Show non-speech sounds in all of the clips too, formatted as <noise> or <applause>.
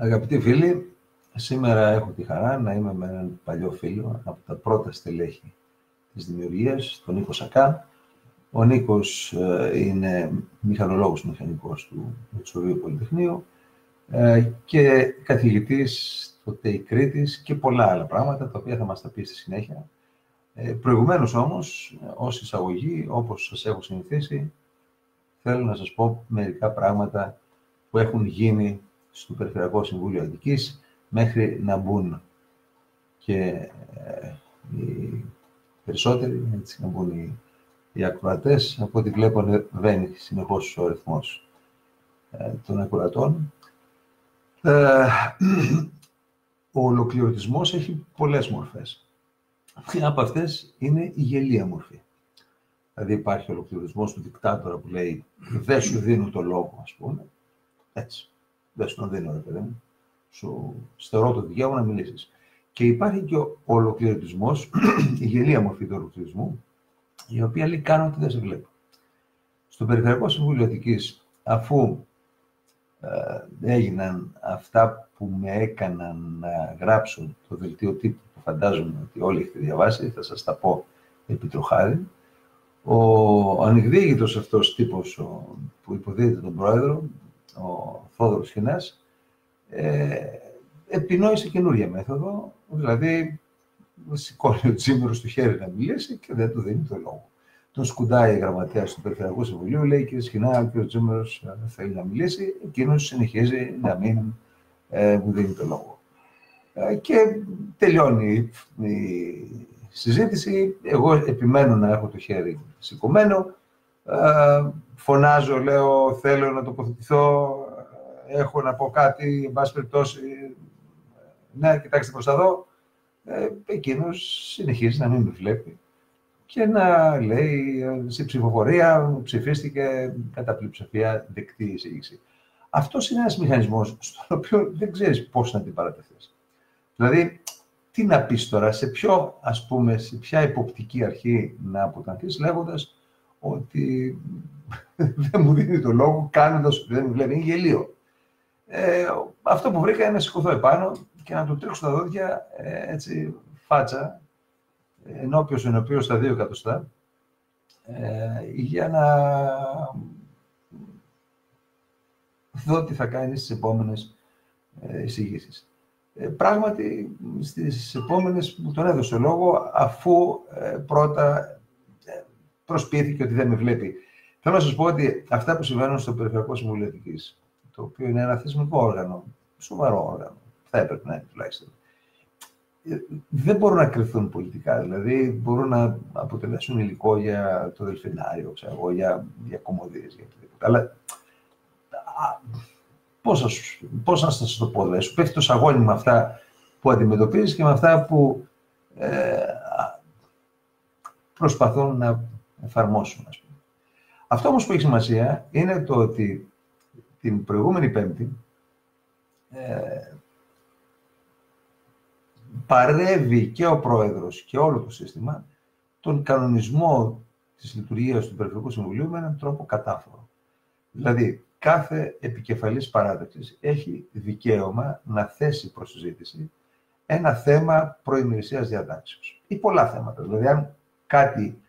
Αγαπητοί φίλοι, σήμερα έχω τη χαρά να είμαι με έναν παλιό φίλο από τα πρώτα στελέχη της δημιουργίας, τον Νίκο Σακά. Ο Νίκος ε, είναι μηχανολόγος μηχανικός του Μητσοβίου Πολυτεχνείου ε, και καθηγητής στο ΤΕΙ Κρήτης και πολλά άλλα πράγματα, τα οποία θα μας τα πει στη συνέχεια. Ε, προηγουμένως όμως, ως εισαγωγή, όπως σας έχω συνηθίσει, θέλω να σας πω μερικά πράγματα που έχουν γίνει στο Περιφερειακό Συμβούλιο Αττικής μέχρι να μπουν και ε, οι περισσότεροι, έτσι, να μπουν οι, οι ακροατές, από ό,τι βλέπω βαίνει συνεχώς ο αριθμός ε, των ακροατών. Ε, <clears throat> ο ολοκληρωτισμός έχει πολλές μορφές. Μία από αυτές είναι η γελία μορφή. Δηλαδή υπάρχει ο ολοκληρωτισμός του δικτάτορα που λέει «δεν σου δίνω το λόγο», ας πούμε. Έτσι. Δεν σου τον δίνω, ρε παιδί μου. Σου στερώ το δικαίωμα να μιλήσεις. Και υπάρχει και ο ολοκληρωτισμός, <clears throat> η γελία μορφή του ολοκληρωτισμού, η οποία λέει «κάνω ότι δεν σε βλέπω». Στο Περιφερειακό Συμβούλιο Αττικής, αφού ε, έγιναν αυτά που με έκαναν να γράψω το δελτίο τύπου που φαντάζομαι ότι όλοι έχετε διαβάσει, θα σας τα πω επί τροχάρι. Ο ανεκδίγητος αυτός τύπος ο, που υποδίδεται τον πρόεδρο, ο Θόδωρος Χινάς, ε, επινόησε καινούργια μέθοδο, δηλαδή σηκώνει ο Τσίμερος του χέρι να μιλήσει και δεν του δίνει το λόγο τον σκουντάει η γραμματέα του Περιφερειακού Συμβουλίου, λέει κύριε Σχοινά, ο κ. Τζίμερος ε, θέλει να μιλήσει, εκείνος συνεχίζει να μην ε, μου δίνει το λόγο. Ε, και τελειώνει η συζήτηση. Εγώ επιμένω να έχω το χέρι σηκωμένο. Ε, φωνάζω, λέω, θέλω να τοποθετηθώ, έχω να πω κάτι, εν πάση περιπτώσει, ναι, κοιτάξτε προς τα δω. Ε, εκείνος συνεχίζει να μην με βλέπει και να λέει σε ψηφοφορία ψηφίστηκε κατά πλειοψηφία δεκτή εισήγηση. Αυτός είναι ένας μηχανισμός στον οποίο δεν ξέρεις πώς να την παρατεθείς. Δηλαδή, τι να πεις τώρα, σε, ποιο, ας πούμε, σε ποια υποπτική αρχή να αποτανθεί λέγοντας ότι δεν μου δίνει το λόγο κάνοντας ότι δεν μου βλέπει. Είναι γελίο. Ε, αυτό που βρήκα είναι να σηκωθώ επάνω και να του τρίξω τα δόντια ε, έτσι φάτσα ενώπιος ενώπιος στα δύο εκατοστά, ε, για να δω τι θα κάνει στις επόμενες ε, εισηγήσεις. Ε, πράγματι, στις επόμενες μου τον έδωσε λόγο, αφού ε, πρώτα ε, προσποιήθηκε ότι δεν με βλέπει. Θέλω να σας πω ότι αυτά που συμβαίνουν στο Περιφερειακό Συμβουλίο το οποίο είναι ένα θεσμικό όργανο, σοβαρό όργανο, θα έπρεπε να είναι τουλάχιστον, δεν μπορούν να κρυφθούν πολιτικά. Δηλαδή, μπορούν να αποτελέσουν υλικό για το δελφινάριο, ξέρω εγώ, για, για κομμωδίες, για οτιδήποτε. Αλλά πώς, να σας το πω, δηλαδή, σου πέφτει το σαγόνι με αυτά που αντιμετωπίζεις και με αυτά που ε, προσπαθούν να εφαρμόσουν, ας πούμε. Αυτό όμως που έχει σημασία είναι το ότι την προηγούμενη Πέμπτη ε, παρεύει και ο Πρόεδρος και όλο το σύστημα τον κανονισμό της λειτουργίας του Περιφερειακού Συμβουλίου με έναν τρόπο κατάφορο. Δηλαδή, κάθε επικεφαλής παράταξης έχει δικαίωμα να θέσει προς συζήτηση ένα θέμα προημερησίας διατάξεως ή πολλά θέματα. Δηλαδή, αν κάτι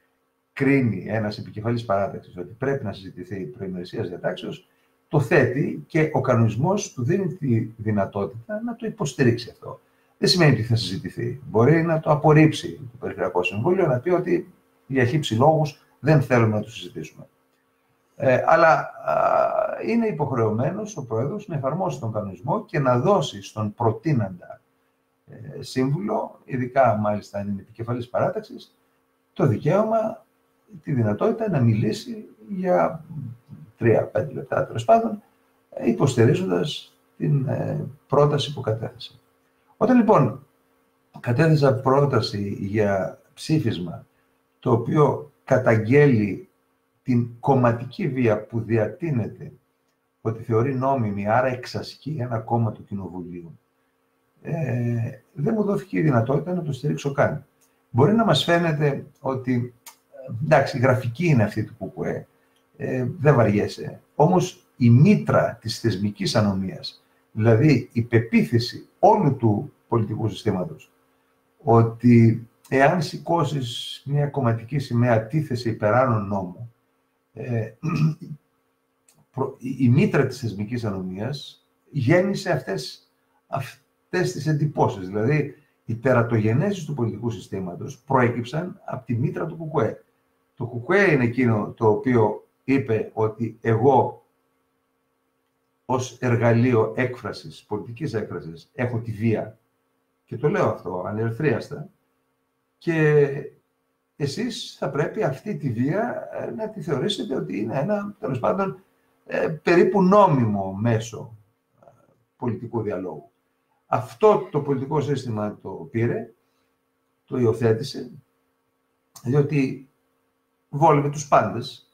κρίνει ένας επικεφαλής παράταξης ότι πρέπει να συζητηθεί προημερησίας διατάξεως, το θέτει και ο κανονισμός του δίνει τη δυνατότητα να το υποστηρίξει αυτό δεν σημαίνει ότι θα συζητηθεί. Μπορεί να το απορρίψει το Περιφερειακό Συμβούλιο, να πει ότι για χύψη λόγους δεν θέλουμε να το συζητήσουμε. Ε, αλλά α, είναι υποχρεωμένος ο Πρόεδρος να εφαρμόσει τον κανονισμό και να δώσει στον προτείναντα ε, σύμβουλο, ειδικά μάλιστα αν είναι επικεφαλής παράταξης, το δικαίωμα, τη δυνατότητα να μιλήσει για τρία-πέντε λεπτά τέλος πάντων, υποστηρίζοντας την ε, πρόταση που κατέθεσε. Όταν λοιπόν κατέθεσα πρόταση για ψήφισμα το οποίο καταγγέλει την κομματική βία που διατείνεται ότι θεωρεί νόμιμη, άρα εξασκεί ένα κόμμα του Κοινοβουλίου, ε, δεν μου δόθηκε η δυνατότητα να το στηρίξω καν. Μπορεί να μας φαίνεται ότι, εντάξει, η γραφική είναι αυτή του ΚΚΕ, ε, δεν βαριέσαι. Όμως η μήτρα της θεσμικής ανομίας Δηλαδή, η πεποίθηση όλου του πολιτικού συστήματος ότι εάν σηκώσεις μια κομματική σημαία αντίθεση υπεράνω νόμου, ε, <clears throat> η μήτρα της θεσμικής ανομίας γέννησε αυτές, αυτές τις εντυπώσεις. Δηλαδή, οι τερατογενέσεις του πολιτικού συστήματος προέκυψαν από τη μήτρα του Κουκουέ. Το Κουκουέ είναι εκείνο το οποίο είπε ότι εγώ ως εργαλείο έκφρασης, πολιτικής έκφρασης, έχω τη βία. Και το λέω αυτό ανελευθρίαστα. Και εσείς θα πρέπει αυτή τη βία ε, να τη θεωρήσετε ότι είναι ένα, τέλος πάντων, ε, περίπου νόμιμο μέσο ε, πολιτικού διαλόγου. Αυτό το πολιτικό σύστημα το πήρε, το υιοθέτησε, διότι βόλευε τους πάντες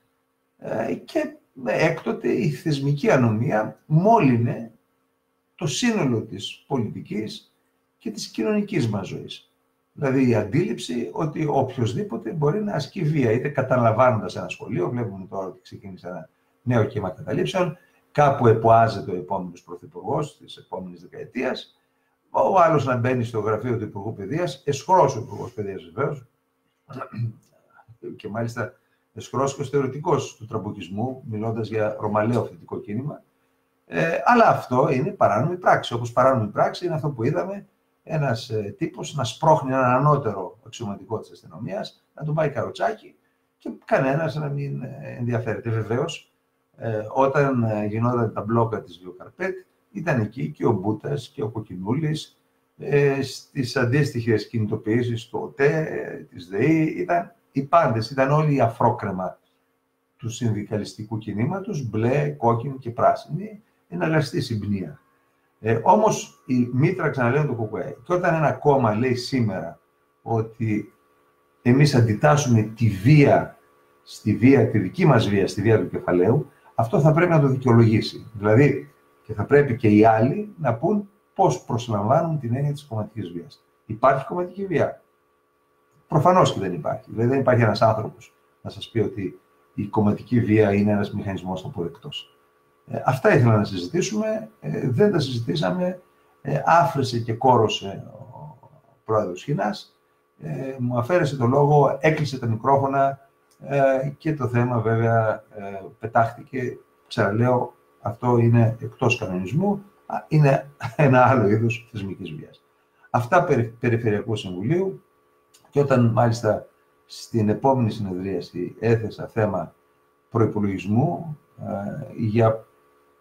και έκτοτε η θεσμική ανομία μόλυνε το σύνολο της πολιτικής και της κοινωνικής μας ζωής. Δηλαδή η αντίληψη ότι οποιοδήποτε μπορεί να ασκεί βία, είτε καταλαμβάνοντας ένα σχολείο, βλέπουμε τώρα ότι ξεκίνησε ένα νέο κύμα καταλήψεων, κάπου εποάζεται ο επόμενος πρωθυπουργός της επόμενης δεκαετίας, ο άλλος να μπαίνει στο γραφείο του Υπουργού Παιδείας, εσχρός ο Υπουργός Παιδείας βεβαίως, και μάλιστα εσχρό και θεωρητικός του τραμποκισμού, μιλώντας για ρωμαλαίο θετικό κίνημα. Ε, αλλά αυτό είναι παράνομη πράξη. Όπως παράνομη πράξη είναι αυτό που είδαμε ένας ε, τύπος να σπρώχνει έναν ανώτερο αξιωματικό της αστυνομίας, να τον πάει καροτσάκι και κανένας να μην ε, ενδιαφέρεται. Βεβαίως, ε, όταν ε, γινόταν τα μπλόκα της Βιοκαρπέτ, ήταν εκεί και ο Μπούτας και ο Κοκκινούλης. Ε, στις αντίστοιχες κινητοποιήσεις του ΟΤΕ, της ΔΕΗ, ήταν οι πάντες, ήταν όλοι οι αφρόκρεμα του συνδικαλιστικού κινήματος, μπλε, κόκκινη και πράσινη, εναλλαστή συμπνία. Ε, όμως η μήτρα ξαναλέω το κουκουέ. Και όταν ένα κόμμα λέει σήμερα ότι εμείς αντιτάσσουμε τη βία στη βία, τη δική μας βία, στη βία του κεφαλαίου, αυτό θα πρέπει να το δικαιολογήσει. Δηλαδή, και θα πρέπει και οι άλλοι να πούν πώς προσλαμβάνουν την έννοια της κομματικής βίας. Υπάρχει κομματική βία. Προφανώς και δεν υπάρχει. Δηλαδή, δεν υπάρχει ένας άνθρωπος να σας πει ότι η κομματική βία είναι ένας μηχανισμός αποδεκτός. Ε, αυτά ήθελα να συζητήσουμε. Ε, δεν τα συζητήσαμε. Ε, άφρεσε και κόρωσε ο πρόεδρος Χινάς. Ε, μου αφαίρεσε το λόγο, έκλεισε τα μικρόφωνα ε, και το θέμα βέβαια ε, πετάχτηκε. Ξαναλέω, αυτό είναι εκτός κανονισμού. Είναι ένα άλλο είδος θεσμικής βίας. Αυτά περι, Περιφερειακού Συμβουλίου και όταν μάλιστα στην επόμενη συνεδρίαση έθεσα θέμα προϋπολογισμού για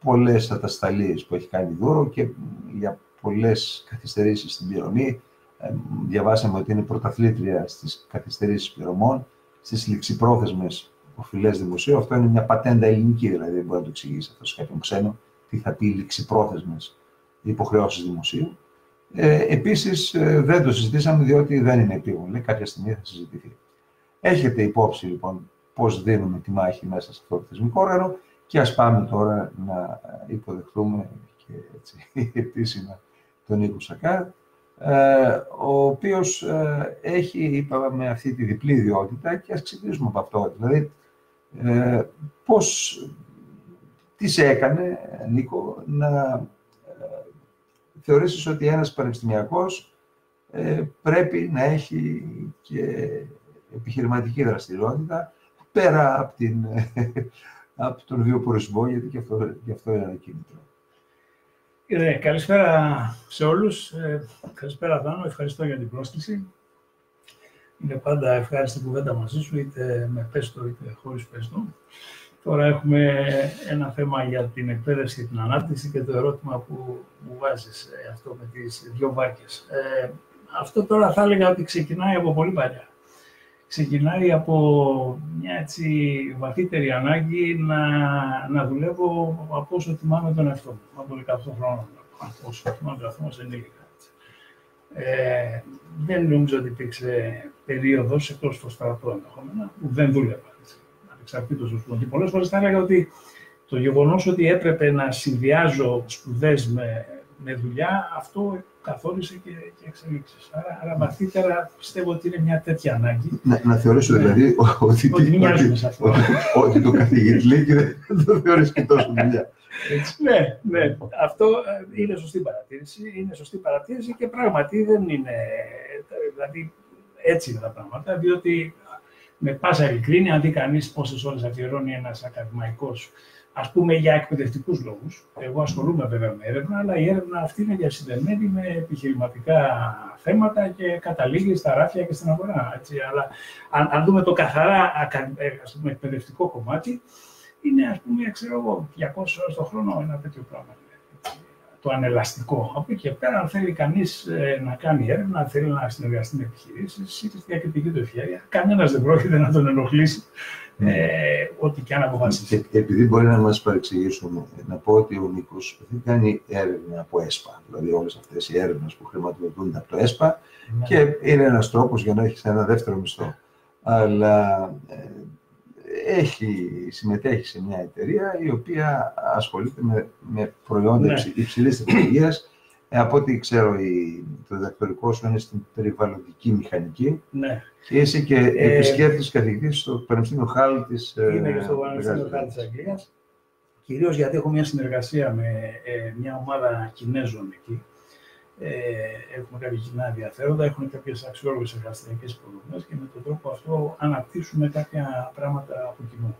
πολλές ατασταλίες που έχει κάνει δώρο και για πολλές καθυστερήσεις στην πληρωμή. Ε, διαβάσαμε ότι είναι πρωταθλήτρια στις καθυστερήσεις πληρωμών, στις ληξιπρόθεσμες οφειλές δημοσίου. Αυτό είναι μια πατέντα ελληνική, δηλαδή δεν μπορεί να το εξηγήσει αυτός σε κάποιον ξένο, τι θα πει ληξιπρόθεσμες υποχρεώσεις δημοσίου. Ε, επίσης, ε, δεν το συζητήσαμε διότι δεν είναι επίγον. Κάποια στιγμή θα συζητηθεί. Έχετε υπόψη, λοιπόν, πώς δίνουμε τη μάχη μέσα σε αυτό το θεσμικό όργανο και ας πάμε τώρα να υποδεχθούμε και έτσι, <laughs> επίσημα τον Νίκο Σακά, ε, ο οποίος ε, έχει, είπαμε, αυτή τη διπλή ιδιότητα και ας ξεκινήσουμε από αυτό. Δηλαδή, ε, πώς, τι σε έκανε, Νίκο, να ε, θεωρήσεις ότι ένας πανεπιστημιακός ε, πρέπει να έχει και επιχειρηματική δραστηριότητα πέρα από την από τον βιοπορισμό, γιατί και αυτό, και αυτό είναι ένα κίνητρο. Ε, καλησπέρα σε όλους. Ε, καλησπέρα, Δάνο. Ευχαριστώ για την πρόσκληση. Είναι πάντα ευχάριστη κουβέντα μαζί σου, είτε με πέστο είτε χωρίς πέστο. Τώρα έχουμε ένα θέμα για την εκπαίδευση και την ανάπτυξη και το ερώτημα που μου βάζεις ε, αυτό με τις δυο βάρκες. Ε, αυτό τώρα θα έλεγα ότι ξεκινάει από πολύ παλιά ξεκινάει από μια έτσι βαθύτερη ανάγκη να, να δουλεύω από όσο θυμάμαι τον εαυτό μου, από 18 χρόνια. Από όσο θυμάμαι τον εαυτό μου, δεν είναι ε, δεν νομίζω ότι υπήρξε περίοδος εκτός στο στρατό ενδεχόμενα που δεν δούλευα. Ανεξαρτήτω του σπουδών. Και πολλές φορές θα έλεγα ότι το γεγονός ότι έπρεπε να συνδυάζω σπουδές με, με δουλειά, αυτό καθόρισε και, και εξελίξεις. Άρα, άρα βαθύτερα πιστεύω ότι είναι μια τέτοια ανάγκη. Να, να θεωρήσω δηλαδή ότι, ότι, ότι, ότι, ότι το καθηγητή λέει και δεν το θεωρείς και τόσο δουλειά. ναι, ναι. Αυτό ε, είναι σωστή παρατήρηση. Είναι σωστή παρατήρηση και πράγματι δεν είναι. Δηλαδή, έτσι είναι τα πράγματα, διότι με πάσα ειλικρίνεια, αν δει κανείς πόσες ώρες αφιερώνει ένας ακαδημαϊκός, ας πούμε για εκπαιδευτικούς λόγους. Εγώ ασχολούμαι βέβαια με έρευνα, αλλά η έρευνα αυτή είναι διασυνδεμένη με επιχειρηματικά θέματα και καταλήγει στα ράφια και στην αγορά. Έτσι. Αλλά αν, αν δούμε το καθαρά ε, ας πούμε, εκπαιδευτικό κομμάτι, είναι ας πούμε, ξέρω εγώ, 200 ώρες το χρόνο ένα τέτοιο πράγμα. Το ανελαστικό. Από εκεί και πέρα, αν θέλει κανείς ε, να κάνει έρευνα, αν θέλει να συνεργαστεί με επιχειρήσεις, είτε στη διακριτική του ευχαίρεια, κανένας δεν πρόκειται να τον ενοχλήσει ναι. ε, ό,τι και αν αποφασίσει. επειδή μπορεί να μας παρεξηγήσουν, να πω ότι ο Νίκος δεν κάνει έρευνα από ΕΣΠΑ. Δηλαδή, όλες αυτές οι έρευνες που χρηματοδοτούνται από το ΕΣΠΑ ναι. και είναι ένας τρόπος για να έχεις ένα δεύτερο μισθό. Αλλά ε, έχει, συμμετέχει σε μια εταιρεία η οποία ασχολείται με, με προϊόντα ναι. υψηλής τεχνολογίας. Ε, από ό,τι ξέρω, η, το διδακτορικό σου είναι στην περιβαλλοντική μηχανική. Ναι. Και είσαι και ε, επισκέπτης καθηγητής στο Πανεπιστήμιο Χάλ της ε, Είμαι και στο Πανεπιστήμιο Χάλ της Αγγλίας. Κυρίως γιατί έχω μια συνεργασία με ε, μια ομάδα Κινέζων εκεί ε, έχουμε κάποια κοινά ενδιαφέροντα, έχουν κάποιες αξιόλογες εργαστηριακές υποδομές και με τον τρόπο αυτό αναπτύσσουμε κάποια πράγματα από κοινού.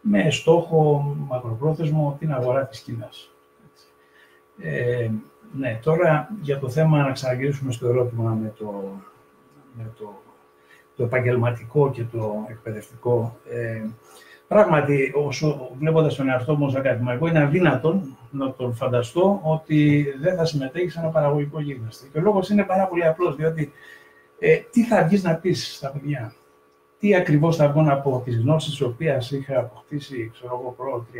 Με στόχο μακροπρόθεσμο την αγορά της Κίνας. Ε, ναι, τώρα για το θέμα να ξαναγυρίσουμε στο ερώτημα με το, με το, το επαγγελματικό και το εκπαιδευτικό. Ε, Πράγματι, όσο βλέποντας τον εαυτό μου ως ακαδημαϊκό, είναι αδύνατον να τον φανταστώ ότι δεν θα συμμετέχει σε ένα παραγωγικό γίγνεσθε. Και ο λόγος είναι πάρα πολύ απλός, διότι ε, τι θα βγεις να πεις στα παιδιά, τι ακριβώς θα βγουν από τις γνώσεις τις οποίες είχα αποκτήσει, ξέρω εγώ, προ 30-35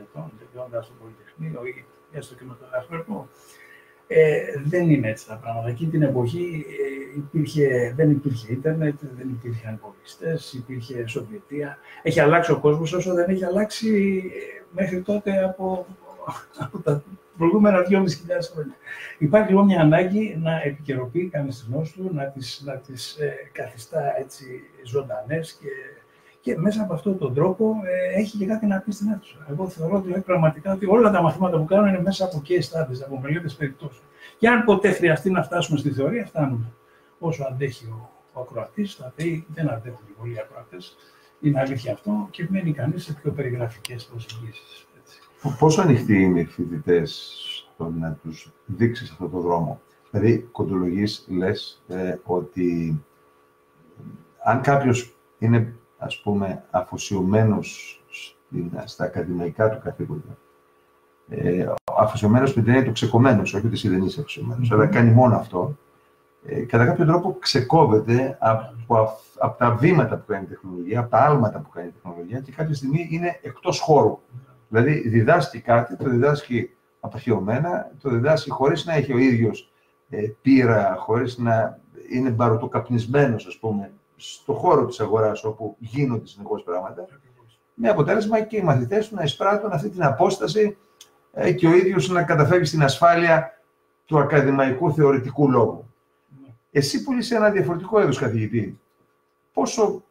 ετών, τελειώντας το Πολυτεχνείο ή έστω και με το δάσκαλο. Ε, δεν είναι έτσι τα πράγματα. Εκείνη την εποχή ε, υπήρχε, δεν υπήρχε ίντερνετ, δεν υπήρχαν υπολογιστέ, υπήρχε Σοβιετία. Έχει αλλάξει ο κόσμος όσο δεν έχει αλλάξει ε, μέχρι τότε από, από τα προηγούμενα 2.500 χρόνια. Υπάρχει λοιπόν μια ανάγκη να επικαιροποιεί κανείς τι γνώσει του, να τις να τις, ε, καθιστά έτσι ζωντανές και και μέσα από αυτόν τον τρόπο ε, έχει και κάτι να πει στην αίθουσα. Εγώ θεωρώ δηλαδή, πραγματικά ότι όλα τα μαθήματα που κάνω είναι μέσα από case studies, από μελέτες περιπτώσεων. Και αν ποτέ χρειαστεί να φτάσουμε στη θεωρία, φτάνουμε. Όσο αντέχει ο, ο ακροατής, θα πει δεν αντέχουν οι πολλοί ακροατές. Είναι αλήθεια αυτό και μένει κανείς σε πιο περιγραφικές προσεγγίσεις. Πόσο ανοιχτοί είναι οι φοιτητές στο να τους δείξεις αυτόν τον δρόμο; Δηλαδή, κοντολογείς, λες ε, ότι αν κάποιος είναι ας πούμε, αφοσιωμένος στα ακαδημαϊκά του καθήκοντα. Ε, αφοσιωμένος με την έννοια του ξεκομμένος, όχι ότι εσύ δεν είσαι αφοσιωμένος, αλλά κάνει μόνο αυτό. Ε, κατά κάποιο τρόπο ξεκόβεται από, από τα βήματα που κάνει η τεχνολογία, από τα άλματα που κάνει η τεχνολογία και κάποια στιγμή είναι εκτός χώρου. Δηλαδή διδάσκει κάτι, το διδάσκει απαρχαιωμένα, το διδάσκει χωρίς να έχει ο ίδιος ε, πείρα, χωρίς να είναι μπαρωτοκαπνισμένος, ας πούμε, στο χώρο της αγοράς όπου γίνονται συνεχώς πράγματα, με αποτέλεσμα και οι μαθητές του να εισπράττουν αυτή την απόσταση ε, και ο ίδιος να καταφέρει στην ασφάλεια του ακαδημαϊκού θεωρητικού λόγου. Εσύ που είσαι ένα διαφορετικό είδος καθηγητή, πόσο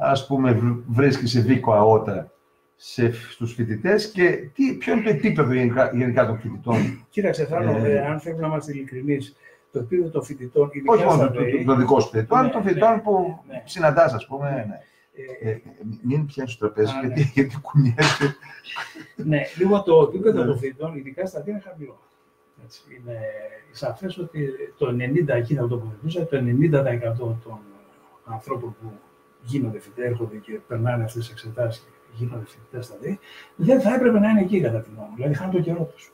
ας πούμε βρίσκεις βίκο αότα σε, στους φοιτητές και τι, ποιο είναι το επίπεδο γενικά, γενικά των φοιτητών; Κοίταξε, θα ε, αν θέλουμε να είμαστε ειλικρινείς, το επίπεδο των φοιτητών. Όχι μόνο το δικό σου φοιτητών, ναι, των φοιτητών ναι, που ναι, συναντάς, ας πούμε. Ναι. ναι. Ε, ε, μην πιάσει το τραπέζι, γιατί, ναι. γιατί κουνιέσαι. ναι, λίγο το επίπεδο των φοιτητών, ειδικά στα είναι χαμηλό. Έτσι, είναι σαφές ότι το 90% εκεί θα το βοηθούσα, το 90% των ανθρώπων που γίνονται φοιτητές, έρχονται και περνάνε αυτές τις εξετάσεις και γίνονται φοιτητές στα ΔΕΗ, δεν θα έπρεπε να είναι εκεί κατά τη γνώμη μου. Δηλαδή, χάνει το καιρό τους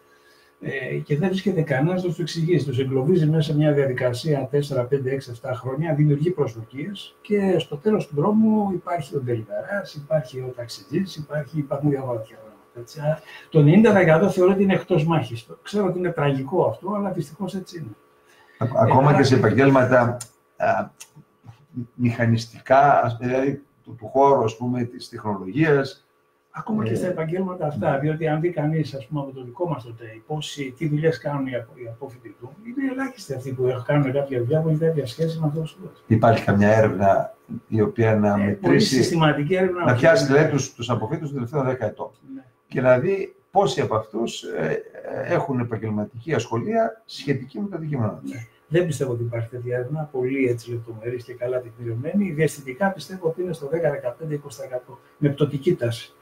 ε, και δεν βρίσκεται κανένας να τους εξηγήσει. Τους εγκλωβίζει μέσα σε μια διαδικασία 4, 5, 6, 7 χρόνια, δημιουργεί προσδοκίες και στο τέλος του δρόμου υπάρχει ο Ντελιβεράς, υπάρχει ο ταξιτζής, υπάρχει, υπάρχουν διάφορα πράγματα. Το 90% θεωρώ ότι είναι εκτός μάχης. Ξέρω ότι είναι τραγικό αυτό, αλλά δυστυχώς έτσι είναι. Ακόμα ε, και σε επαγγέλματα μηχανιστικά, δηλαδή του, του χώρου, ας πούμε, της τεχνολογίας, Ακόμα και στα Ε, επαγγέλματα αυτά, ναι. διότι αν δει κανείς, από το δικό μας το ΤΕΙ, πόσοι, τι δουλειές κάνουν οι, απο, οι απόφοιτοι του, είναι ελάχιστοι αυτοί που έχουν- κάνουν κάποια δουλειά που έχει κάποια σχέση με αυτό το σπουδέ. Υπάρχει καμιά έρευνα η οποία να Ε, πολύ μετρήσει, συστηματική έρευνα. να όχι. πιάσει δηλαδή τους, τους αποφύτους των τελευταίων 10 ετών. Ναι. Και να δει πόσοι από αυτούς ε, ε, έχουν επαγγελματική ασχολία σχετική με το αντικείμενο. τους. Δεν πιστεύω ότι υπάρχει τέτοια έρευνα, πολύ έτσι λεπτομερής και καλά τεκμηριωμένη. Διαστητικά πιστεύω ότι είναι στο 10-15-20% με πτωτική τάση.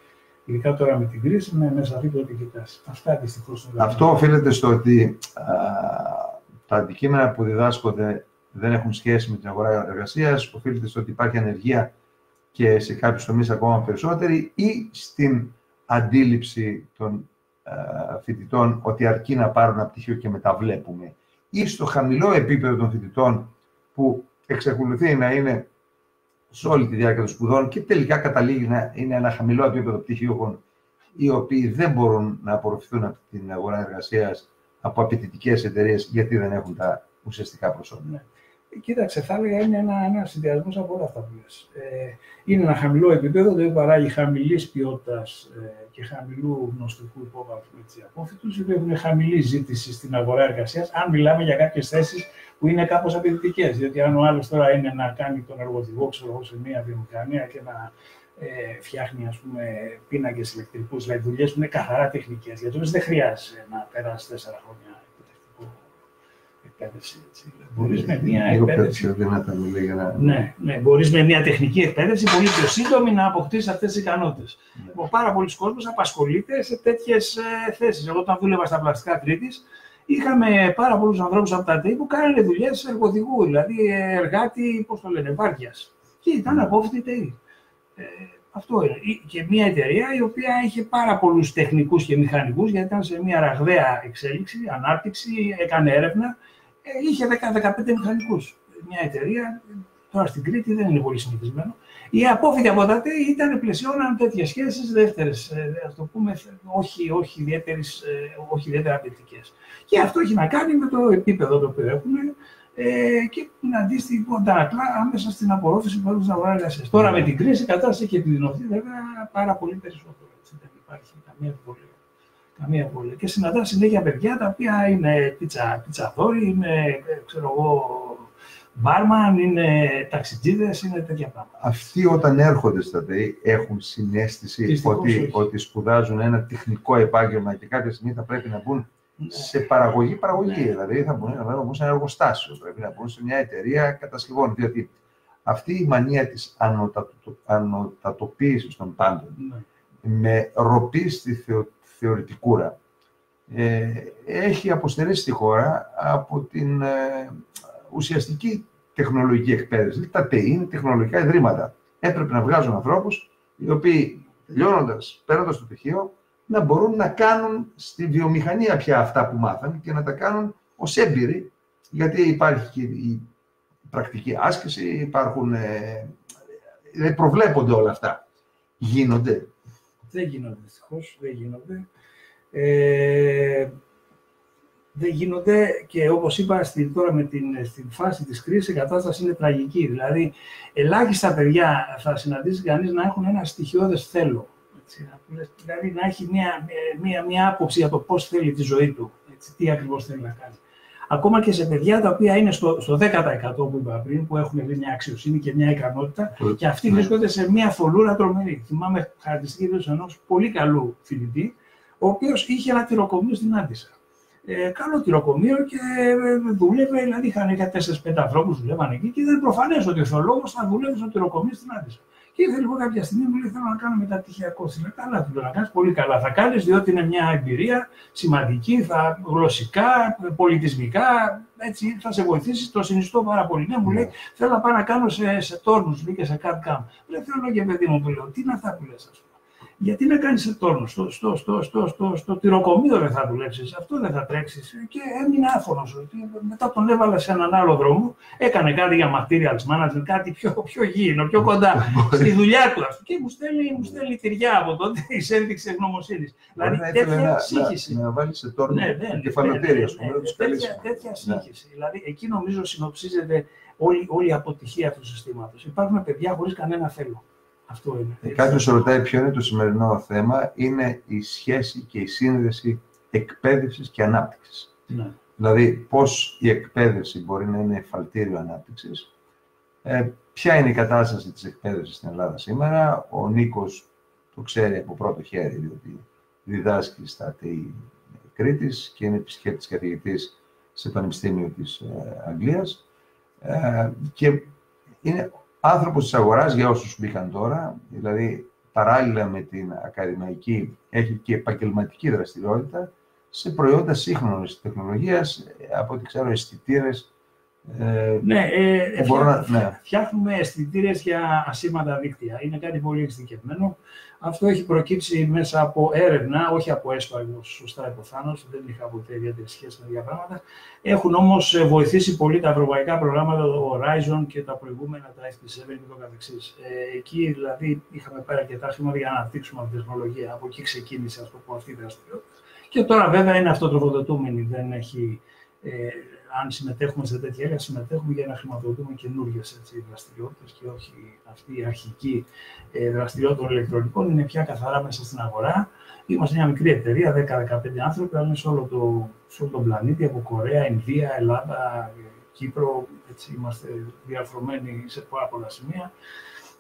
Ειδικά τώρα με την κρίση, με, με σαφή πτωτική τάση. Αυτά δυστυχώς Αυτό οφείλεται στο ότι α, τα αντικείμενα που διδάσκονται δεν έχουν σχέση με την αγορά εργασίας, οφείλεται στο ότι υπάρχει ανεργία και σε κάποιους τομείς ακόμα περισσότερη, ή στην αντίληψη των α, φοιτητών ότι αρκεί να πάρουν ένα πτυχίο και μετά βλέπουμε, ή στο χαμηλό επίπεδο των φοιτητών που εξακολουθεί να είναι σε όλη τη διάρκεια των σπουδών και τελικά καταλήγει να είναι ένα χαμηλό επίπεδο πτυχίων οι οποίοι δεν μπορούν να απορροφηθούν από την αγορά εργασίας από απαιτητικές εταιρείες γιατί δεν έχουν τα ουσιαστικά προσόντα. Ναι. Κοίταξε, θα έλεγα είναι ένα, ένας συνδυασμός από όλα αυτά που λες. Ε, είναι ένα χαμηλό επίπεδο, το οποίο παράγει χαμηλής ποιότητας ε, και χαμηλού γνωστικού υπόβαθμου απόφοιτου, οι οποίοι έχουν χαμηλή ζήτηση στην αγορά εργασίας, αν μιλάμε για κάποιες θέσεις που είναι κάπως απαιτητικές. Διότι αν ο άλλος τώρα είναι να κάνει τον εργοδηγό, ξέρω εγώ, σε μια βιομηχανία και να ε, φτιάχνει ας πούμε, πίνακες ηλεκτρικούς, δηλαδή δουλειές που είναι καθαρά τεχνικές. Γιατί όμως δεν χρειάζεται να περάσεις τέσσερα χρόνια εκπαιδευτικό εκπαίδευση. Έτσι. Μπορείς με μια Λίγο εκπαίδευση. πιο δυνατά μου λέει για να. Ναι, ναι. Μπορείς με μια τεχνική εκπαίδευση πολύ πιο σύντομη να αποκτήσεις αυτές τις ικανότητες. Ναι. Λοιπόν, πάρα πολλοί κόσμοι απασχολείται σε τέτοιες θέσεις. Εγώ, όταν δούλευα στα πλαστικά Κρήτη, είχαμε πάρα πολλούς ανθρώπους από τα ΤΕΙ που κάνανε δουλειές εργοδηγού, δηλαδή ε, εργάτη, πώς το λένε, βάρδια. Και ήταν Ναι. απόφοιτοι ΤΕΙ. Ε, αυτό είναι. Ή- Και μια εταιρεία η οποία είχε πάρα πολλούς τεχνικούς και μηχανικούς, γιατί ήταν σε μια ραγδαία εξέλιξη, ανάπτυξη, έκανε έρευνα. Ε, είχε 10-15 μηχανικούς. Μια εταιρεία, τώρα στην Κρήτη δεν είναι πολύ συνηθισμένο. Οι απόφοιτοι από τα ΤΕΙ ήταν πλαισιώναν τέτοιες σχέσεις δεύτερες, ας το πούμε, όχι, όχι, ιδιαίτερες, ε, όχι ιδιαίτερα απαιτητικές. Και αυτό έχει να κάνει με το επίπεδο το οποίο έχουν ε, και την αντίστοιχη που αντανακλά άμεσα στην απορρόφηση που έχουν στην αγορά εργασία. Τώρα με την κρίση η κατάσταση έχει επιδεινωθεί βέβαια πάρα πολύ περισσότερο. Έτσι, δεν υπάρχει καμία αμφιβολία. Καμία αμφιβολία. Και συναντά συνέχεια παιδιά τα οποία είναι πίτσα, πιτσαδόροι, είναι ε, ξέρω εγώ, μπάρμαν, είναι ταξιτζίδες, είναι τέτοια πράγματα. Αυτοί όταν έρχονται στα ΔΕΗ έχουν συνέστηση Δυστυχώς ότι, όχι. ότι σπουδάζουν ένα τεχνικό επάγγελμα και κάποια στιγμή θα πρέπει να μπουν σε παραγωγή, παραγωγή. Ναι. Δηλαδή θα μπορούν να μπουν σε ένα εργοστάσιο, πρέπει να μπουν σε μια εταιρεία κατασκευών. Διότι αυτή η μανία της ανωτατο- ανωτατοποίησης των πάντων Ναι. με ροπή στη θεω, θεωρητικούρα ε, έχει αποστερήσει τη χώρα από την ε, ουσιαστική τεχνολογική εκπαίδευση. Τα ΤΕΙ είναι τεχνολογικά ιδρύματα. Έπρεπε να βγάζουν ανθρώπους οι οποίοι τελειώνοντας, παίρνοντας το πτυχίο, να μπορούν να κάνουν στη βιομηχανία πια αυτά που μάθαν και να τα κάνουν ως έμπειροι, γιατί υπάρχει και η πρακτική άσκηση, υπάρχουν, ε, ε, προβλέπονται όλα αυτά. Γίνονται. Δεν γίνονται δυστυχώς, δεν γίνονται. Ε, δεν γίνονται και όπως είπα στην, τώρα με την, στην φάση της κρίσης η κατάσταση είναι τραγική. Δηλαδή ελάχιστα παιδιά θα συναντήσει κανείς να έχουν ένα στοιχειώδες θέλω. Έτσι, να του λες, δηλαδή να έχει μια, μια, μια άποψη για το πώς θέλει τη ζωή του, έτσι, τι ακριβώς θέλει να κάνει. Ακόμα και σε παιδιά τα οποία είναι στο, στο 10% που είπα πριν, που έχουν δει μια αξιοσύνη και μια ικανότητα, και αυτοί Ναι. βρίσκονται σε μια θολούρα τρομερή. Θυμάμαι χαρακτηριστική ενός πολύ καλού φοιτητή, ο οποίος είχε ένα τυροκομείο στην Άντισα. Ε, καλό τυροκομείο και ε, δούλευε, δηλαδή είχαν για 4-5 ανθρώπους που δουλεύαν εκεί και ήταν προφανές ότι ο θεολόγο θα δουλεύει στο τυροκομείο στην Άντισα. Και ήρθε λοιπόν κάποια στιγμή μου λέει: Θέλω να κάνω μεταπτυχιακό. Του λέω: Καλά, του λέω να κάνεις πολύ καλά. Θα κάνεις διότι είναι μια εμπειρία σημαντική, θα γλωσσικά, πολιτισμικά, έτσι θα σε βοηθήσει. Το συνιστώ πάρα πολύ. Ναι, μου λέει: Θέλω να πάω να κάνω σε, σε τόρνους, μπήκε σε κάτι κάμ. Λέω: Θέλω και παιδί μου, του λέω: Τι είναι αυτά που λες, ας πούμε. Γιατί να κάνεις σε τόρνο, στο, στο, στο, στο, στο, στο τυροκομείο δεν θα δουλέψεις, αυτό δεν θα τρέξεις. Και έμεινε άφωνος. Μετά τον έβαλα σε έναν άλλο δρόμο, έκανε κάτι για materials management, κάτι πιο, πιο γήινο, πιο κοντά στη δουλειά του. αυτό. Και μου στέλνει, μου στέλνει τυριά από τότε <laughs> ει ένδειξη ευγνωμοσύνης. Δηλαδή Μπορεί να ήθελε τέτοια να, σύγχυση. να, να βάλει σε τόρνο Ναι, ναι, ναι, κεφαλοτήρια, ναι, ας πούμε, ναι, να ναι, τους καλέσει. τέτοια, τέτοια σύγχυση. Δηλαδή, εκεί νομίζω συνοψίζεται όλη, όλη η αποτυχία του συστήματος. Υπάρχουν παιδιά χωρίς κανένα θέλω. Αυτό είναι. Ε, Κάποιος ρωτάει ποιο είναι το σημερινό θέμα. Είναι η σχέση και η σύνδεση εκπαίδευσης και ανάπτυξης. Ναι. Δηλαδή, πώς η εκπαίδευση μπορεί να είναι εφαλτήριο ανάπτυξης. Ε, ποια είναι η κατάσταση της εκπαίδευσης στην Ελλάδα σήμερα. Ο Νίκος το ξέρει από πρώτο χέρι, διότι διδάσκει στα ΤΕΙ Κρήτης και είναι επισκέπτης καθηγητής σε Πανεπιστήμιο της ε, Αγγλίας. Ε, και είναι άνθρωπος της αγοράς για όσους μπήκαν τώρα, δηλαδή παράλληλα με την ακαδημαϊκή έχει και επαγγελματική δραστηριότητα σε προϊόντα σύγχρονης τεχνολογίας, από ό,τι ξέρω αισθητήρες ε, ναι, ε, να, ναι. φτιάχνουμε αισθητήρες για ασήμαντα δίκτυα. Είναι κάτι πολύ εξειδικευμένο. Αυτό έχει προκύψει μέσα από έρευνα, όχι από έσπαγγο, σωστά υποθάνω, δεν είχα ποτέ ιδιαίτερη σχέση με τέτοια πράγματα. Έχουν όμως ε, βοηθήσει πολύ τα ευρωπαϊκά προγράμματα, το Horizon και τα προηγούμενα, τα FP7 και το καθεξής. Ε, εκεί δηλαδή είχαμε πάρει αρκετά χρήματα για να αναπτύξουμε αυτή τη τεχνολογία. Από εκεί ξεκίνησε, ας το πω, αυτή η δραστηριότητα. Και τώρα βέβαια είναι αυτοτροφοδοτούμενη, δεν έχει. Ε, αν συμμετέχουμε σε τέτοια έργα, συμμετέχουμε για να χρηματοδοτούμε καινούργιες δραστηριότητες και όχι αυτή η αρχική ε, δραστηριότητα των ηλεκτρονικών είναι πια καθαρά μέσα στην αγορά. Είμαστε μια μικρή εταιρεία, 10-15 άνθρωποι, αλλά είναι σε όλο, το, σε όλο τον πλανήτη, από Κορέα, Ινδία, Ελλάδα, Κύπρο. Έτσι, είμαστε διαρθρωμένοι σε πάρα πολλά σημεία.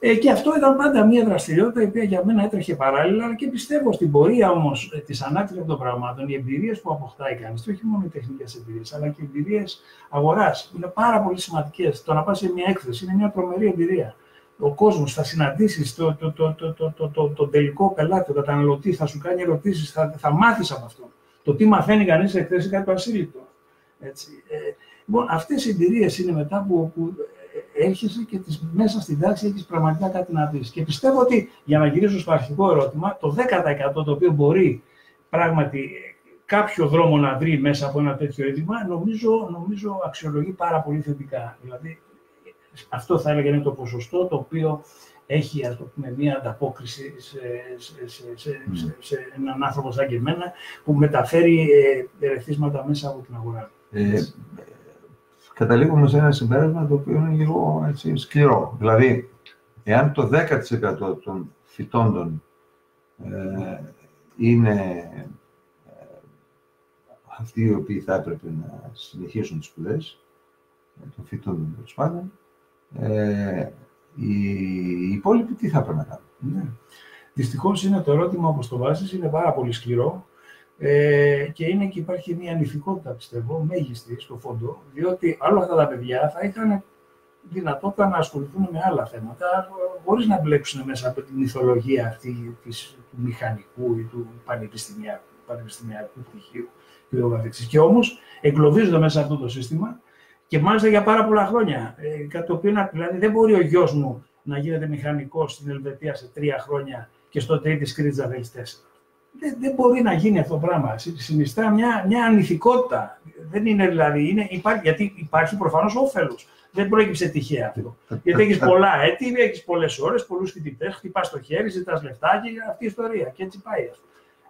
Ε, και αυτό ήταν πάντα μια δραστηριότητα η οποία για μένα έτρεχε παράλληλα, αλλά και πιστεύω στην πορεία όμως ε, της ανάπτυξης των πραγμάτων, οι εμπειρίες που αποκτάει κανείς, και όχι μόνο οι τεχνικές εμπειρίες, αλλά και οι εμπειρίες αγοράς, είναι πάρα πολύ σημαντικές. Το να πας σε μια έκθεση είναι μια τρομερή εμπειρία. Ο κόσμος θα συναντήσεις τον το, το, το, το, το, το, το τελικό πελάτη, τον καταναλωτή, θα σου κάνει ερωτήσεις, θα, θα μάθεις από αυτό. Το τι μαθαίνει κανείς σε εκθέσεις είναι κάτι το ασύλληπτο. Ε, λοιπόν, αυτές οι εμπειρίες είναι μετά που, που έρχεσαι και τις, μέσα στην τάξη έχεις πραγματικά κάτι να δεις. Και πιστεύω ότι, για να γυρίσω στο αρχικό ερώτημα, το 10% το οποίο μπορεί πράγματι κάποιο δρόμο να βρει μέσα από ένα τέτοιο είδημα, νομίζω, νομίζω αξιολογεί πάρα πολύ θετικά. Δηλαδή, αυτό θα έλεγα είναι το ποσοστό το οποίο έχει ας το πούμε, μία ανταπόκριση σε, σε, σε, σε, σε έναν άνθρωπο σαν και εμένα που μεταφέρει ε, ερεθίσματα μέσα από την αγορά. Ε, καταλήγουμε σε ένα συμπέρασμα το οποίο είναι λίγο έτσι, σκληρό. Δηλαδή, εάν το 10% των φυτών ε, είναι ε, αυτοί οι οποίοι θα έπρεπε να συνεχίσουν τις σπουδές, ε, των φυτών τέλος πάντων, ε, οι υπόλοιποι τι θα έπρεπε να κάνουν. Ναι. Δυστυχώς είναι το ερώτημα όπως το βάζεις, είναι πάρα πολύ σκληρό ε, και είναι και υπάρχει μια ανηθικότητα, πιστεύω, μέγιστη στο φόντο, διότι όλα αυτά τα παιδιά θα είχαν δυνατότητα να ασχοληθούν με άλλα θέματα, χωρίς να μπλέξουν μέσα από την μυθολογία αυτή της, του μηχανικού ή του πανεπιστημιακού, πανεπιστημιακού πτυχίου κ.ο.κ. Και όμως εγκλωβίζονται μέσα σε αυτό το σύστημα και μάλιστα για πάρα πολλά χρόνια. Ε, κάτι το οποίο δηλαδή δεν μπορεί ο γιος μου να γίνεται μηχανικός στην Ελβετία σε τρία χρόνια και στο τρίτη Κρήτης να θέλει τέσσερα δεν, δεν μπορεί να γίνει αυτό το πράγμα. Συνιστά μια, μια ανηθικότητα. Δεν είναι δηλαδή, είναι, υπάρχει, γιατί υπάρχει προφανώς όφελος. Δεν προέκυψε τυχαία αυτό. γιατί έχεις πολλά έτη, έχεις πολλές ώρες, πολλούς φοιτητές, χτυπάς το χέρι, ζητάς λεφτά και αυτή η ιστορία. Και έτσι πάει.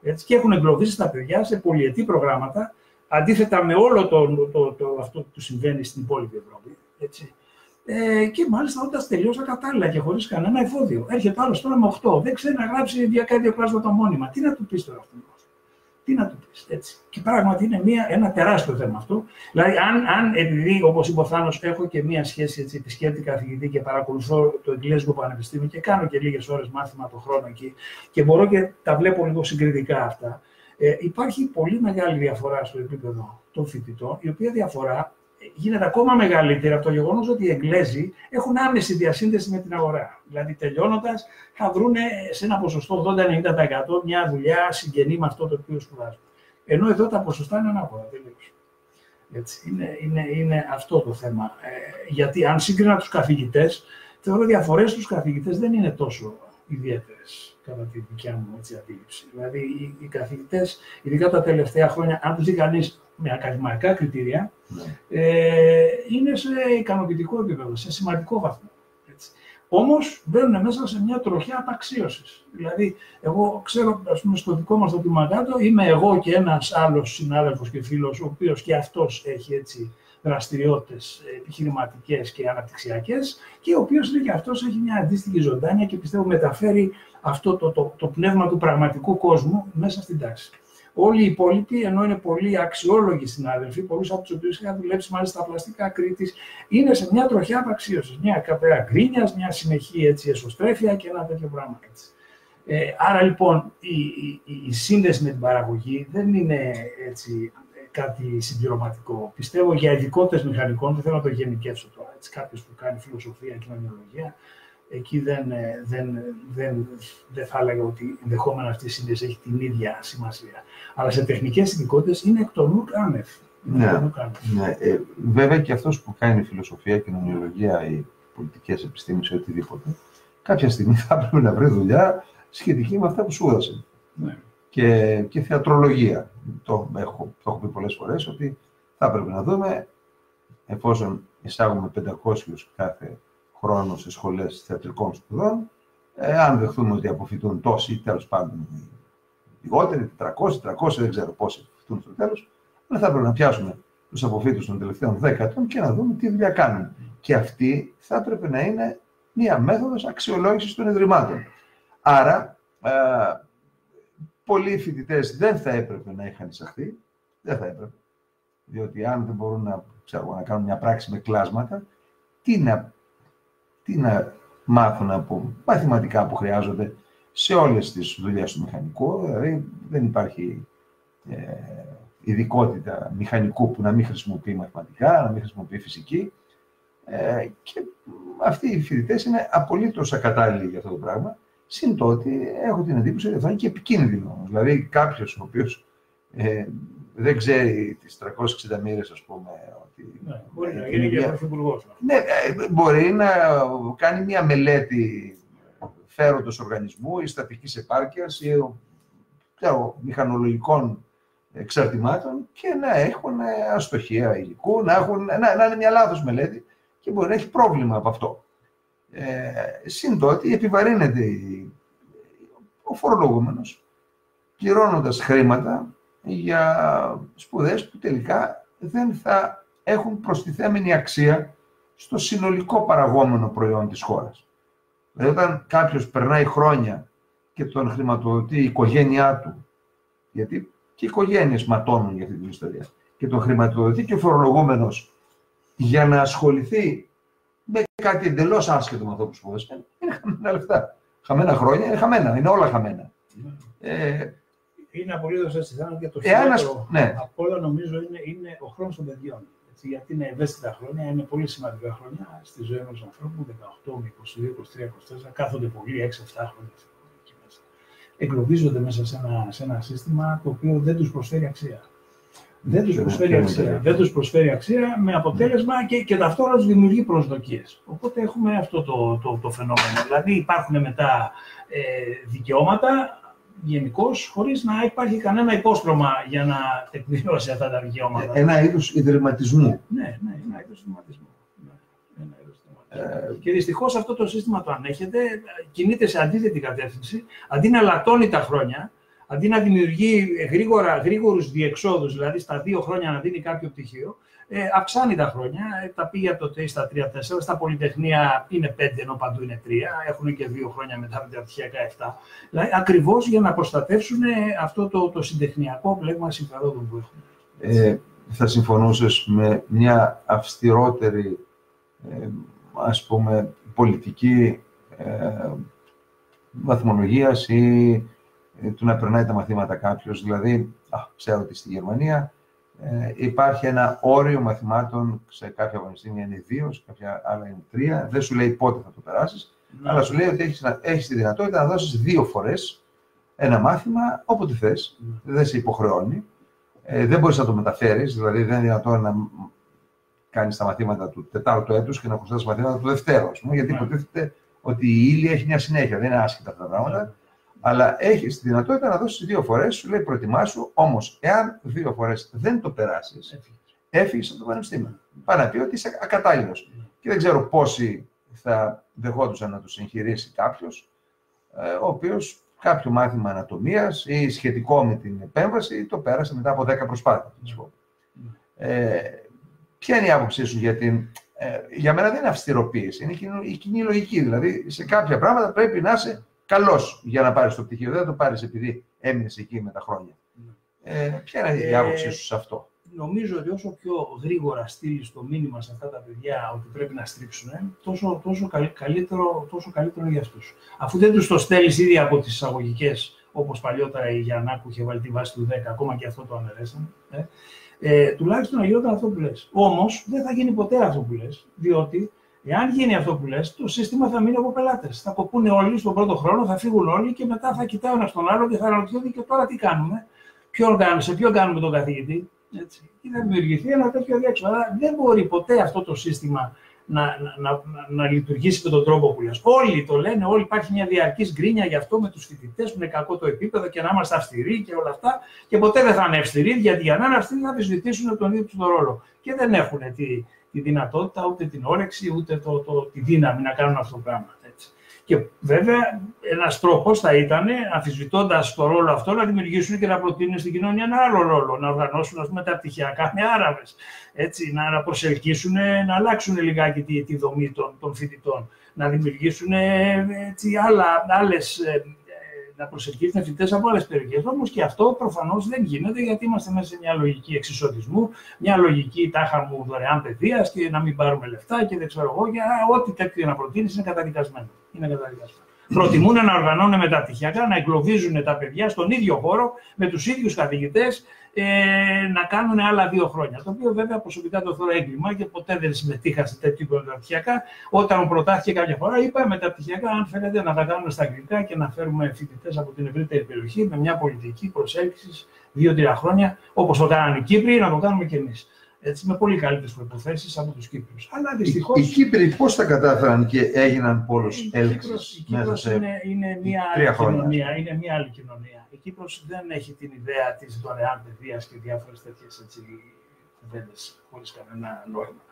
Έτσι, και έχουν εγκλωβίσει τα παιδιά σε πολυετή προγράμματα, αντίθετα με όλο το, το, το, το αυτό που συμβαίνει στην υπόλοιπη Ευρώπη. Έτσι. Ε, και μάλιστα όταν τελείωσα κατάλληλα και χωρίς κανένα εφόδιο. Έρχεται άλλος τώρα με 8. Δεν ξέρει να γράψει για κάτι δύο κλάσματα μόνιμα. Τι να του πεις τώρα αυτός; Τι να του πεις έτσι. Και πράγματι είναι μια, ένα τεράστιο θέμα αυτό. Δηλαδή, αν, αν επειδή, όπως είπε ο Θάνος, έχω και μια σχέση έτσι, επισκέπτη καθηγητή και παρακολουθώ το Εγγλέζικο Πανεπιστήμιο και κάνω και λίγες ώρες μάθημα το χρόνο εκεί και μπορώ και τα βλέπω λίγο συγκριτικά αυτά. Ε, υπάρχει πολύ μεγάλη διαφορά στο επίπεδο των φοιτητών, η οποία διαφορά γίνεται ακόμα μεγαλύτερη από το γεγονός ότι οι Εγγλέζοι έχουν άμεση διασύνδεση με την αγορά. Δηλαδή, τελειώνοντας, θα βρουν σε ένα ποσοστό 80-90% μια δουλειά συγγενή με αυτό το οποίο σπουδάζουν. Ενώ εδώ τα ποσοστά είναι ανάποδα. Έτσι, είναι, είναι, είναι αυτό το θέμα. Ε, γιατί αν σύγκρινα τους καθηγητές, θεωρώ διαφορές στους καθηγητές δεν είναι τόσο ιδιαίτερες κατά τη δικιά μου έτσι, αντίληψη. Δηλαδή, οι, οι καθηγητές, ειδικά τα τελευταία χρόνια, αν τους δει κανείς με ακαδημαϊκά κριτήρια, ναι. Ε, είναι σε ικανοποιητικό επίπεδο, σε σημαντικό βαθμό. Όμως μπαίνουν μέσα σε μια τροχιά απαξίωσης. Δηλαδή, εγώ ξέρω, ας πούμε, στο δικό μας το είμαι εγώ και ένας άλλος συνάδελφος και φίλος, ο οποίος και αυτός έχει έτσι δραστηριότητες επιχειρηματικές και αναπτυξιακές και ο οποίος είναι και αυτός έχει μια αντίστοιχη ζωντάνια και πιστεύω μεταφέρει αυτό το, το, το πνεύμα του πραγματικού κόσμου μέσα στην τάξη. Όλοι οι υπόλοιποι, ενώ είναι πολύ αξιόλογοι συνάδελφοι, πολλούς από τους οποίους είχα δουλέψει μάλιστα στα πλαστικά Κρήτης, είναι σε μια τροχιά απαξίωσης. Μια καπέρα γκρίνιας, μια συνεχή έτσι, εσωστρέφεια και ένα τέτοιο πράγμα. Έτσι. Ε, άρα λοιπόν η, η, η, σύνδεση με την παραγωγή δεν είναι έτσι, κάτι συμπληρωματικό. Πιστεύω για ειδικότητε μηχανικών, δεν θέλω να το γενικεύσω τώρα. Κάποιος που κάνει φιλοσοφία, κοινωνιολογία, εκεί δεν, ε, δεν, δεν, δεν θα έλεγα ότι ενδεχόμενα αυτή η σύνδεση έχει την ίδια σημασία. Αλλά σε τεχνικές ειδικότητες είναι εκ των ουκ άνευ. Ναι, ναι. Ε, βέβαια και αυτός που κάνει φιλοσοφία, κοινωνιολογία ή πολιτικές επιστήμες ή οτιδήποτε, κάποια στιγμή θα έπρεπε να βρει δουλειά σχετική με αυτά που σπούδασε. Ναι. Και, και θεατρολογία. Το έχω, το έχω πει πολλές φορές ότι θα έπρεπε να δούμε, εφόσον εισάγουμε 500 κάθε χρόνο σε σχολές θεατρικών σπουδών, ε, αν δεχθούμε ότι αποφυτούν τόσοι, τέλος πάντων λιγότεροι, 400, 300, δεν ξέρω πόσοι αποφυτούν στο τέλος, αλλά θα έπρεπε να πιάσουμε τους αποφύτους των τελευταίων 10 ετών και να δούμε τι δουλειά κάνουν. Και αυτή θα έπρεπε να είναι μία μέθοδος αξιολόγησης των ιδρυμάτων. Άρα, ε, πολλοί φοιτητές δεν θα έπρεπε να είχαν εισαχθεί, δεν θα έπρεπε, διότι αν δεν μπορούν να, ξέρω, να κάνουν μια πράξη με κλάσματα, τι να τι να μάθουν από μαθηματικά που χρειάζονται σε όλες τις δουλειές του μηχανικού. Δηλαδή δεν υπάρχει ε, ειδικότητα μηχανικού που να μην χρησιμοποιεί μαθηματικά, να μην χρησιμοποιεί φυσική. Ε, και αυτοί οι φοιτητές είναι απολύτως ακατάλληλοι για αυτό το πράγμα. Συν το ότι έχω την εντύπωση ότι θα είναι και επικίνδυνο. Δηλαδή, κάποιος ο οποίος ε, δεν ξέρει τις 360 μοίρες, ας πούμε, ναι, μπορεί να γίνει και πρωθυπουργό. Ναι, ε, μπορεί να κάνει μια μελέτη φέροντος οργανισμού ή στατικής επάρκειας ή ξέρω, μηχανολογικών εξαρτημάτων και να έχουν αστοχία υλικού, να, έχουν, να, να είναι μια λάθος μελέτη και μπορεί να έχει πρόβλημα από αυτό. Ε, Συν ότι επιβαρύνεται ο φορολογούμενος πληρώνοντας χρήματα για σπουδές που τελικά δεν θα έχουν προστιθέμενη αξία στο συνολικό παραγόμενο προϊόν της χώρας. Δηλαδή όταν κάποιος περνάει χρόνια και τον χρηματοδοτεί η οικογένειά του, γιατί και οι οικογένειες ματώνουν για αυτή την ιστορία, και τον χρηματοδοτεί και ο φορολογούμενος για να ασχοληθεί με κάτι εντελώς άσχετο με αυτό που σπούδασε, είναι χαμένα λεφτά. Χαμένα χρόνια, είναι χαμένα, είναι όλα χαμένα. Ναι. Ε, είναι απολύτως έτσι. Θα είναι το χειρότερο ναι. από όλα νομίζω είναι, είναι ο χρόνος των παιδιών γιατί είναι ευαίσθητα χρόνια, είναι πολύ σημαντικά χρόνια στη ζωή ενός ανθρώπου, 18 με 22, 23, 24, κάθονται πολύ 6-7 χρόνια εκεί μέσα. Εγκλωβίζονται μέσα σε ένα, σε ένα σύστημα το οποίο δεν τους προσφέρει αξία. Δεν τους προσφέρει αξία. Δεν τους προσφέρει αξία με αποτέλεσμα και, και ταυτόχρονα τους δημιουργεί προσδοκίες. Οπότε έχουμε αυτό το, το, το φαινόμενο. Δηλαδή υπάρχουν μετά ε, δικαιώματα γενικώς, χωρίς να υπάρχει κανένα υπόστρωμα για να εκπληρώσει αυτά τα δικαιώματα. Ένα είδος ιδρυματισμού. Ναι, ναι, ένα είδος ιδρυματισμού. Ναι, ε... Και δυστυχώς αυτό το σύστημα το ανέχεται, κινείται σε αντίθετη κατεύθυνση. Αντί να λατώνει τα χρόνια, αντί να δημιουργεί γρήγορα, γρήγορους διεξόδους, δηλαδή στα δύο χρόνια να δίνει κάποιο πτυχίο, ε, αυξάνει τα χρόνια. Ε, τα πήγε από το 3 στα 3-4. Στα πολυτεχνία είναι 5 ενώ παντού είναι 3. Έχουν και δύο χρόνια μετά τα πτυχιακά 7. Δηλαδή ακριβώς για να προστατεύσουν ε, αυτό το, το συντεχνιακό πλέγμα συμφερόντων που έχουν. Ε, θα συμφωνούσες με μια αυστηρότερη ε, ας πούμε πολιτική ε, βαθμολογίας ή ε, του να περνάει τα μαθήματα κάποιος; Δηλαδή, α, ξέρω ότι στη Γερμανία ε, υπάρχει ένα όριο μαθημάτων σε κάποια πανεπιστήμια είναι δύο, σε κάποια άλλα είναι τρία. Δεν σου λέει πότε θα το περάσεις, ναι. αλλά σου λέει ότι έχεις έχεις τη δυνατότητα να δώσεις δύο φορές ένα μάθημα όποτε θες. Ναι. Δεν σε υποχρεώνει. Ε, δεν μπορείς να το μεταφέρεις, δηλαδή δεν είναι δυνατόν να κάνεις τα μαθήματα του τετάρτου έτους και να χρωστά τα μαθήματα του δευτέρου, γιατί ναι. υποτίθεται ότι η ήλια έχει μια συνέχεια. Δεν είναι άσχετα αυτά τα πράγματα αλλά έχεις τη δυνατότητα να δώσεις δύο φορές, σου λέει προετοιμάσου, όμως εάν δύο φορές δεν το περάσεις, έφυγες από το πανεπιστήμιο. Πάει να πει ότι είσαι ακατάλληλος. Και δεν ξέρω πόσοι θα δεχόντουσαν να τους εγχειρήσει κάποιος, ε, ο οποίος κάποιο μάθημα ανατομίας ή σχετικό με την επέμβαση το πέρασε μετά από 10 προσπάθειε. Ε, ποια είναι η άποψή σου για την. Ε, για μένα δεν είναι αυστηροποίηση, είναι η κοινή λογική. Δηλαδή, σε κάποια πράγματα πρέπει να είσαι καλός για να πάρεις το πτυχίο. Δεν θα το πάρεις επειδή έμεινες εκεί με τα χρόνια. Ε, ποια είναι η άποψή σου σε αυτό; Νομίζω ότι όσο πιο γρήγορα στείλεις το μήνυμα σε αυτά τα παιδιά ότι πρέπει να στρίψουν, τόσο, τόσο, καλύτερο, τόσο καλύτερο για αυτούς. Αφού δεν τους το στέλνεις ήδη από τις εισαγωγικές, όπως παλιότερα η Γιαννάκου είχε βάλει τη βάση του 10, ακόμα και αυτό το αναιρέσαμε. Ε, ε, τουλάχιστον να γινόταν αυτό που λες. Όμως δεν θα γίνει ποτέ αυτό που λες, διότι Εάν γίνει αυτό που λες, το σύστημα θα μείνει από πελάτες. Θα κοπούν όλοι στον πρώτο χρόνο, θα φύγουν όλοι και μετά θα κοιτάω ένας στον άλλο και θα αναρωτιόνται και τώρα τι κάνουμε. Ποιον κάνουμε, σε ποιον κάνουμε τον καθηγητή. Έτσι. Και θα δημιουργηθεί ένα τέτοιο διέξοδο. Αλλά δεν μπορεί ποτέ αυτό το σύστημα να, να, να, να, λειτουργήσει με τον τρόπο που λες. Όλοι το λένε, όλοι υπάρχει μια διαρκής γκρίνια γι' αυτό με τους φοιτητές που είναι κακό το επίπεδο και να είμαστε αυστηροί και όλα αυτά. Και ποτέ δεν θα είναι αυστηροί, γιατί για να είναι αυστηροί θα αμφισβητήσουν τον ίδιο τους τον ρόλο. Και δεν έχουν τη, τη δυνατότητα, ούτε την όρεξη, ούτε το, το, τη δύναμη να κάνουν αυτό το πράγμα. Έτσι. Και βέβαια, ένας τρόπος θα ήταν, αμφισβητώντας το ρόλο αυτό, να δημιουργήσουν και να προτείνουν στην κοινωνία ένα άλλο ρόλο. Να οργανώσουν, ας πούμε, τα πτυχιακά με Άραβες. Έτσι, να, να προσελκύσουν, να αλλάξουν λιγάκι τη, τη δομή των, των φοιτητών. Να δημιουργήσουν άλλες να προσελκύσουν φοιτητέ από άλλες περιοχές. Όμω και αυτό προφανώς δεν γίνεται γιατί είμαστε μέσα σε μια λογική εξισωτισμού, μια λογική τάχα μου δωρεάν παιδείας και να μην πάρουμε λεφτά και δεν ξέρω εγώ. Για ό,τι τέτοιο να προτείνεις είναι καταδικασμένο. Είναι καταδικασμένο. Προτιμούν να οργανώνουν μεταπτυχιακά, να εγκλωβίζουν τα παιδιά στον ίδιο χώρο με τους ίδιους καθηγητές ε, να κάνουν άλλα δύο χρόνια. Το οποίο βέβαια προσωπικά το θεωρώ έγκλημα και ποτέ δεν συμμετείχα σε τέτοιο μεταπτυχιακά. Όταν μου προτάθηκε κάποια φορά, είπα μεταπτυχιακά, αν θέλετε να τα κάνουμε στα αγγλικά και να φέρουμε φοιτητές από την ευρύτερη περιοχή με μια πολιτική προσέλκυση δύο-τρία χρόνια, όπως το κάνανε οι Κύπροι, να το κάνουμε κι εμείς έτσι, με πολύ καλύτερες προποθέσει από τους Κύπριου. Αλλά δυστυχώ. Οι, οι Κύπροι πώς τα κατάφεραν και έγιναν πόλος έλξης μέσα σε είναι, είναι μια άλλη κοινωνία. Είναι μια άλλη κοινωνία. Η Κύπρος δεν έχει την ιδέα της δωρεάν παιδείας και διάφορες τέτοιες κουβέντες χωρίς κανένα νόημα.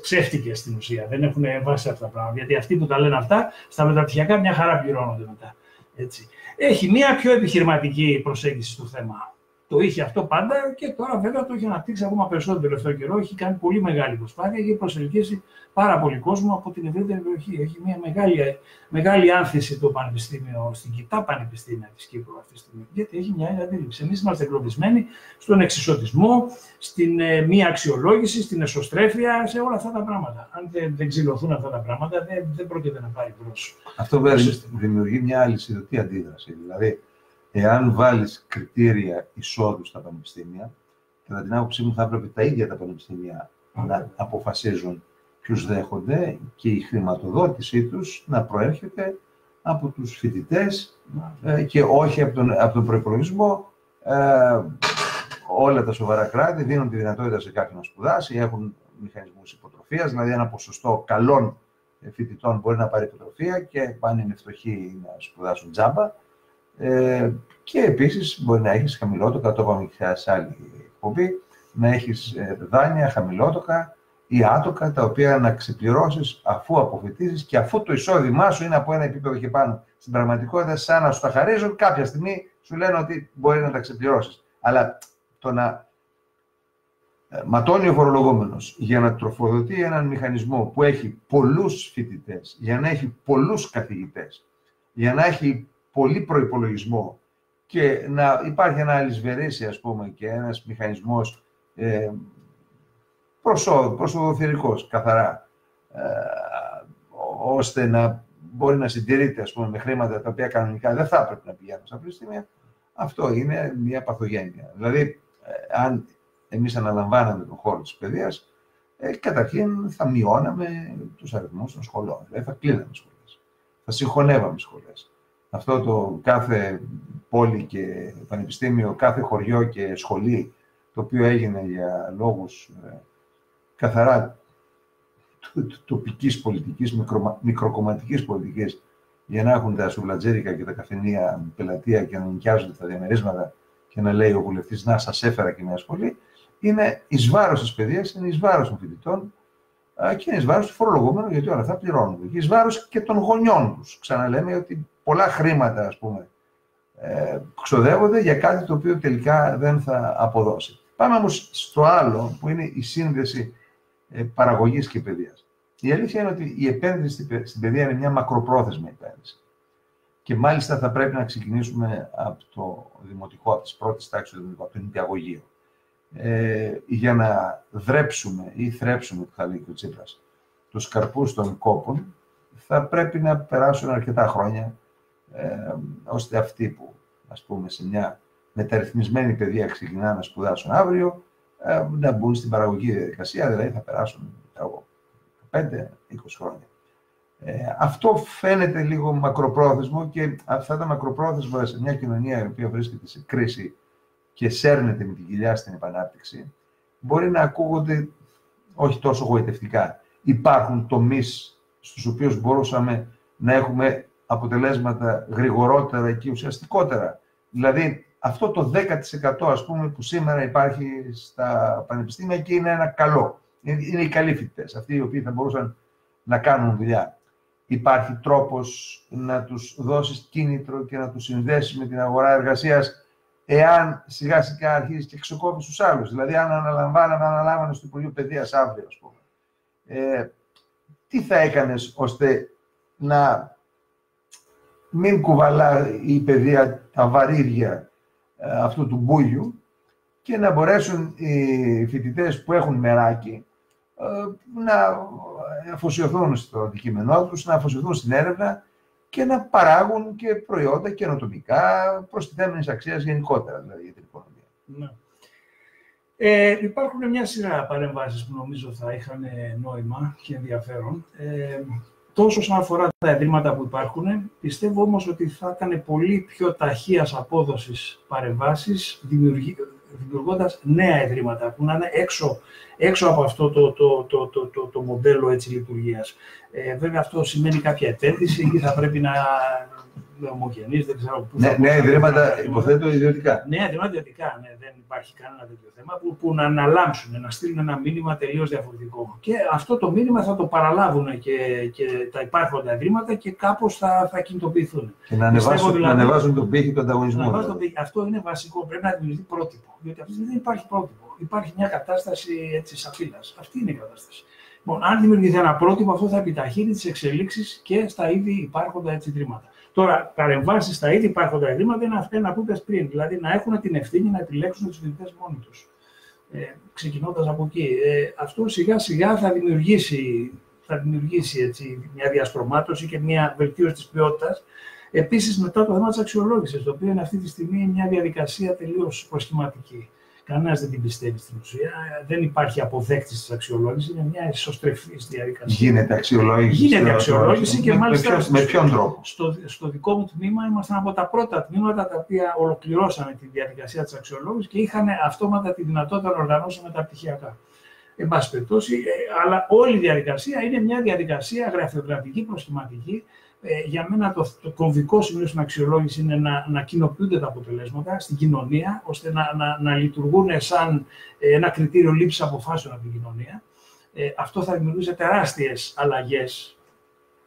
Ψεύτικες στην ουσία. Δεν έχουν βάσει αυτά τα πράγματα. Γιατί αυτοί που τα λένε αυτά στα μεταπτυχιακά μια χαρά πληρώνονται μετά. Έτσι. Έχει μια πιο επιχειρηματική προσέγγιση του θέμα το είχε αυτό πάντα και τώρα βέβαια το έχει αναπτύξει ακόμα περισσότερο τον τελευταίο καιρό. Έχει κάνει πολύ μεγάλη προσπάθεια και έχει προσελκύσει πάρα πολύ κόσμο από την ευρύτερη περιοχή. Έχει μια μεγάλη, μεγάλη άνθηση το Πανεπιστήμιο στην Κιτά Πανεπιστήμια της Κύπρου αυτή τη στιγμή. Γιατί έχει μια άλλη αντίληψη. Εμείς είμαστε εγκλωβισμένοι στον εξισωτισμό, στην ε, μία αξιολόγηση, στην εσωστρέφεια, σε όλα αυτά τα πράγματα. Αν δεν, δεν ξυλωθούν αυτά τα πράγματα, δεν, δεν πρόκειται να πάρει μπρος. Αυτό βέβαια δημιουργεί μια αλυσιδωτή αντίδραση. Δηλαδή, Εάν βάλεις κριτήρια εισόδου στα πανεπιστήμια, κατά την άποψή μου θα έπρεπε τα ίδια τα πανεπιστήμια να αποφασίζουν ποιους δέχονται και η χρηματοδότησή τους να προέρχεται από τους φοιτητές ε, και όχι από τον, από τον προϋπολογισμό. Ε, όλα τα σοβαρά κράτη δίνουν τη δυνατότητα σε κάποιον να σπουδάσει, έχουν μηχανισμούς υποτροφίας, δηλαδή ένα ποσοστό καλών φοιτητών μπορεί να πάρει υποτροφία και πάνε είναι φτωχοί να σπουδάσουν τζάμπα. Ε, και επίσης μπορεί να έχεις χαμηλότοκα, το είπαμε και σε άλλη εκπομπή, να έχεις ε, δάνεια χαμηλότοκα ή άτοκα τα οποία να ξεπληρώσεις αφού αποφοιτήσεις και αφού το εισόδημά σου είναι από ένα επίπεδο και πάνω. Στην πραγματικότητα, σαν να σου τα χαρίζουν, κάποια στιγμή σου λένε ότι μπορεί να τα ξεπληρώσεις. Αλλά το να ε, ματώνει ο φορολογούμενος για να τροφοδοτεί έναν μηχανισμό που έχει πολλούς φοιτητές, για να έχει πολλούς καθηγητές, για να έχει πολύ προϋπολογισμό και να υπάρχει ένα αλυσβερίσι, ας πούμε, και ένας μηχανισμός ε, προσοδοθερικός, καθαρά, ε, ώστε να μπορεί να συντηρείται, ας πούμε, με χρήματα τα οποία κανονικά δεν θα έπρεπε να πηγαίνουν στα πληστήμια, αυτό είναι μια παθογένεια. Δηλαδή, ε, αν εμείς αναλαμβάναμε τον χώρο της παιδείας, ε, καταρχήν θα μειώναμε τους αριθμούς των σχολών. Δηλαδή, θα κλείναμε σχολές. Θα συγχωνεύαμε σχολές αυτό το κάθε πόλη και πανεπιστήμιο, κάθε χωριό και σχολή, το οποίο έγινε για λόγους ε, καθαρά τοπικής πολιτικής, μικροκομματικής πολιτικής, για να έχουν τα σουβλατζέρικα και τα καφενεία πελατεία και να νοικιάζονται τα διαμερίσματα και να λέει ο βουλευτής να σας έφερα και μια σχολή, είναι εις βάρος της παιδείας, είναι εις βάρος των φοιτητών και είναι εις βάρος του φορολογούμενου, γιατί όλα αυτά πληρώνουν. Και εις βάρος και των γονιών τους. Ξαναλέμε ότι πολλά χρήματα, ας πούμε, ε, ξοδεύονται για κάτι το οποίο τελικά δεν θα αποδώσει. Πάμε όμως στο άλλο, που είναι η σύνδεση ε, παραγωγής και παιδείας. Η αλήθεια είναι ότι η επένδυση στην παιδεία είναι μια μακροπρόθεσμη επένδυση. Και μάλιστα θα πρέπει να ξεκινήσουμε από το δημοτικό, από τις πρώτες τάξεις του δημοτικού, από το νηπιαγωγείο. Ε, για να δρέψουμε ή θρέψουμε, που θα λέει και ο Τσίπρας, τους καρπούς των κόπων, θα πρέπει να περάσουν αρκετά χρόνια, ε, ώστε αυτοί που, ας πούμε, σε μια μεταρρυθμισμένη παιδεία ξεκινά να σπουδάσουν αύριο, ε, να μπουν στην παραγωγική διαδικασία, δηλαδή θα περάσουν 5-20 χρόνια. Ε, αυτό φαίνεται λίγο μακροπρόθεσμο και αυτά τα μακροπρόθεσμα σε μια κοινωνία η οποία βρίσκεται σε κρίση και σέρνεται με την κοιλιά στην επανάπτυξη, μπορεί να ακούγονται όχι τόσο γοητευτικά. Υπάρχουν τομείς στους οποίους μπορούσαμε να έχουμε αποτελέσματα γρηγορότερα και ουσιαστικότερα. Δηλαδή, αυτό το 10% ας πούμε που σήμερα υπάρχει στα πανεπιστήμια και είναι ένα καλό. Είναι οι καλοί φοιτητές, αυτοί οι οποίοι θα μπορούσαν να κάνουν δουλειά. Υπάρχει τρόπος να τους δώσεις κίνητρο και να τους συνδέσεις με την αγορά εργασίας εάν σιγά σιγά αρχίσει και ξεκόβει στους άλλους. Δηλαδή, αν αναλαμβάναμε, αναλάμβανε στο Υπουργείο Παιδείας αύριο, ας πούμε. Ε, τι θα έκανες ώστε να μην κουβαλά η παιδεία τα βαρύδια ε, αυτού του μπούγιου και να μπορέσουν οι φοιτητές που έχουν μεράκι ε, να αφοσιωθούν στο αντικείμενό τους, να αφοσιωθούν στην έρευνα και να παράγουν και προϊόντα καινοτομικά προστιθέμενης αξίας γενικότερα, δηλαδή για την οικονομία. Ναι. Ε, υπάρχουν μια σειρά παρεμβάσεις που νομίζω θα είχαν νόημα και ενδιαφέρον. Ε, τόσο όσον αφορά τα ιδρύματα που υπάρχουν, πιστεύω όμως ότι θα ήταν πολύ πιο ταχείας απόδοσης παρεμβάσεις, δημιουργώντας νέα ιδρύματα που να είναι έξω, έξω από αυτό το, το, το, το, το, το μοντέλο έτσι, λειτουργίας. Ε, βέβαια αυτό σημαίνει κάποια επένδυση και θα πρέπει να ομογενείς, δεν ξέρω πού. Ναι, νέα ιδρύματα, υποθέτω ιδιωτικά. Νέα ιδρύματα ιδιωτικά, ναι, δεν υπάρχει κανένα τέτοιο θέμα που, που να αναλάμψουν, να στείλουν ένα μήνυμα τελείως διαφορετικό. Και αυτό το μήνυμα θα το παραλάβουν και, και τα υπάρχοντα ιδρύματα και κάπως θα, θα κινητοποιηθούν. Και να ανεβάσουν, δηλαδή, να ανεβάσουν τον πύχη του ανταγωνισμού. Να δηλαδή. Αυτό είναι βασικό. Πρέπει να δημιουργηθεί πρότυπο. Διότι αυτή δεν υπάρχει πρότυπο. Υπάρχει μια κατάσταση έτσι σαφίλα. Αυτή είναι η κατάσταση. Λοιπόν, αν δημιουργηθεί ένα πρότυπο, αυτό θα επιταχύνει τις εξελίξεις και στα ήδη υπάρχοντα έτσι ιδρύματα. Τώρα, παρεμβάσει στα ήδη υπάρχοντα ιδρύματα είναι αυτά που είπε πριν. Δηλαδή να έχουν την ευθύνη να επιλέξουν τους φοιτητές μόνοι τους. Ε, Ξεκινώντας από εκεί. Ε, αυτό σιγά σιγά θα δημιουργήσει, θα δημιουργήσει έτσι, μια διαστρωμάτωση και μια βελτίωση της ποιότητας. Επίσης, μετά το θέμα της αξιολόγησης, το οποίο είναι αυτή τη στιγμή μια διαδικασία τελείως προσχηματική. Κανένας δεν την πιστεύει στην ουσία. Δεν υπάρχει αποδέκτη της αξιολόγησης. Είναι μια ισοστρεφής διαδικασία. Γίνεται αξιολόγηση. Γίνεται αξιολόγηση και με, μάλιστα. Με, ποιον τρόπο; Στο, στο δικό μου τμήμα ήμασταν από τα πρώτα τμήματα τα οποία ολοκληρώσαμε τη διαδικασία της αξιολόγησης και είχαν αυτόματα τη δυνατότητα να οργανώσουμε τα πτυχιακά. Εν πάση περιπτώσει, ε, αλλά όλη η διαδικασία είναι μια διαδικασία γραφειοκρατική, προσχηματική, ε, για μένα το, το κομβικό σημείο στην αξιολόγηση είναι να, να κοινοποιούνται τα αποτελέσματα στην κοινωνία, ώστε να, να, να λειτουργούν σαν ε, ένα κριτήριο λήψης αποφάσεων από την κοινωνία. Ε, αυτό θα δημιουργήσει τεράστιες αλλαγές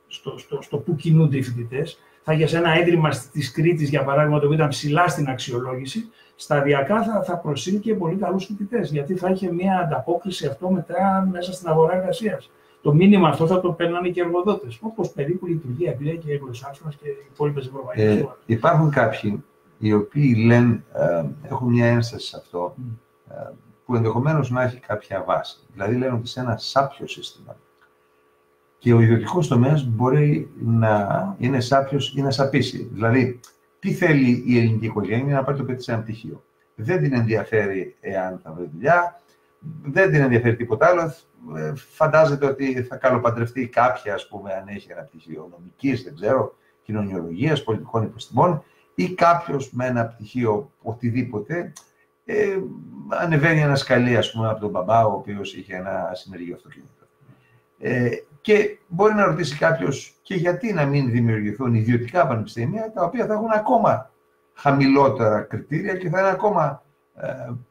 στο, στο, στο πού κινούνται οι φοιτητές. Θα για ένα ίδρυμα της Κρήτης, για παράδειγμα, το οποίο ήταν ψηλά στην αξιολόγηση, σταδιακά θα, θα προσύνει και πολύ καλούς φοιτητές, γιατί θα είχε μια ανταπόκριση αυτό μετά μέσα στην αγορά εργασίας το μήνυμα αυτό θα το παίρνανε και οι εργοδότες. Όπως περίπου λειτουργεί η Αγγλία και η Αγγλοσάξονα και οι υπόλοιπες ευρωπαϊκές ε, Υπάρχουν κάποιοι οι οποίοι λένε, ε, έχουν μια ένσταση σε αυτό, ε, που ενδεχομένως να έχει κάποια βάση. Δηλαδή λένε ότι σε ένα σάπιο σύστημα και ο ιδιωτικός τομέας μπορεί να είναι σάπιος ή να σαπίσει. Δηλαδή, τι θέλει η ελληνική οικογένεια να πάρει το παιδί σε ένα πτυχίο. Δεν την ενδιαφέρει εάν θα βρει δουλειά, δεν την ενδιαφέρει τίποτα άλλο. Ε, φαντάζεται ότι θα καλοπαντρευτεί κάποια, ας πούμε, αν έχει ένα πτυχίο νομικής, δεν ξέρω, κοινωνιολογίας, πολιτικών υποστημών ή κάποιος με ένα πτυχίο οτιδήποτε ε, ανεβαίνει ένα σκαλί, ας πούμε, από τον μπαμπά, ο οποίος είχε ένα συνεργείο αυτοκίνητο. Ε, και μπορεί να ρωτήσει κάποιος και γιατί να μην δημιουργηθούν ιδιωτικά πανεπιστήμια, τα οποία θα έχουν ακόμα χαμηλότερα κριτήρια και θα είναι ακόμα ε,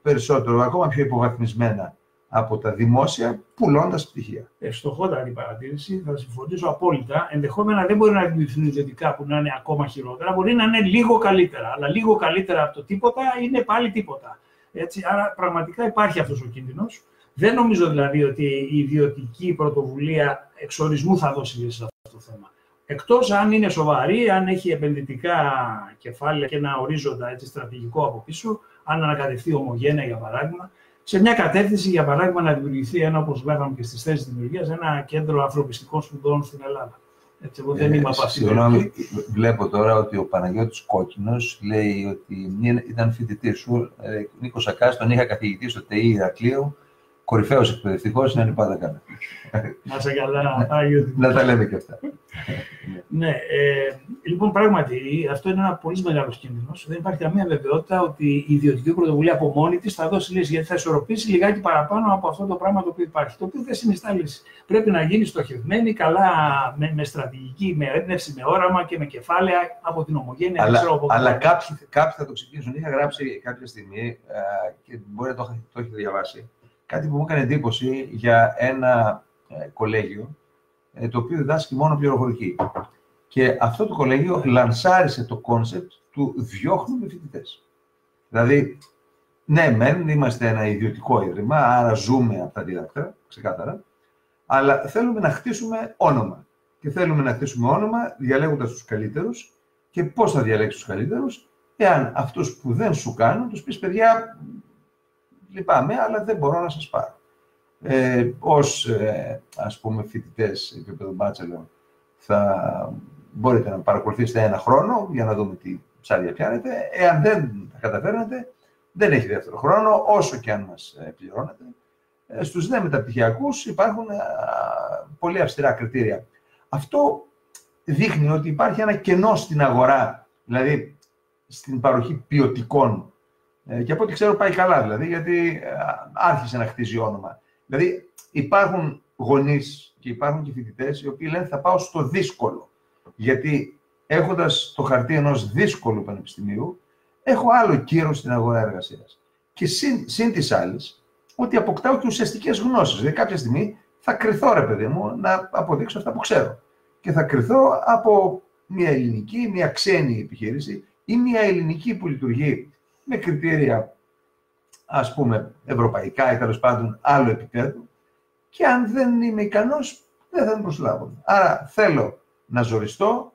περισσότερο, ακόμα πιο υποβαθμισμένα από τα δημόσια, πουλώντας πτυχία. Ευστοχότατη παρατήρηση, θα συμφωνήσω απόλυτα. Ενδεχόμενα δεν μπορεί να δημιουργηθούν ιδιωτικά που να είναι ακόμα χειρότερα, μπορεί να είναι λίγο καλύτερα. Αλλά λίγο καλύτερα από το τίποτα είναι πάλι τίποτα. Έτσι, άρα πραγματικά υπάρχει αυτός ο κίνδυνος. Δεν νομίζω δηλαδή ότι η ιδιωτική πρωτοβουλία εξορισμού θα δώσει λύση σε αυτό το θέμα. Εκτός αν είναι σοβαρή, αν έχει επενδυτικά κεφάλαια και ένα ορίζοντα έτσι, στρατηγικό από πίσω, αν ανακατευτεί ομογένεια για παράδειγμα, σε μια κατεύθυνση, για παράδειγμα, να δημιουργηθεί ένα, όπως λέγαμε και στις θέσεις δημιουργίας, ένα κέντρο ανθρωπιστικών σπουδών στην Ελλάδα. Έτσι, εγώ δεν είμαι ε, Συγγνώμη, βλέπω τώρα ότι ο Παναγιώτης Κόκκινος λέει ότι ήταν φοιτητής σου, ε, Νίκος Σακάς, τον είχα καθηγητή στο ΤΕΙ Ηρακλείου, κορυφαίος εκπαιδευτικός, είναι ανυπάτα καλά. Να σε καλά, Άγιο. Να τα λέμε και αυτά. ναι, ε, λοιπόν, πράγματι, αυτό είναι ένα πολύ μεγάλος κίνδυνος. Δεν υπάρχει καμία βεβαιότητα ότι η ιδιωτική πρωτοβουλία από μόνη της θα δώσει λύση, γιατί θα ισορροπήσει λιγάκι παραπάνω από αυτό το πράγμα το οποίο υπάρχει. Το οποίο δεν συνιστά λύση. Πρέπει να γίνει στοχευμένη, καλά, με, με στρατηγική, με έμπνευση, με όραμα και με κεφάλαια από την ομογένεια. Αλλά, ξέρω, αλλά κάποιοι, κάποιοι θα το ξεκινήσουν. Είχα γράψει κάποια στιγμή ε, και μπορεί να το, το έχετε διαβάσει κάτι που μου έκανε εντύπωση για ένα ε, κολέγιο, ε, το οποίο διδάσκει μόνο πληροφορική. Και αυτό το κολέγιο λανσάρισε το κόνσεπτ του διώχνουμε φοιτητές. Δηλαδή, ναι, μεν είμαστε ένα ιδιωτικό ίδρυμα, άρα ζούμε από τα δίδακτρα, ξεκάθαρα, αλλά θέλουμε να χτίσουμε όνομα. Και θέλουμε να χτίσουμε όνομα διαλέγοντας τους καλύτερους. Και πώς θα διαλέξεις τους καλύτερους, εάν αυτούς που δεν σου κάνουν, τους πεις παιδιά, λυπάμαι, αλλά δεν μπορώ να σας πάρω. Ε, ως, ε, ας πούμε, φοιτητές επίπεδο bachelor, θα μπορείτε να παρακολουθήσετε ένα χρόνο για να δούμε τι ψάρια πιάνετε. Εάν δεν τα καταφέρνετε, δεν έχει δεύτερο χρόνο, όσο και αν μας ε, πληρώνετε. Ε, στους δε μεταπτυχιακούς υπάρχουν ε, πολύ αυστηρά κριτήρια. Αυτό δείχνει ότι υπάρχει ένα κενό στην αγορά, δηλαδή στην παροχή ποιοτικών ε, και από ό,τι ξέρω πάει καλά δηλαδή, γιατί ε, άρχισε να χτίζει όνομα. Δηλαδή υπάρχουν γονείς και υπάρχουν και φοιτητές οι οποίοι λένε θα πάω στο δύσκολο. Γιατί έχοντας το χαρτί ενός δύσκολου πανεπιστημίου, έχω άλλο κύρος στην αγορά εργασίας. Και συν, συν της άλλης, ότι αποκτάω και ουσιαστικές γνώσεις. Δηλαδή κάποια στιγμή θα κρυθώ, ρε παιδί μου, να αποδείξω αυτά που ξέρω. Και θα κρυθώ από μια ελληνική, μια ξένη επιχείρηση ή μια ελληνική που λειτουργεί με κριτήρια ας πούμε ευρωπαϊκά ή τέλος πάντων άλλο επίπεδο και αν δεν είμαι ικανός δεν θα με προσλάβουν. Άρα θέλω να ζοριστώ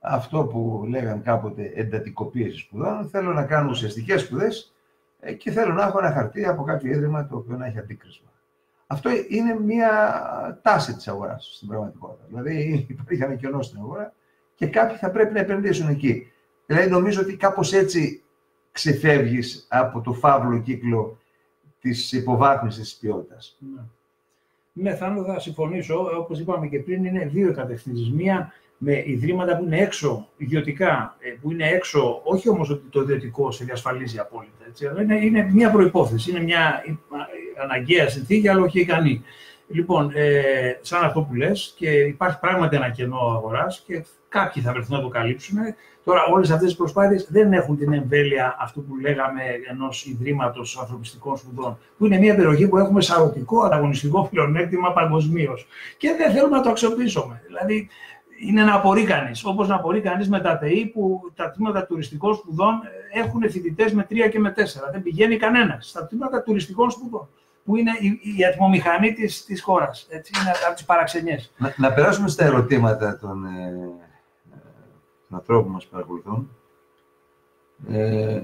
αυτό που λέγαν κάποτε εντατικοποίηση σπουδών, θέλω να κάνω ουσιαστικές σπουδές ε, και θέλω να έχω ένα χαρτί από κάποιο ίδρυμα το οποίο να έχει αντίκρισμα. Αυτό είναι μια τάση της αγοράς στην πραγματικότητα. Δηλαδή <laughs> υπάρχει ένα κενό στην αγορά και κάποιοι θα πρέπει να επενδύσουν εκεί. Δηλαδή νομίζω ότι κάπως έτσι ξεφεύγεις από το φαύλο κύκλο της υποβάθμισης της ποιότητας. Ναι. Ναι, θα συμφωνήσω. Όπως είπαμε και πριν, είναι δύο κατευθύνσεις. Μία με ιδρύματα που είναι έξω, ιδιωτικά, ε, που είναι έξω, όχι όμως ότι το ιδιωτικό σε διασφαλίζει απόλυτα, έτσι, αλλά είναι, είναι μια προϋπόθεση, είναι μια αναγκαία συνθήκη, αλλά όχι ικανή. Λοιπόν, ε, σαν αυτό που λες, και υπάρχει πράγματι ένα κενό αγοράς και κάποιοι θα βρεθούν να το καλύψουν. Τώρα, όλες αυτές οι προσπάθειες δεν έχουν την εμβέλεια αυτού που λέγαμε ενός Ιδρύματος Ανθρωπιστικών Σπουδών, που είναι μια περιοχή που έχουμε σαρωτικό ανταγωνιστικό πλεονέκτημα παγκοσμίως. Και δεν θέλουμε να το αξιοποιήσουμε. Δηλαδή, είναι να απορεί κανείς. Όπως να απορεί κανείς με τα ΤΕΗ που τα τμήματα τουριστικών σπουδών έχουν φοιτητές με τρία και με τέσσερα. Δεν πηγαίνει κανένας στα τμήματα τουριστικών σπουδών που είναι η, η ατμομηχανή της, της χώρας, έτσι, είναι από τις παραξενιές. Να, να περάσουμε στα ερωτήματα των, ε, των ανθρώπων που μας παρακολουθούν. Ε,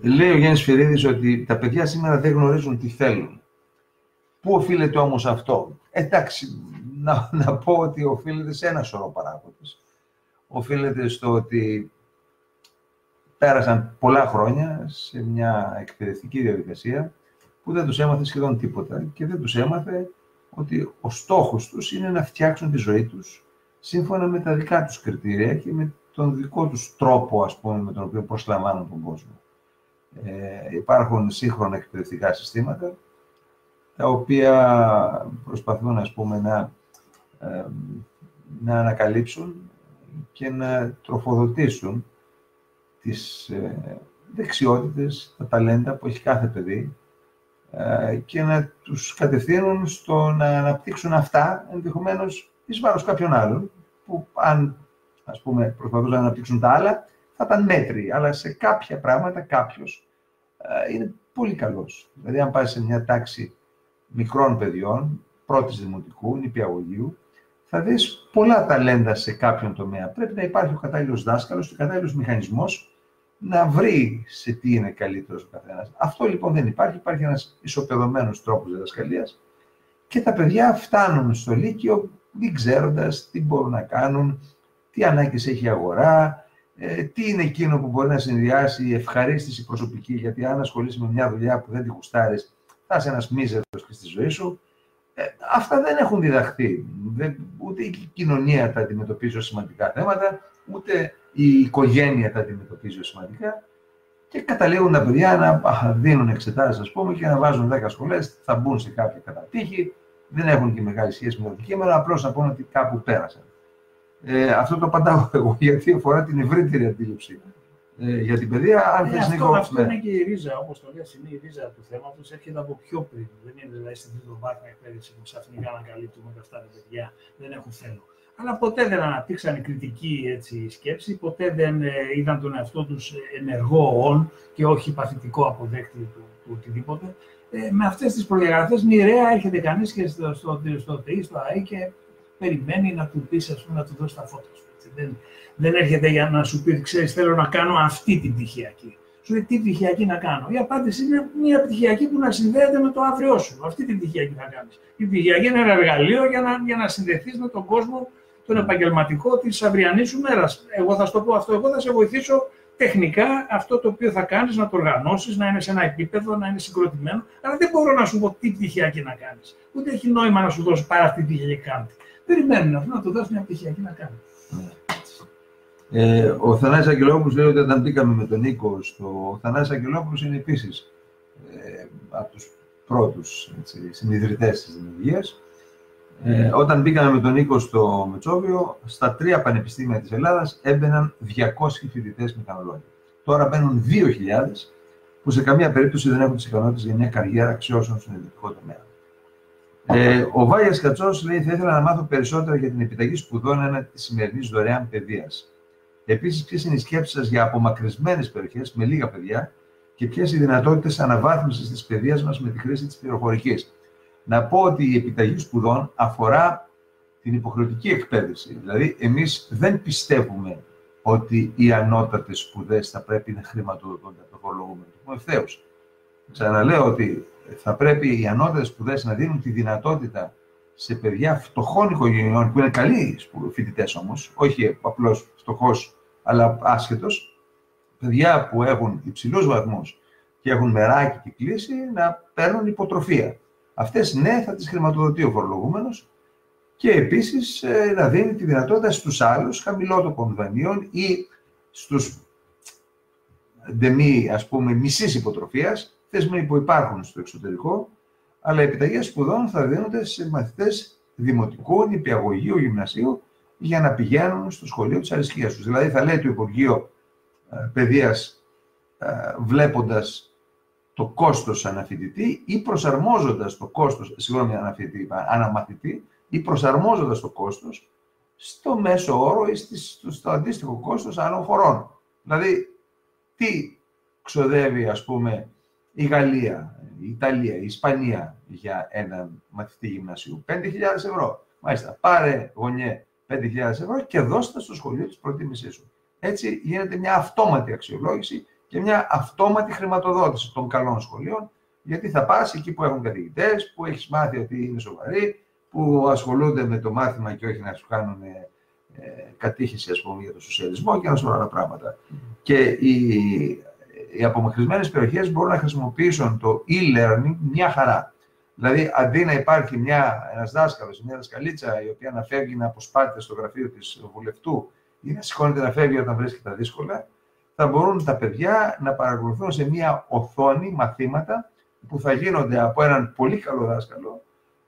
λέει ο Γιάννης Φυρίδης ότι τα παιδιά σήμερα δεν γνωρίζουν τι θέλουν. Πού οφείλεται όμως αυτό; Εντάξει, να, να πω ότι οφείλεται σε ένα σωρό παράγοντες. Οφείλεται στο ότι πέρασαν πολλά χρόνια σε μια εκπαιδευτική διαδικασία που δεν τους έμαθε σχεδόν τίποτα και δεν τους έμαθε ότι ο στόχος τους είναι να φτιάξουν τη ζωή τους σύμφωνα με τα δικά τους κριτήρια και με τον δικό τους τρόπο, ας πούμε, με τον οποίο προσλαμβάνουν τον κόσμο. Ε, υπάρχουν σύγχρονα εκπαιδευτικά συστήματα, τα οποία προσπαθούν, ας πούμε, να, ε, να ανακαλύψουν και να τροφοδοτήσουν τις ε, δεξιότητες, τα ταλέντα που έχει κάθε παιδί ε, και να τους κατευθύνουν στο να αναπτύξουν αυτά, ενδεχομένως εις βάρος κάποιων άλλων, που αν ας πούμε, προσπαθούσαν να αναπτύξουν τα άλλα, θα ήταν μέτρη. Αλλά σε κάποια πράγματα κάποιος ε, είναι πολύ καλός. Δηλαδή, αν πάει σε μια τάξη μικρών παιδιών, πρώτης δημοτικού, νηπιαγωγείου, θα δεις πολλά ταλέντα σε κάποιον τομέα. Πρέπει να υπάρχει ο κατάλληλος δάσκαλος και ο κατάλληλος μηχανισμός να βρει σε τι είναι καλύτερος ο καθένας. Αυτό λοιπόν δεν υπάρχει. Υπάρχει ένας ισοπεδωμένος τρόπος διδασκαλίας και τα παιδιά φτάνουν στο Λύκειο μην ξέροντας τι μπορούν να κάνουν, τι ανάγκες έχει η αγορά, ε, τι είναι εκείνο που μπορεί να συνδυάσει η ευχαρίστηση προσωπική, γιατί αν ασχολείσαι με μια δουλειά που δεν τη γουστάρεις, θα είσαι ένας μίζερος και στη ζωή σου. Ε, αυτά δεν έχουν διδαχθεί. Δεν, ούτε η κοινωνία τα αντιμετωπίζει ως σημαντικά θέματα, ούτε η οικογένεια τα αντιμετωπίζει ως σημαντικά. Και καταλήγουν τα παιδιά να δίνουν εξετάσεις, ας πούμε, και να βάζουν 10 σχολές, θα μπουν σε κάποια κατατύχη, δεν έχουν και μεγάλη σχέση με το αντικείμενο, απλώς να πούνε ότι κάπου πέρασαν. Ε, αυτό το απαντάω <laughs> εγώ, γιατί αφορά την ευρύτερη αντίληψη ε, για την παιδεία. Αν ε, αυτό, αυτό είναι και η ρίζα, όπως το λέει, είναι η ρίζα του θέματος, έρχεται από πιο πριν. Δεν είναι δηλαδή στην τρίτο βάθμια εκπαίδευση που ξαφνικά ανακαλύπτουμε ότι αυτά τα παιδιά δεν έχουν θέλω. Αλλά ποτέ δεν αναπτύξαν κριτική έτσι, σκέψη, ποτέ δεν ε, είδαν τον εαυτό τους ενεργό όν και όχι παθητικό αποδέκτη του, του οτιδήποτε. Ε, με αυτές τις προδιαγραφές, μοιραία έρχεται κανείς και στο, στο, στο, ΤΕΙ, στο ΑΕ και περιμένει να του πεις, ας πούμε, να του δώσει τα φώτα σου. Δεν, δεν έρχεται για να σου πει ότι ξέρεις, θέλω να κάνω αυτή την πτυχιακή. Σου λέει τι πτυχιακή να κάνω. Η απάντηση είναι μια πτυχιακή που να συνδέεται με το αύριό σου. Αυτή την πτυχιακή να κάνεις. Η πτυχιακή είναι ένα εργαλείο για να, για να συνδεθείς με τον κόσμο, τον επαγγελματικό της αυριανής σου μέρας. Εγώ θα σου το πω αυτό. Εγώ θα σε βοηθήσω τεχνικά αυτό το οποίο θα κάνεις, να το οργανώσεις, να είναι σε ένα επίπεδο, να είναι συγκροτημένο. Αλλά δεν μπορώ να σου πω τι πτυχιακή να κάνεις. Ούτε έχει νόημα να σου δώσω πάρα αυτή τη πτυχιακή κάνει. Περιμένουν αυτό να το δώσει μια πτυχιακή να κάνεις. Ε, ο Θανάσης Αγγελόπουλος λέει ότι όταν μπήκαμε με τον Νίκο στο... Ο Θανάσης Αγγελόπουλος είναι επίσης ε, από τους πρώτους έτσι, συνειδητές της δημιουργίας. Ε, όταν μπήκαμε με τον Νίκο στο Μετσόβιο, στα τρία πανεπιστήμια της Ελλάδας έμπαιναν 200 φοιτητές μηχανολόγοι. Τώρα μπαίνουν 2.000 που σε καμία περίπτωση δεν έχουν τις ικανότητες για μια καριέρα αξιώσεων στον ιδιωτικό τομέα. Ε, ο Βάγιας Κατσός λέει: Θα ήθελα να μάθω περισσότερα για την επιταγή σπουδών ένα της σημερινής δωρεάν παιδείας. Επίσης, ποιες είναι οι σκέψεις σας για απομακρυσμένες περιοχές με λίγα παιδιά και ποιες οι δυνατότητες αναβάθμισης της παιδείας μας με τη χρήση της πληροφορικής; Να πω ότι η επιταγή σπουδών αφορά την υποχρεωτική εκπαίδευση. Δηλαδή, εμείς δεν πιστεύουμε ότι οι ανώτατες σπουδές θα πρέπει να χρηματοδοτούνται από το φορολογούμενο. Ευθέως. Ξαναλέω ότι θα πρέπει οι ανώτατες σπουδές να δίνουν τη δυνατότητα σε παιδιά φτωχών οικογενειών, που είναι καλοί φοιτητές όμως, όχι απλώς φτωχός, αλλά άσχετος, παιδιά που έχουν υψηλούς βαθμούς και έχουν μεράκι και κλίση, να παίρνουν υποτροφία. Αυτές ναι, θα τις χρηματοδοτεί ο φορολογούμενος και επίσης ε, να δίνει τη δυνατότητα στους άλλους χαμηλότοπων δανείων ή στους ντεμή, ας πούμε, μισής υποτροφίας, θεσμοί που υπάρχουν στο εξωτερικό, αλλά οι επιταγές σπουδών θα δίνονται σε μαθητές δημοτικού, νηπιαγωγείου, γυμνασίου, για να πηγαίνουν στο σχολείο της αριστεία τους. Δηλαδή, θα λέει το Υπουργείο ε, Παιδείας, ε, βλέποντας το κόστος αναφοιτητή ή προσαρμόζοντας το κόστος, συγγνώμη, αναφοιτητή, αναμαθητή, ή προσαρμόζοντας το κόστος στο μέσο όρο ή στο αντίστοιχο κόστος άλλων χωρών. Δηλαδή, τι ξοδεύει, ας πούμε, η Γαλλία, η Ιταλία, η Ισπανία για έναν μαθητή γυμνασίου; 5.000 ευρώ. Μάλιστα, πάρε γονιέ 5.000 ευρώ και δώστε στο σχολείο της προτίμησής σου. Έτσι γίνεται μια αυτόματη αξιολόγηση και μια αυτόματη χρηματοδότηση των καλών σχολείων, γιατί θα πας εκεί που έχουν καθηγητές, που έχεις μάθει ότι είναι σοβαροί, που ασχολούνται με το μάθημα και όχι να σου κάνουν ε, κατήχηση ας πούμε, για το σοσιαλισμό και ένα σωρό άλλα πράγματα. Και η οι απομακρυσμένες περιοχές μπορούν να χρησιμοποιήσουν το e-learning μια χαρά. Δηλαδή, αντί να υπάρχει ένας δάσκαλος, μια δασκαλίτσα η οποία να φεύγει να αποσπάται στο γραφείο της βουλευτού ή να σηκώνεται να φεύγει όταν βρίσκει τα δύσκολα, θα μπορούν τα παιδιά να παρακολουθούν σε μια οθόνη μαθήματα που θα γίνονται από έναν πολύ καλό δάσκαλο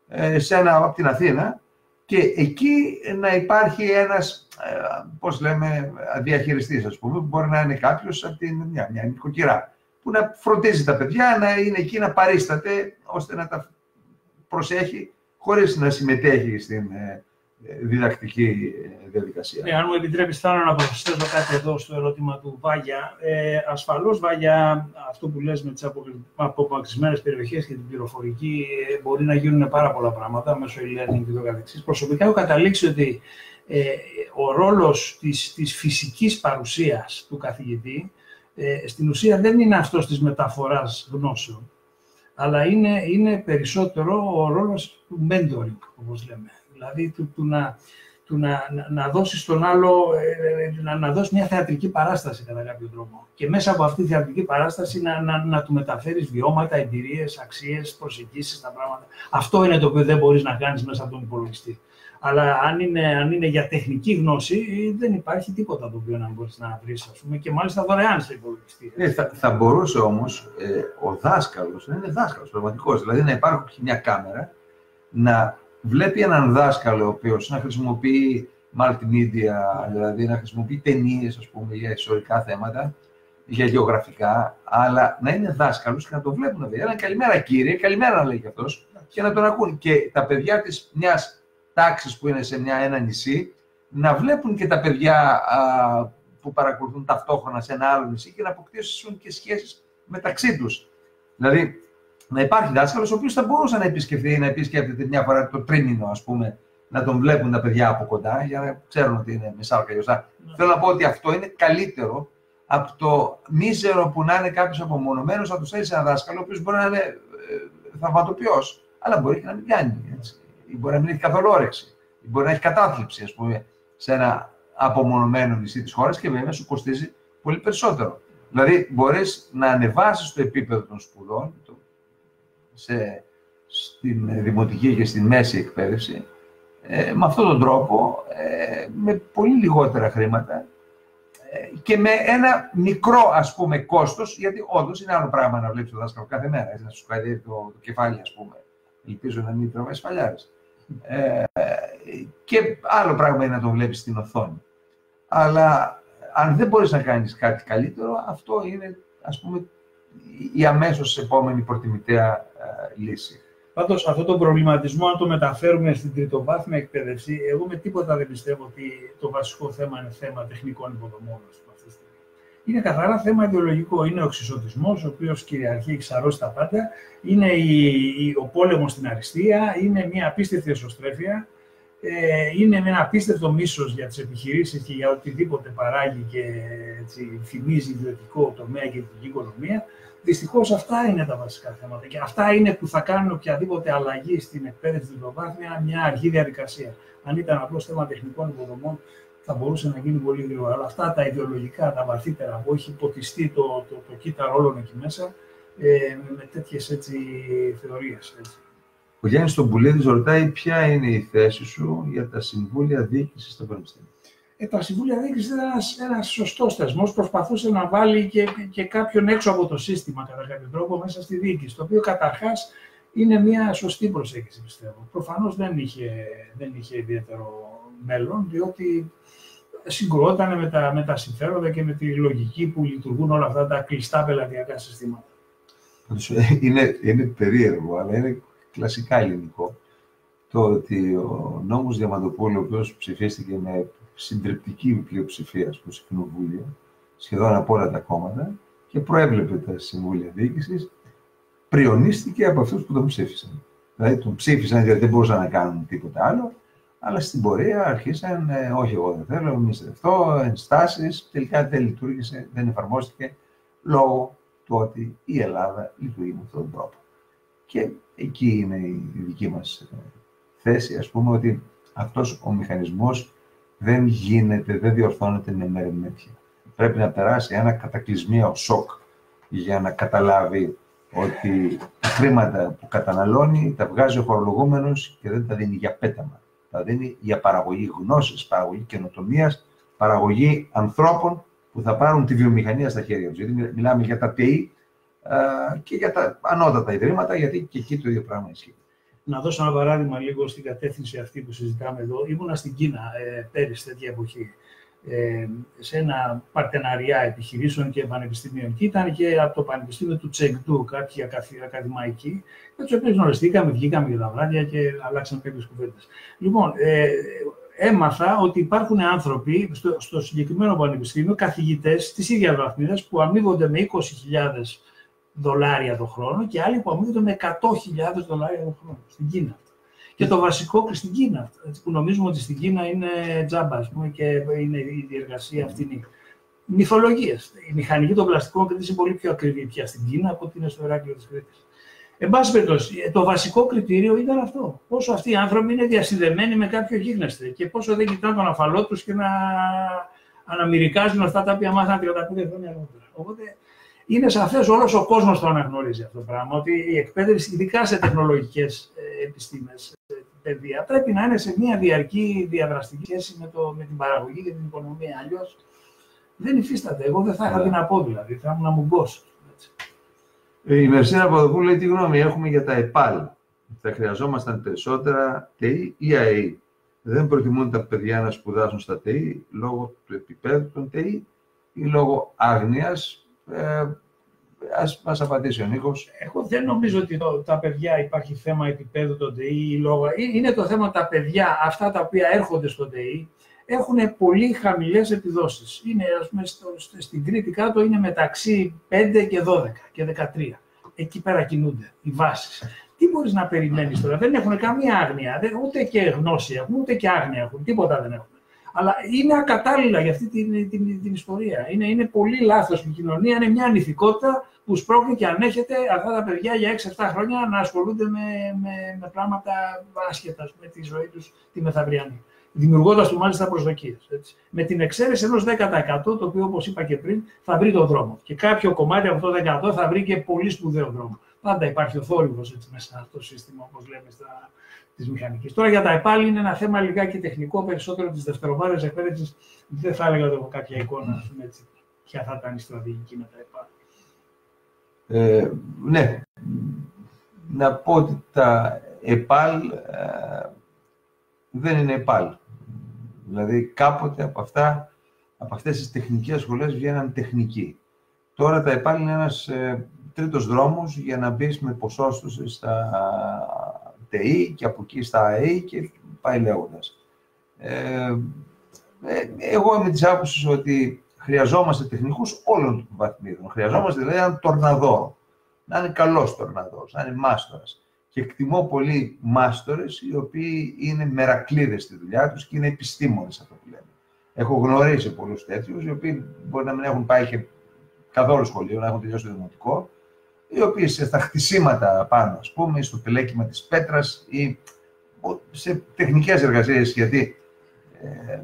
ε, σε ένα, από την Αθήνα και εκεί να υπάρχει ένας, ε, πώς λέμε, διαχειριστής, ας πούμε, που μπορεί να είναι κάποιος από την, μια, μια νοικοκυρά, που να φροντίζει τα παιδιά, να είναι εκεί, να παρίσταται, ώστε να τα προσέχει, χωρίς να συμμετέχει στην, ε, διδακτική διαδικασία. Ναι, αν μου επιτρέπεις, θέλω να προσθέσω κάτι εδώ στο ερώτημα του Βάγια. Ε, Ασφαλώς, Βάγια, αυτό που λες με τις απομακρυσμένε περιοχές και την πληροφορική ε, μπορεί να γίνουν πάρα πολλά πράγματα μέσω e-learning και το καθεξής. Προσωπικά έχω καταλήξει ότι ε, ο ρόλος της, της φυσικής παρουσίας του καθηγητή ε, στην ουσία δεν είναι αυτός της μεταφοράς γνώσεων, αλλά είναι, είναι περισσότερο ο ρόλος του mentoring, όπως λέμε. Δηλαδή του, του να, του να, να, να δώσεις στον άλλο, ε, ε, να, να δώσεις μια θεατρική παράσταση κατά κάποιο τρόπο. Και μέσα από αυτή τη θεατρική παράσταση να, να, να του μεταφέρεις βιώματα, εμπειρίες, αξίες, προσεγγίσεις, τα πράγματα. Αυτό είναι το οποίο δεν μπορείς να κάνεις μέσα από τον υπολογιστή. Αλλά αν είναι, αν είναι για τεχνική γνώση, δεν υπάρχει τίποτα το οποίο να μπορείς να βρεις, ας πούμε, και μάλιστα δωρεάν σε υπολογιστή. Ε, θα, θα μπορούσε όμως ε, ο δάσκαλος να είναι δάσκαλος πραγματικός. Δηλαδή να υπάρχει μια κάμερα να βλέπει έναν δάσκαλο ο οποίος να χρησιμοποιεί multimedia, δηλαδή να χρησιμοποιεί ταινίες για ιστορικά θέματα, για γεωγραφικά, αλλά να είναι δάσκαλος και να το βλέπουν. Δηλαδή, ένα καλημέρα κύριε, καλημέρα να λέει κι αυτός, και να τον ακούν. Και τα παιδιά της μιας τάξεις που είναι σε μια, ένα νησί, να βλέπουν και τα παιδιά που παρακολουθούν ταυτόχρονα σε ένα άλλο νησί και να αποκτήσουν και σχέσεις μεταξύ τους. Δηλαδή, να υπάρχει δάσκαλος ο οποίος θα μπορούσε να επισκεφθεί, να επισκέπτεται μια φορά το τρίμηνο, ας πούμε, να τον βλέπουν τα παιδιά από κοντά, για να ξέρουν ότι είναι μισά ορκαλιωστά. Ναι. Θέλω να πω ότι αυτό είναι καλύτερο από το μίζερο που να είναι κάποιος απομονωμένος, να τους θέλει ένα δάσκαλο, ο οποίος μπορεί να είναι ε, θαυματοποιός, αλλά μπορεί και να μην κάνει. Έτσι ή μπορεί να μην έχει καθόλου όρεξη, ή μπορεί να έχει κατάθλιψη, ας πούμε, σε ένα απομονωμένο νησί της χώρας και βέβαια σου κοστίζει πολύ περισσότερο. Δηλαδή, μπορείς να ανεβάσεις το επίπεδο των σπουδών σε, στην δημοτική και στην μέση εκπαίδευση ε, με αυτόν τον τρόπο, ε, με πολύ λιγότερα χρήματα ε, και με ένα μικρό ας πούμε κόστος, γιατί όντως είναι άλλο πράγμα να βλέπεις το δάσκαλο κάθε μέρα, έτσι, να σου κάνει το, το κεφάλι ας πούμε. Ελπίζω να μην τραβάει σφαλιάρες. Ε, και άλλο πράγμα είναι να το βλέπεις στην οθόνη. Αλλά αν δεν μπορείς να κάνεις κάτι καλύτερο, αυτό είναι, ας πούμε, η αμέσως επόμενη προτιμητέα ε, λύση. Πάντως, αυτό το προβληματισμό, αν το μεταφέρουμε στην τριτοβάθμια εκπαίδευση, εγώ με τίποτα δεν πιστεύω ότι το βασικό θέμα είναι θέμα τεχνικών υποδομών είναι καθαρά θέμα ιδεολογικό. Είναι ο εξισωτισμός, ο οποίος κυριαρχεί, εξαρρώσει τα πάντα. Είναι η, η, ο πόλεμος στην αριστεία. Είναι μια απίστευτη εσωστρέφεια. Ε, είναι ένα απίστευτο μίσος για τις επιχειρήσεις και για οτιδήποτε παράγει και έτσι, θυμίζει ιδιωτικό τομέα και την οικονομία. Δυστυχώς αυτά είναι τα βασικά θέματα και αυτά είναι που θα κάνουν οποιαδήποτε αλλαγή στην εκπαίδευση του προβάθμια μια αργή διαδικασία. Αν ήταν απλώς θέμα τεχνικών υποδομών, θα μπορούσε να γίνει πολύ γρήγορα. Αλλά αυτά τα ιδεολογικά, τα βαθύτερα που έχει υποτιστεί το, το, το, κύτταρο όλων εκεί μέσα, ε, με τέτοιες έτσι θεωρίες. Έτσι. Ο Γιάννης Πουλίδης ρωτάει ποια είναι η θέση σου για τα συμβούλια διοίκησης στο Πανεπιστήμιο. Ε, τα συμβούλια διοίκησης είναι ένας, ένας σωστός θεσμός. Προσπαθούσε να βάλει και, και κάποιον έξω από το σύστημα κατά κάποιο τρόπο μέσα στη διοίκηση. Το οποίο καταρχάς είναι μια σωστή προσέγγιση πιστεύω. Προφανώς δεν είχε, δεν είχε ιδιαίτερο μέλλον, διότι συγκρουόταν με τα, με τα συμφέροντα και με τη λογική που λειτουργούν όλα αυτά τα κλειστά πελατειακά συστήματα. Είναι, είναι περίεργο, αλλά είναι κλασικά ελληνικό το ότι ο νόμος Διαμαντοπούλου, ο οποίος ψηφίστηκε με συντριπτική πλειοψηφία στο Κοινοβούλιο, σχεδόν από όλα τα κόμματα, και προέβλεπε τα συμβούλια διοίκησης, πριονίστηκε από αυτούς που τον ψήφισαν. Δηλαδή τον ψήφισαν γιατί δεν μπορούσαν να κάνουν τίποτα άλλο αλλά στην πορεία αρχίσαν, ε, όχι εγώ δεν θέλω, μη αυτό, ενστάσεις, τελικά δεν λειτουργήσε, δεν εφαρμόστηκε λόγω του ότι η Ελλάδα λειτουργεί με αυτόν τον τρόπο. Και εκεί είναι η δική μας ε, θέση, ας πούμε, ότι αυτός ο μηχανισμός δεν γίνεται, δεν διορθώνεται με μέρη μέτια. Πρέπει να περάσει ένα κατακλυσμίο σοκ για να καταλάβει ότι τα χρήματα που καταναλώνει τα βγάζει ο φορολογούμενος και δεν τα δίνει για πέταμα τα δίνει για παραγωγή γνώσης, παραγωγή καινοτομίας, παραγωγή ανθρώπων που θα πάρουν τη βιομηχανία στα χέρια τους. Γιατί μιλάμε για τα ΤΕΙ και για τα ανώτατα ιδρύματα, γιατί και εκεί το ίδιο πράγμα ισχύει. Να δώσω ένα παράδειγμα λίγο στην κατεύθυνση αυτή που συζητάμε εδώ. Ήμουνα στην Κίνα ε, πέρυσι τέτοια εποχή. ε, σε ένα παρτεναριά επιχειρήσεων και πανεπιστημίων. Και ήταν και από το Πανεπιστήμιο του Τσεγκτού κάποιοι ακαδημαϊκοί, με τους οποίους γνωριστήκαμε, βγήκαμε για τα βράδια και αλλάξαμε κάποιες κουβέντες. Λοιπόν, ε, έμαθα ότι υπάρχουν άνθρωποι στο, στο συγκεκριμένο πανεπιστήμιο, καθηγητές της ίδιας βαθμίδας, που αμείβονται με 20.000 δολάρια το χρόνο και άλλοι που αμείβονται με 100.000 δολάρια το χρόνο στην Κίνα. Και το βασικό και στην Κίνα, που νομίζουμε ότι στην Κίνα είναι τζάμπα πούμε, και είναι η διεργασία αυτή. Μυθολογίες. Η μηχανική των πλαστικών Κρήτης είναι πολύ πιο ακριβή πια στην Κίνα από ότι είναι στο Εράκλειο της Κρήτης. Εν πάση περιπτώσει, το βασικό κριτήριο ήταν αυτό. Πόσο αυτοί οι άνθρωποι είναι διασυνδεμένοι με κάποιο γίγνεσθε και πόσο δεν κοιτάνε τον αφαλό τους και να αναμυρικάζουν αυτά τα οποία μάθαν 35 χρόνια αργότερα. Οπότε είναι σαφές όλος ο κόσμος το αναγνωρίζει αυτό το πράγμα, ότι η εκπαίδευση, ειδικά σε τεχνολογικές ε, επιστήμες, ε, παιδεία, πρέπει να είναι σε μια διαρκή διαδραστική σχέση με, το, με την παραγωγή και την οικονομία. Αλλιώς δεν υφίσταται. Εγώ δεν θα είχα την από δηλαδή, θα ήμουν μουγκό. Ε, η Μερσίνα Παδοπούλου λέει τι γνώμη έχουμε για τα ΕΠΑΛ; Θα χρειαζόμασταν περισσότερα ΤΕΙ ή ΑΕΗ. Δεν προτιμούν τα παιδιά να σπουδάσουν στα ΤΕΙ λόγω του επίπεδου των ΤΕΙ ή λόγω άγνοιας ε, ας μας απαντήσει ο Νίκος. Εγώ δεν νομίζω ότι το, τα παιδιά υπάρχει θέμα επίπεδου των ΤΕΗ ή λόγω. Ε, είναι το θέμα τα παιδιά, αυτά τα οποία έρχονται στο ΤΕΗ, έχουν πολύ χαμηλές επιδόσεις. Είναι, ας πούμε, στο, στην Κρήτη κάτω είναι μεταξύ 5 και 12 και 13. Εκεί πέρα κινούνται οι βάσεις. Τι μπορείς να περιμένεις τώρα, δεν έχουν καμία άγνοια, δεν, ούτε και γνώση έχουν, ούτε και άγνοια έχουν, τίποτα δεν έχουν αλλά είναι ακατάλληλα για αυτή την, την, την ιστορία. Είναι, είναι πολύ λάθος η κοινωνία, είναι μια ανηθικότητα που σπρώχνει και ανέχεται αυτά τα παιδιά για 6-7 χρόνια να ασχολούνται με, με, με πράγματα άσχετας με τη ζωή τους τη μεθαυριανή. Δημιουργώντας τους μάλιστα προσδοκίες. Με την εξαίρεση ενός 10% το οποίο, όπως είπα και πριν, θα βρει τον δρόμο. Και κάποιο κομμάτι από το 10% θα βρει και πολύ σπουδαίο δρόμο. Πάντα υπάρχει ο θόρυβος μέσα σε αυτό το σύστημα, όπως λέμε στα, της μηχανικής. Τώρα για τα ΕΠΑΛ είναι ένα θέμα λιγάκι τεχνικό, περισσότερο τη δευτεροβάρεια εκπαίδευση. Δεν θα έλεγα ότι έχω κάποια εικόνα, πούμε, έτσι, ποια θα ήταν η στρατηγική με τα ΕΠΑΛ. Ε, ναι, να πω ότι τα ΕΠΑΛ ε, δεν είναι ΕΠΑΛ. Δηλαδή κάποτε από αυτά, από αυτές τις τεχνικές σχολές βγαίναν τεχνικοί. Τώρα τα ΕΠΑΛ είναι ένας ε, τρίτος δρόμος για να μπεις με ποσόστοση στα ΤΕΗ και από εκεί στα ΑΕΗ και πάει λέγοντας. Ε, ε, εγώ είμαι της άποψης ότι χρειαζόμαστε τεχνικούς όλων των βαθμίδων. Χρειαζόμαστε δηλαδή έναν τορναδόρο. Να είναι καλός τορναδόρος, να είναι μάστορας. Και εκτιμώ πολύ μάστορες οι οποίοι είναι μερακλείδες στη δουλειά τους και είναι επιστήμονες αυτό που λέμε. Έχω γνωρίσει πολλούς τέτοιους, οι οποίοι μπορεί να μην έχουν πάει και καθόλου σχολείο, να έχουν τελειώσει το δημοτικό, οι οποίες στα χτισήματα πάνω, ας πούμε, στο πελέκιμα της πέτρας ή σε τεχνικές εργασίες, γιατί ε,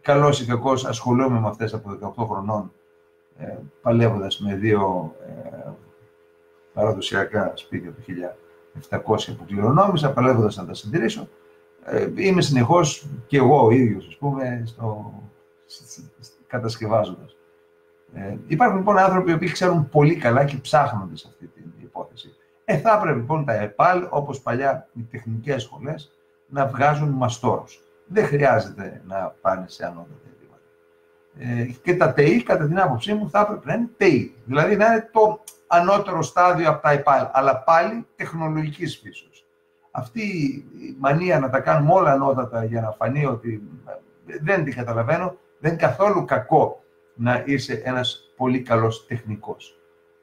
καλός ή κακός ασχολούμαι με αυτές από 18 χρονών, ε, παλεύοντας με δύο ε, παραδοσιακά σπίτια του 1700 που κληρονόμησα, παλεύοντας να τα συντηρήσω. Ε, είμαι συνεχώς και εγώ ο ίδιος, ας πούμε, στο, κατασκευάζοντας. Ε, υπάρχουν λοιπόν άνθρωποι που ξέρουν πολύ καλά και ψάχνονται σε αυτή την υπόθεση. Ε, θα έπρεπε λοιπόν τα ΕΠΑΛ, όπως παλιά οι τεχνικές σχολές, να βγάζουν μαστόρους. Δεν χρειάζεται να πάνε σε ανώτατα επίπεδα. Ε, και τα ΤΕΙ, κατά την άποψή μου, θα έπρεπε να είναι ΤΕΙ. Δηλαδή να είναι το ανώτερο στάδιο από τα ΕΠΑΛ, αλλά πάλι τεχνολογικής φύσεως. Αυτή η μανία να τα κάνουμε όλα ανώτατα για να φανεί ότι ε, δεν την καταλαβαίνω, δεν είναι καθόλου κακό να είσαι ένας πολύ καλός τεχνικός.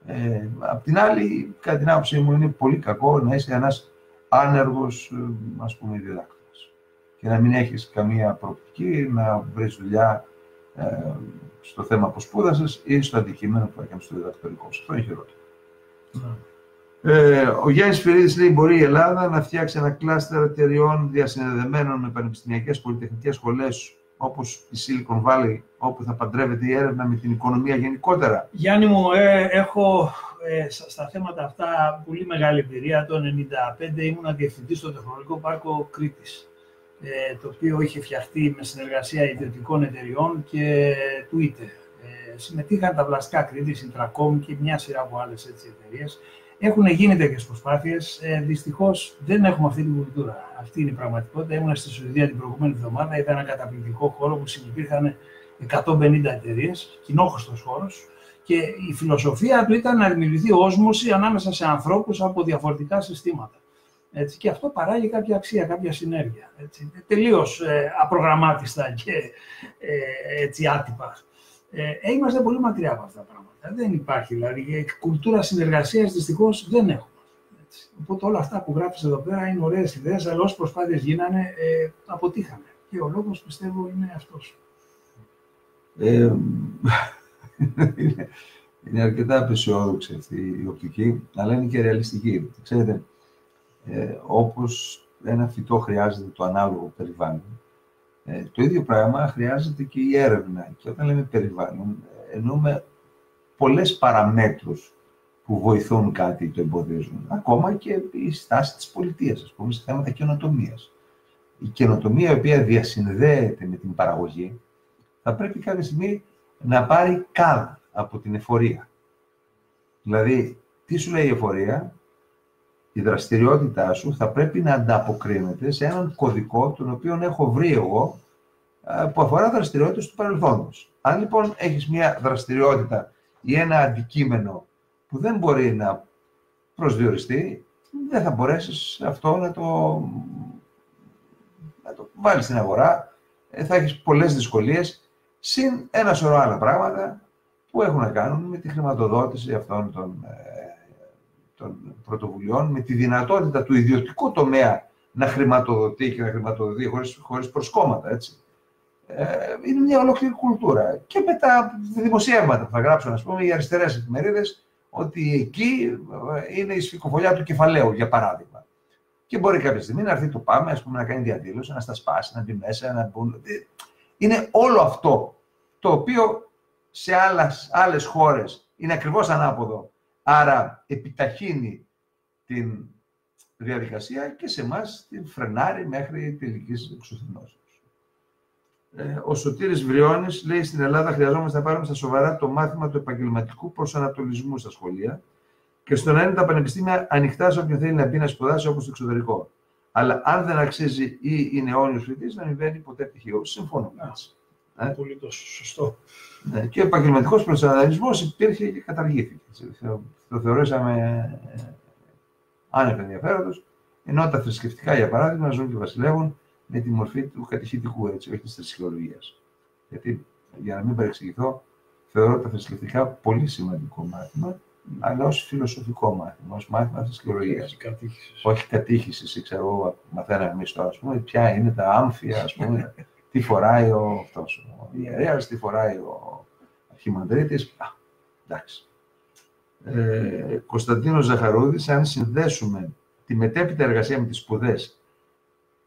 Ε, απ' την άλλη, κατά την άποψή μου, είναι πολύ κακό να είσαι ένας άνεργος, ε, ας πούμε, διδάκτης. Και να μην έχεις καμία προοπτική, να βρεις δουλειά ε, στο θέμα που σπούδασες ή στο αντικείμενο που έκανες στο διδακτορικό σου. Αυτό είναι χειρότερο. Ε, ο Γιάννης Φυρίδης λέει μπορεί η Ελλάδα να φτιάξει ένα κλάστερ εταιριών διασυνδεδεμένων με πανεπιστημιακές πολυτεχνικές σχολές όπως η Silicon Valley, όπου θα παντρεύεται η έρευνα με την οικονομία γενικότερα. Γιάννη μου, ε, έχω ε, στα θέματα αυτά πολύ μεγάλη εμπειρία. Το 1995 ήμουν διευθυντής στο Τεχνολογικό Πάρκο Κρήτης, ε, το οποίο είχε φτιαχτεί με συνεργασία ιδιωτικών εταιριών και Twitter. Ε, συμμετείχαν τα πλαστικά Κρήτης, Intracom και μια σειρά από άλλες εταιρείες. Έχουν γίνει τέτοιες προσπάθειες. Ε, Δυστυχώς δεν έχουμε αυτή την κουλτούρα. Αυτή είναι η πραγματικότητα. Ήμουν στη Σουηδία την προηγούμενη εβδομάδα. Ήταν ένα καταπληκτικό χώρο που συμμετείχαν 150 εταιρείες, κοινόχρηστος χώρος. Και η φιλοσοφία του ήταν να δημιουργηθεί όσμωση ανάμεσα σε ανθρώπους από διαφορετικά συστήματα. Έτσι, και αυτό παράγει κάποια αξία, κάποια συνέργεια. Έτσι. Τελείως ε, απρογραμμάτιστα και ε, έτσι, άτυπα. Ε, είμαστε πολύ μακριά από αυτά τα πράγματα. Δεν υπάρχει, δηλαδή, κουλτούρα συνεργασίας δυστυχώς δεν έχουμε. Έτσι. Οπότε όλα αυτά που γράφεις εδώ πέρα είναι ωραίες ιδέες, αλλά όσες προσπάθειες γίνανε, ε, αποτύχανε. Και ο λόγος πιστεύω είναι αυτός. Ε, είναι, αρκετά απεσιόδοξη αυτή η οπτική, αλλά είναι και ρεαλιστική. Ξέρετε, ε, όπως ένα φυτό χρειάζεται το ανάλογο περιβάλλον, ε, το ίδιο πράγμα χρειάζεται και η έρευνα. Και όταν λέμε περιβάλλον, εννοούμε πολλές παραμέτρους που βοηθούν κάτι ή το εμποδίζουν. Ακόμα και η στάση της πολιτείας, ας πούμε, σε θέματα καινοτομίας. Η καινοτομία η οποία διασυνδέεται με την παραγωγή, θα πρέπει κάποια στιγμή να πάρει κάδ από την εφορία. Δηλαδή, τι σου λέει η εφορία, η δραστηριότητά σου θα πρέπει να ανταποκρίνεται σε έναν κωδικό τον οποίο έχω βρει εγώ που αφορά δραστηριότητες του παρελθόντος. Αν λοιπόν έχεις μια δραστηριότητα ή ένα αντικείμενο που δεν μπορεί να προσδιοριστεί, δεν θα μπορέσεις αυτό να το, να το βάλεις στην αγορά. Ε, θα έχεις πολλές δυσκολίες, συν ένα σωρό άλλα πράγματα που έχουν να κάνουν με τη χρηματοδότηση αυτών των ε, των πρωτοβουλειών με τη δυνατότητα του ιδιωτικού τομέα να χρηματοδοτεί και να χρηματοδοτεί χωρίς, χωρίς προσκόμματα, έτσι. Ε, είναι μια ολόκληρη κουλτούρα. Και με τα δημοσιεύματα που θα γράψουν, ας πούμε, οι αριστερές εφημερίδες, ότι εκεί ε, είναι η σφικοφολιά του κεφαλαίου, για παράδειγμα. Και μπορεί κάποια στιγμή να έρθει το πάμε, ας πούμε, να κάνει διαδήλωση, να στα σπάσει, να μπει μέσα, να μπουν. Είναι όλο αυτό το οποίο σε άλλες, άλλες χώρες είναι ακριβώς ανάποδο Άρα επιταχύνει την διαδικασία και σε εμάς την φρενάρει μέχρι τελικής εξουθενώσεως. Ε, ο Σωτήρης Βριώνης λέει στην Ελλάδα χρειαζόμαστε να πάρουμε στα σοβαρά το μάθημα του επαγγελματικού προσανατολισμού στα σχολεία και στο να είναι τα πανεπιστήμια ανοιχτά σε όποιον θέλει να μπει να σπουδάσει όπως στο εξωτερικό. Αλλά αν δεν αξίζει ή είναι αιώνιο φοιτητής, να μην βαίνει ποτέ πτυχίο. Συμφωνώ. Ε; Πολύ το σωστό. Ναι, και ο επαγγελματικός προσανατολισμός υπήρχε και καταργήθηκε. Το θεωρήσαμε ε, άνευ ενδιαφέροντος, ενώ τα θρησκευτικά, για παράδειγμα, ζουν και βασιλεύουν με τη μορφή του κατηχητικού, έτσι, όχι της θρησκεολογίας. Γιατί, για να μην παρεξηγηθώ, θεωρώ τα θρησκευτικά πολύ σημαντικό μάθημα, αλλά ως φιλοσοφικό μάθημα, ως μάθημα θρησκεολογίας. Όχι κατήχησης, ξέρω, μαθαίναμε εμείς τώρα, ας πούμε, ποια είναι τα άμφια, ας πούμε, τι φοράει ο, αυτός, ο ιερέας, τι φοράει ο αρχιμανδρίτης. Α, εντάξει. Ε, Κωνσταντίνος Ζαχαρούδης, αν συνδέσουμε τη μετέπειτα εργασία με τις σπουδές,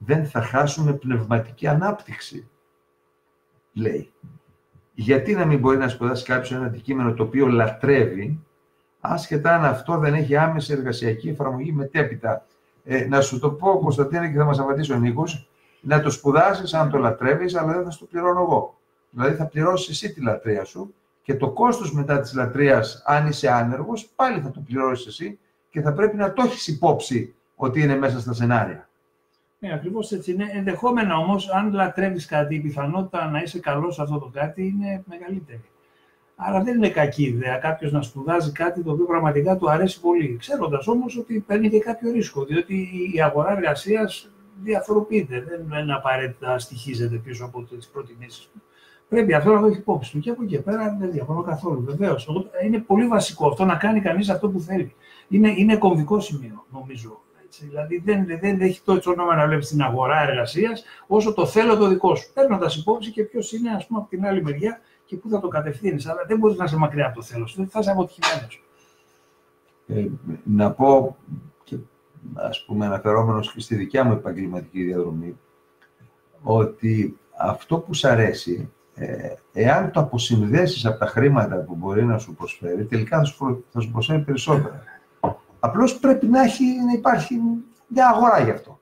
δεν θα χάσουμε πνευματική ανάπτυξη, λέει. Γιατί να μην μπορεί να σπουδάσει κάποιος ένα αντικείμενο το οποίο λατρεύει, άσχετα αν αυτό δεν έχει άμεση εργασιακή εφαρμογή μετέπειτα. Ε, να σου το πω, Κωνσταντίνε, και θα μας απαντήσει ο Νίκος, να το σπουδάσεις αν το λατρεύεις, αλλά δεν θα στο πληρώνω εγώ. Δηλαδή θα πληρώσεις εσύ τη λατρεία σου και το κόστος μετά της λατρείας, αν είσαι άνεργος, πάλι θα το πληρώσεις εσύ και θα πρέπει να το έχεις υπόψη ότι είναι μέσα στα σενάρια. Ναι, ακριβώς έτσι είναι. Ενδεχόμενα όμως, αν λατρεύεις κάτι, η πιθανότητα να είσαι καλός σε αυτό το κάτι είναι μεγαλύτερη. Άρα δεν είναι κακή ιδέα κάποιος να σπουδάζει κάτι το οποίο πραγματικά του αρέσει πολύ. Ξέροντας όμως ότι παίρνει και κάποιο ρίσκο, διότι η αγορά εργασίας διαφοροποιείται. Δεν, δεν απαραίτητα στοιχίζεται πίσω από τις προτιμήσεις του. Πρέπει αυτό να το έχει υπόψη του. Και από εκεί πέρα δεν διαφωνώ καθόλου. Βεβαίως. Είναι πολύ βασικό αυτό να κάνει κανείς αυτό που θέλει. Είναι, είναι κομβικό σημείο, νομίζω. Έτσι. Δηλαδή δεν, δεν έχει τόσο όνομα να βλέπεις την αγορά εργασίας όσο το θέλω το δικό σου. Παίρνοντας υπόψη και ποιος είναι, ας πούμε, από την άλλη μεριά και πού θα το κατευθύνεις. Αλλά δεν μπορείς να είσαι μακριά από το θέλω σου. Δεν θα είσαι αποτυχημένος. Ε, να πω ας πούμε αναφερόμενος και στη δικιά μου επαγγελματική διαδρομή, ότι αυτό που σου αρέσει, ε, εάν το αποσυνδέσεις από τα χρήματα που μπορεί να σου προσφέρει, τελικά θα σου, θα σου προσφέρει περισσότερα. Απλώς πρέπει να, έχει, να υπάρχει μια αγορά γι' αυτό.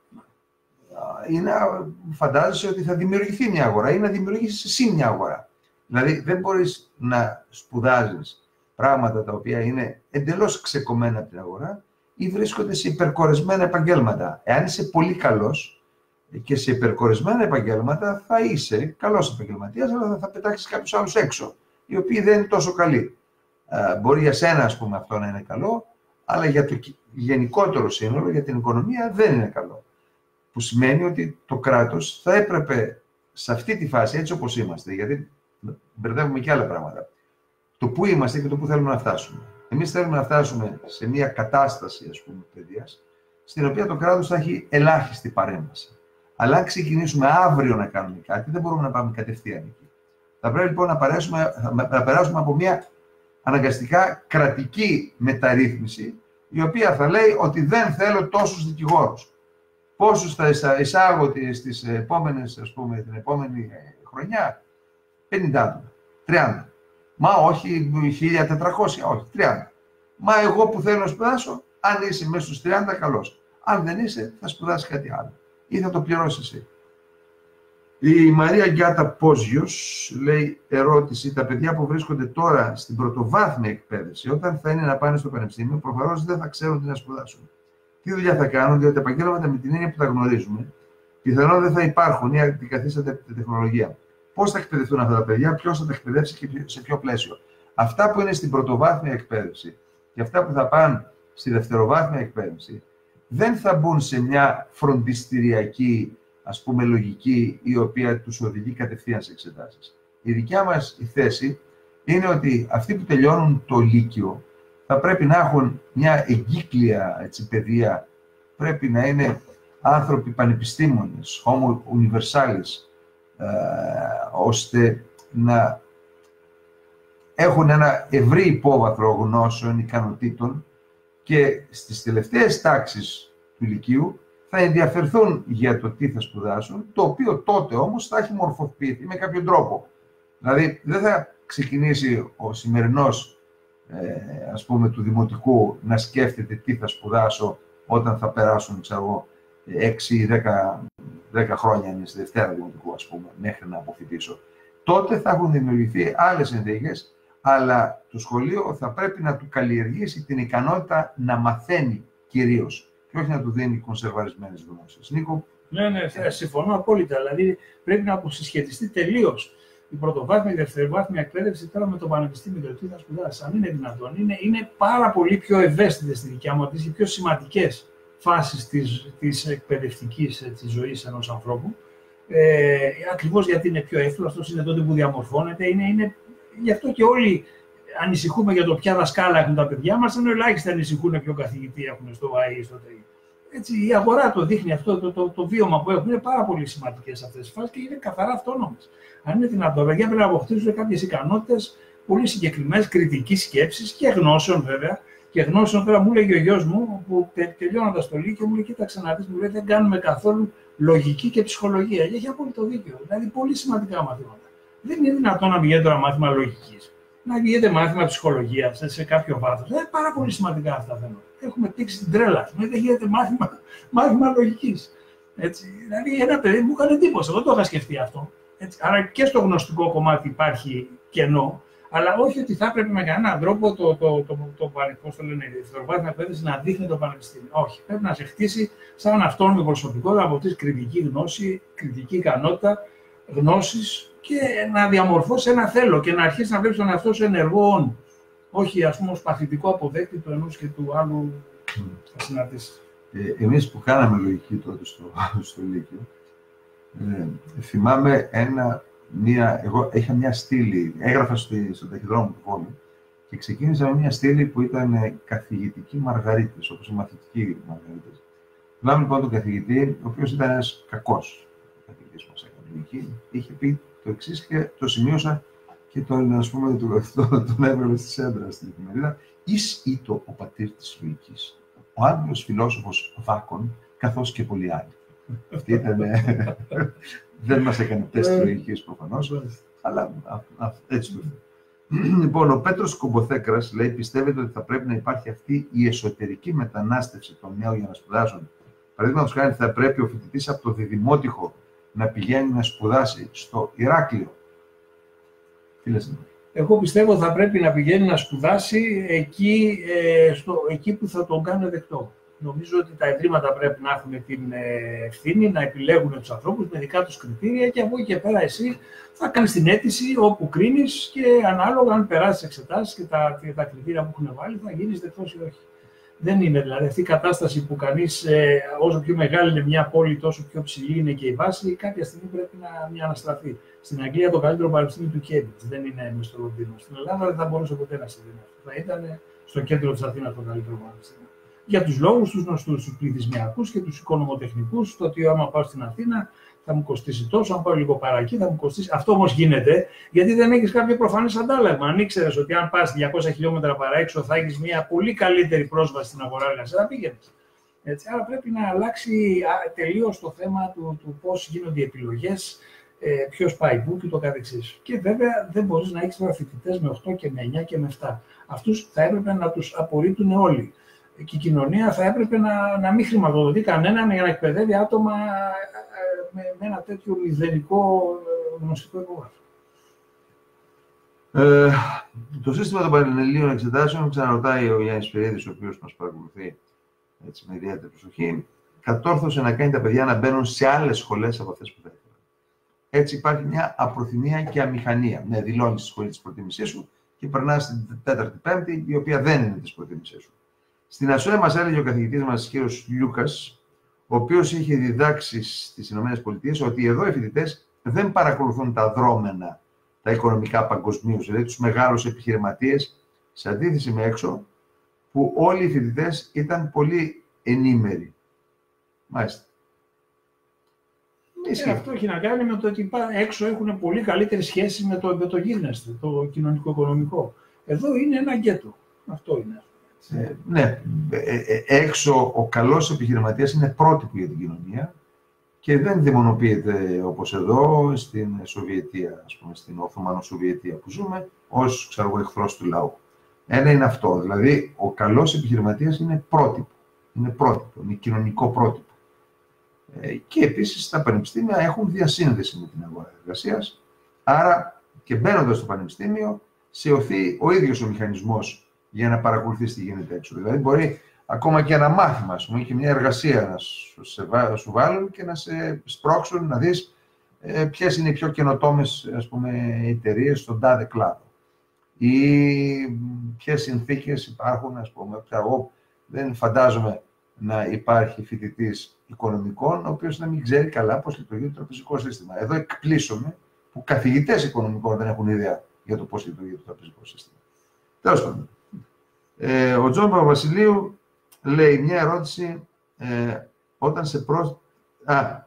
Είναι, φαντάζεσαι ότι θα δημιουργηθεί μια αγορά ή να δημιουργήσεις εσύ μια αγορά. Δηλαδή δεν μπορείς να σπουδάζεις πράγματα τα οποία είναι εντελώς ξεκομμένα από την αγορά ή βρίσκονται σε υπερκορεσμένα επαγγέλματα. Εάν είσαι πολύ καλός, και σε υπερκορισμένα επαγγέλματα θα είσαι καλός επαγγελματίας, αλλά θα πετάξεις κάποιους άλλους έξω, οι οποίοι δεν είναι τόσο καλοί. Ε, μπορεί για σένα, ας πούμε, αυτό να είναι καλό, αλλά για το γενικότερο σύνολο, για την οικονομία, δεν είναι καλό. Που σημαίνει ότι το κράτος θα έπρεπε σε αυτή τη φάση, έτσι όπως είμαστε, γιατί μπερδεύουμε και άλλα πράγματα, το πού είμαστε και το πού θέλουμε να φτάσουμε. Εμείς θέλουμε να φτάσουμε σε μια κατάσταση, ας πούμε, παιδείας, στην οποία το κράτος θα έχει ελάχιστη παρέμβαση. Αλλά αν ξεκινήσουμε αύριο να κάνουμε κάτι, δεν μπορούμε να πάμε κατευθείαν εκεί. Θα πρέπει λοιπόν να, να περάσουμε από μια αναγκαστικά κρατική μεταρρύθμιση, η οποία θα λέει ότι δεν θέλω τόσους δικηγόρους. Πόσους θα εισάγω στις επόμενες, ας πούμε, την επόμενη χρονιά, 50 άτομα, 30. Μα όχι 1400, όχι, 30. Μα εγώ που θέλω να σπουδάσω, αν είσαι μέσα στους 30, καλώς. Αν δεν είσαι, θα σπουδάσεις κάτι άλλο. Ή θα το πληρώσεις εσύ. Η Μαρία Γκιάτα Πόζιος λέει ερώτηση, τα παιδιά που βρίσκονται τώρα στην πρωτοβάθμια εκπαίδευση, όταν θα είναι να πάνε στο πανεπιστήμιο, προφανώς δεν θα ξέρουν τι να σπουδάσουν. Τι δουλειά θα κάνουν, διότι τα επαγγέλματα με την έννοια που τα γνωρίζουμε, πιθανόν δεν θα υπάρχουν ή αντικαθίσταται από την τεχνολογία. Πώς θα εκπαιδευτούν αυτά τα παιδιά, ποιος θα τα εκπαιδεύσει και σε ποιο πλαίσιο. Αυτά που είναι στην πρωτοβάθμια εκπαίδευση και αυτά που θα πάνε στη δευτεροβάθμια εκπαίδευση, δεν θα μπουν σε μια φροντιστηριακή ας πούμε, λογική η οποία τους οδηγεί κατευθείαν σε εξετάσεις. Η δικιά μας η θέση είναι ότι αυτοί που τελειώνουν το Λύκειο θα πρέπει να έχουν μια εγκύκλια έτσι, παιδεία, πρέπει να είναι άνθρωποι πανεπιστήμονες, homo universalis, ε, ώστε να έχουν ένα ευρύ υπόβαθρο γνώσεων, ικανοτήτων και στις τελευταίες τάξεις του Λυκείου θα ενδιαφερθούν για το τι θα σπουδάσουν, το οποίο τότε όμως θα έχει μορφοποιηθεί με κάποιο τρόπο. Δηλαδή, δεν θα ξεκινήσει ο σημερινός, ε, ας πούμε, του δημοτικού να σκέφτεται τι θα σπουδάσω όταν θα περάσουν, ξέρω 6 ή 10, 10 χρόνια είναι στη Δευτέρα Δημοτικού, ας πούμε, μέχρι να αποφοιτήσω. Τότε θα έχουν δημιουργηθεί άλλες συνθήκες, αλλά το σχολείο θα πρέπει να του καλλιεργήσει την ικανότητα να μαθαίνει κυρίως και όχι να του δίνει κονσερβαρισμένες γνώσεις. Νίκο. Ναι, ναι, συμφωνώ απόλυτα. Δηλαδή πρέπει να αποσυσχετιστεί τελείως η πρωτοβάθμια, η δευτεροβάθμια εκπαίδευση τώρα με το πανεπιστήμιο. Τι θα σπουδάσει, αν είναι δυνατόν. Είναι, είναι πάρα πολύ πιο ευαίσθητες στη δικιά μου και πιο σημαντικές φάσεις της εκπαιδευτικής ζωής ενός ανθρώπου. Ε, Ακριβώς γιατί είναι πιο εύκολο, αυτός είναι τότε που διαμορφώνεται. Είναι, είναι, γι' αυτό και όλοι ανησυχούμε για το ποια δασκάλα έχουν τα παιδιά μας, ενώ ελάχιστοι ανησυχούν ποιο καθηγητή έχουν στο ΑΕ στο ΤΕΙ. Έτσι, η αγορά το δείχνει αυτό, το, το, το βίωμα που έχουν είναι πάρα πολύ σημαντικές αυτές τις φάσεις και είναι καθαρά αυτόνομες. Αν είναι δυνατόν, παιδιά πρέπει να αποκτήσουν κάποιες ικανότητες πολύ συγκεκριμένες κριτικής σκέψης και γνώσεων βέβαια. Και γνώσεων τώρα μου έλεγε ο γιος μου, που τελειώνοντας το Λύκειο, μου λέει: Κοίταξε να δεις, μου λέει: Δεν κάνουμε καθόλου λογική και ψυχολογία. Και έχει απόλυτο δίκιο. Δηλαδή, πολύ σημαντικά μαθήματα. Δεν είναι δυνατόν να πηγαίνει τώρα μάθημα λογικής να γίνεται μάθημα ψυχολογίας σε κάποιο βάθος. Είναι πάρα πολύ σημαντικά αυτά τα θέματα. Έχουμε τύξει την τρέλα. Δεν γίνεται μάθημα, <laughs> μάθημα λογικής. Δηλαδή, ένα παιδί μου έκανε εντύπωση. Εγώ το είχα σκεφτεί αυτό. Έτσι. Άρα και στο γνωστικό κομμάτι υπάρχει κενό, αλλά όχι ότι θα έπρεπε με κανέναν τρόπο το, το, το, το, το, το λένε, η δευτεροβάθμια εκπαίδευση να δείχνει το πανεπιστήμιο. Όχι. Πρέπει να σε χτίσει σαν αυτόνομη προσωπικότητα από τη κριτική γνώση, κριτική ικανότητα, γνώσεις και να διαμορφώσει ένα θέλω και να αρχίσει να βλέπεις τον εαυτό σου ενεργό Όχι, ας πούμε, ως παθητικό αποδέκτη του ενός και του άλλου θα συναντήσεις. Ε, εμείς που κάναμε λογική τότε στο, <laughs> στο Λύκειο, ε, θυμάμαι ένα, μία, εγώ είχα μια στήλη, έγραφα στο, στο ταχυδρόμο του Βόλου και ξεκίνησα με μια στήλη που ήταν ε, καθηγητική Μαργαρίτης, όπως η μαθητική Μαργαρίτης. Θυμάμαι λοιπόν τον καθηγητή, ο οποίος ήταν ένας κακός καθηγητής μας έκανε είχε πει το εξής και το σημείωσα και τον, ας πούμε, τον, τον, τον έβρεπε στη σέντρα στην εφημερίδα. Εις ήτο ο πατήρ της λογικής, ο Άγγλος φιλόσοφος Βάκων, καθώς και πολλοί άλλοι. Αυτή ήταν, δεν μας έκανε τεστ ε. λογικής προφανώς, αλλά έτσι το Λοιπόν, ο Πέτρος Κομποθέκρας λέει: Πιστεύετε ότι θα πρέπει να υπάρχει αυτή η εσωτερική μετανάστευση των νέων για να σπουδάσουν; Παραδείγματος χάρη, θα πρέπει ο φοιτητής από το διδημότυχο να πηγαίνει να σπουδάσει στο Ηράκλειο. Τι λες, εγώ πιστεύω θα πρέπει να πηγαίνει να σπουδάσει εκεί, ε, στο, εκεί που θα τον κάνει δεκτό. Νομίζω ότι τα ιδρύματα πρέπει να έχουν την ε, ευθύνη να επιλέγουν τους ανθρώπους με δικά τους κριτήρια και από εκεί και πέρα εσύ θα κάνεις την αίτηση όπου κρίνεις και ανάλογα αν περάσεις εξετάσεις και τα, τα κριτήρια που έχουν βάλει θα γίνεις δεκτός ή όχι. Δεν είναι δηλαδή αυτή η κατάσταση που κανείς, ε, όσο πιο μεγάλη είναι μια πόλη, τόσο πιο ψηλή είναι και η βάση, κάποια στιγμή πρέπει να μια αναστραφεί. Στην Αγγλία το καλύτερο πανεπιστήμιο του Κέμπιτ δεν είναι μέσα στο Λονδίνο. Στην Ελλάδα δεν θα μπορούσε ποτέ να συμβεί αυτό. Θα ήταν στο κέντρο της Αθήνας το καλύτερο πανεπιστήμιο. Για τους λόγους τους γνωστούς, τους πληθυσμιακούς και τους οικονομοτεχνικούς, το ότι άμα πάω στην Αθήνα θα μου κοστίσει τόσο, αν πάω λίγο παρακεί θα μου κοστίσει. Αυτό όμως γίνεται γιατί δεν έχεις κάποιο προφανές αντάλλαγμα. Αν ήξερες ότι αν πας 200 χιλιόμετρα παρά έξω θα έχεις μια πολύ καλύτερη πρόσβαση στην αγορά εργασία, θα πήγαινες. Έτσι, άρα πρέπει να αλλάξει τελείως το θέμα του, του πώς γίνονται οι επιλογές, ε, ποιος πάει πού και το καθεξής. Και βέβαια δεν μπορείς να έχεις τώρα φοιτητές με 8 και με 9 και με 7. Αυτούς θα έπρεπε να τους απορρίπτουν όλοι. Και η κοινωνία θα έπρεπε να, να μην χρηματοδοτεί κανέναν για να εκπαιδεύει άτομα με, με ένα τέτοιο μηδενικό ε, γνωστικό υπογράφο. Ε, το σύστημα των Πανελληνίων εξετάσεων, ξαναρωτάει ο Γιάννης Πυρίδης, ο οποίος μας παρακολουθεί έτσι, με ιδιαίτερη προσοχή, κατόρθωσε να κάνει τα παιδιά να μπαίνουν σε άλλες σχολές από αυτές που θα ήθελαν. Έτσι υπάρχει μια απροθυμία και αμηχανία. Ναι, δηλώνεις στη σχολή της προτίμησής σου και περνάς στην τέταρτη πέμπτη, η οποία δεν είναι της προτίμησής σου. Στην ΑΣΟΕ μας έλεγε ο καθηγητής μας, κ. Λιούκας, ο οποίος είχε διδάξει στις ΗΠΑ ότι εδώ οι φοιτητές δεν παρακολουθούν τα δρόμενα, τα οικονομικά παγκοσμίως, δηλαδή τους μεγάλους επιχειρηματίες, σε αντίθεση με έξω, που όλοι οι φοιτητές ήταν πολύ ενήμεροι. Μάλιστα. Ε, αυτό έχει να κάνει με το ότι έξω έχουν πολύ καλύτερη σχέση με το, με το γίγνεσθε, το κοινωνικό-οικονομικό. Εδώ είναι ένα γκέτο. Αυτό είναι. Ε, ναι, ε, ε, έξω ο καλός επιχειρηματίας είναι πρότυπο για την κοινωνία και δεν δημονοποιείται όπως εδώ στην Σοβιετία, ας πούμε, στην Οθωμανο-Σοβιετία που ζούμε, ως ξέρω εγώ, εχθρός του λαού. Ένα είναι αυτό, δηλαδή ο καλός επιχειρηματίας είναι πρότυπο, είναι πρότυπο, είναι κοινωνικό πρότυπο. και επίσης τα πανεπιστήμια έχουν διασύνδεση με την αγορά εργασίας. άρα και μπαίνοντας στο πανεπιστήμιο σε οθεί ο ίδιος ο μηχανισμός για να παρακολουθείς τι γίνεται έξω. Δηλαδή, μπορεί ακόμα και ένα μάθημα, ας πούμε, και μια εργασία να σου, σε, σου βάλουν και να σε σπρώξουν να δεις ε, ποιες είναι οι πιο καινοτόμες εταιρείες στον τάδε κλάδο. Ή ποιες συνθήκες υπάρχουν, ας πούμε. Εγώ δεν φαντάζομαι να υπάρχει φοιτητής οικονομικών, ο οποίος να μην ξέρει καλά πώς λειτουργεί το τραπεζικό σύστημα. Εδώ εκπλήσωμε που καθηγητές οικονομικών δεν έχουν ιδέα για το πώς λειτουργεί το τραπεζικό σύστημα. Τέλος πάντων. Ε, ο Τζον Παπαβασιλείου λέει μια ερώτηση ε, όταν σε προ... Α,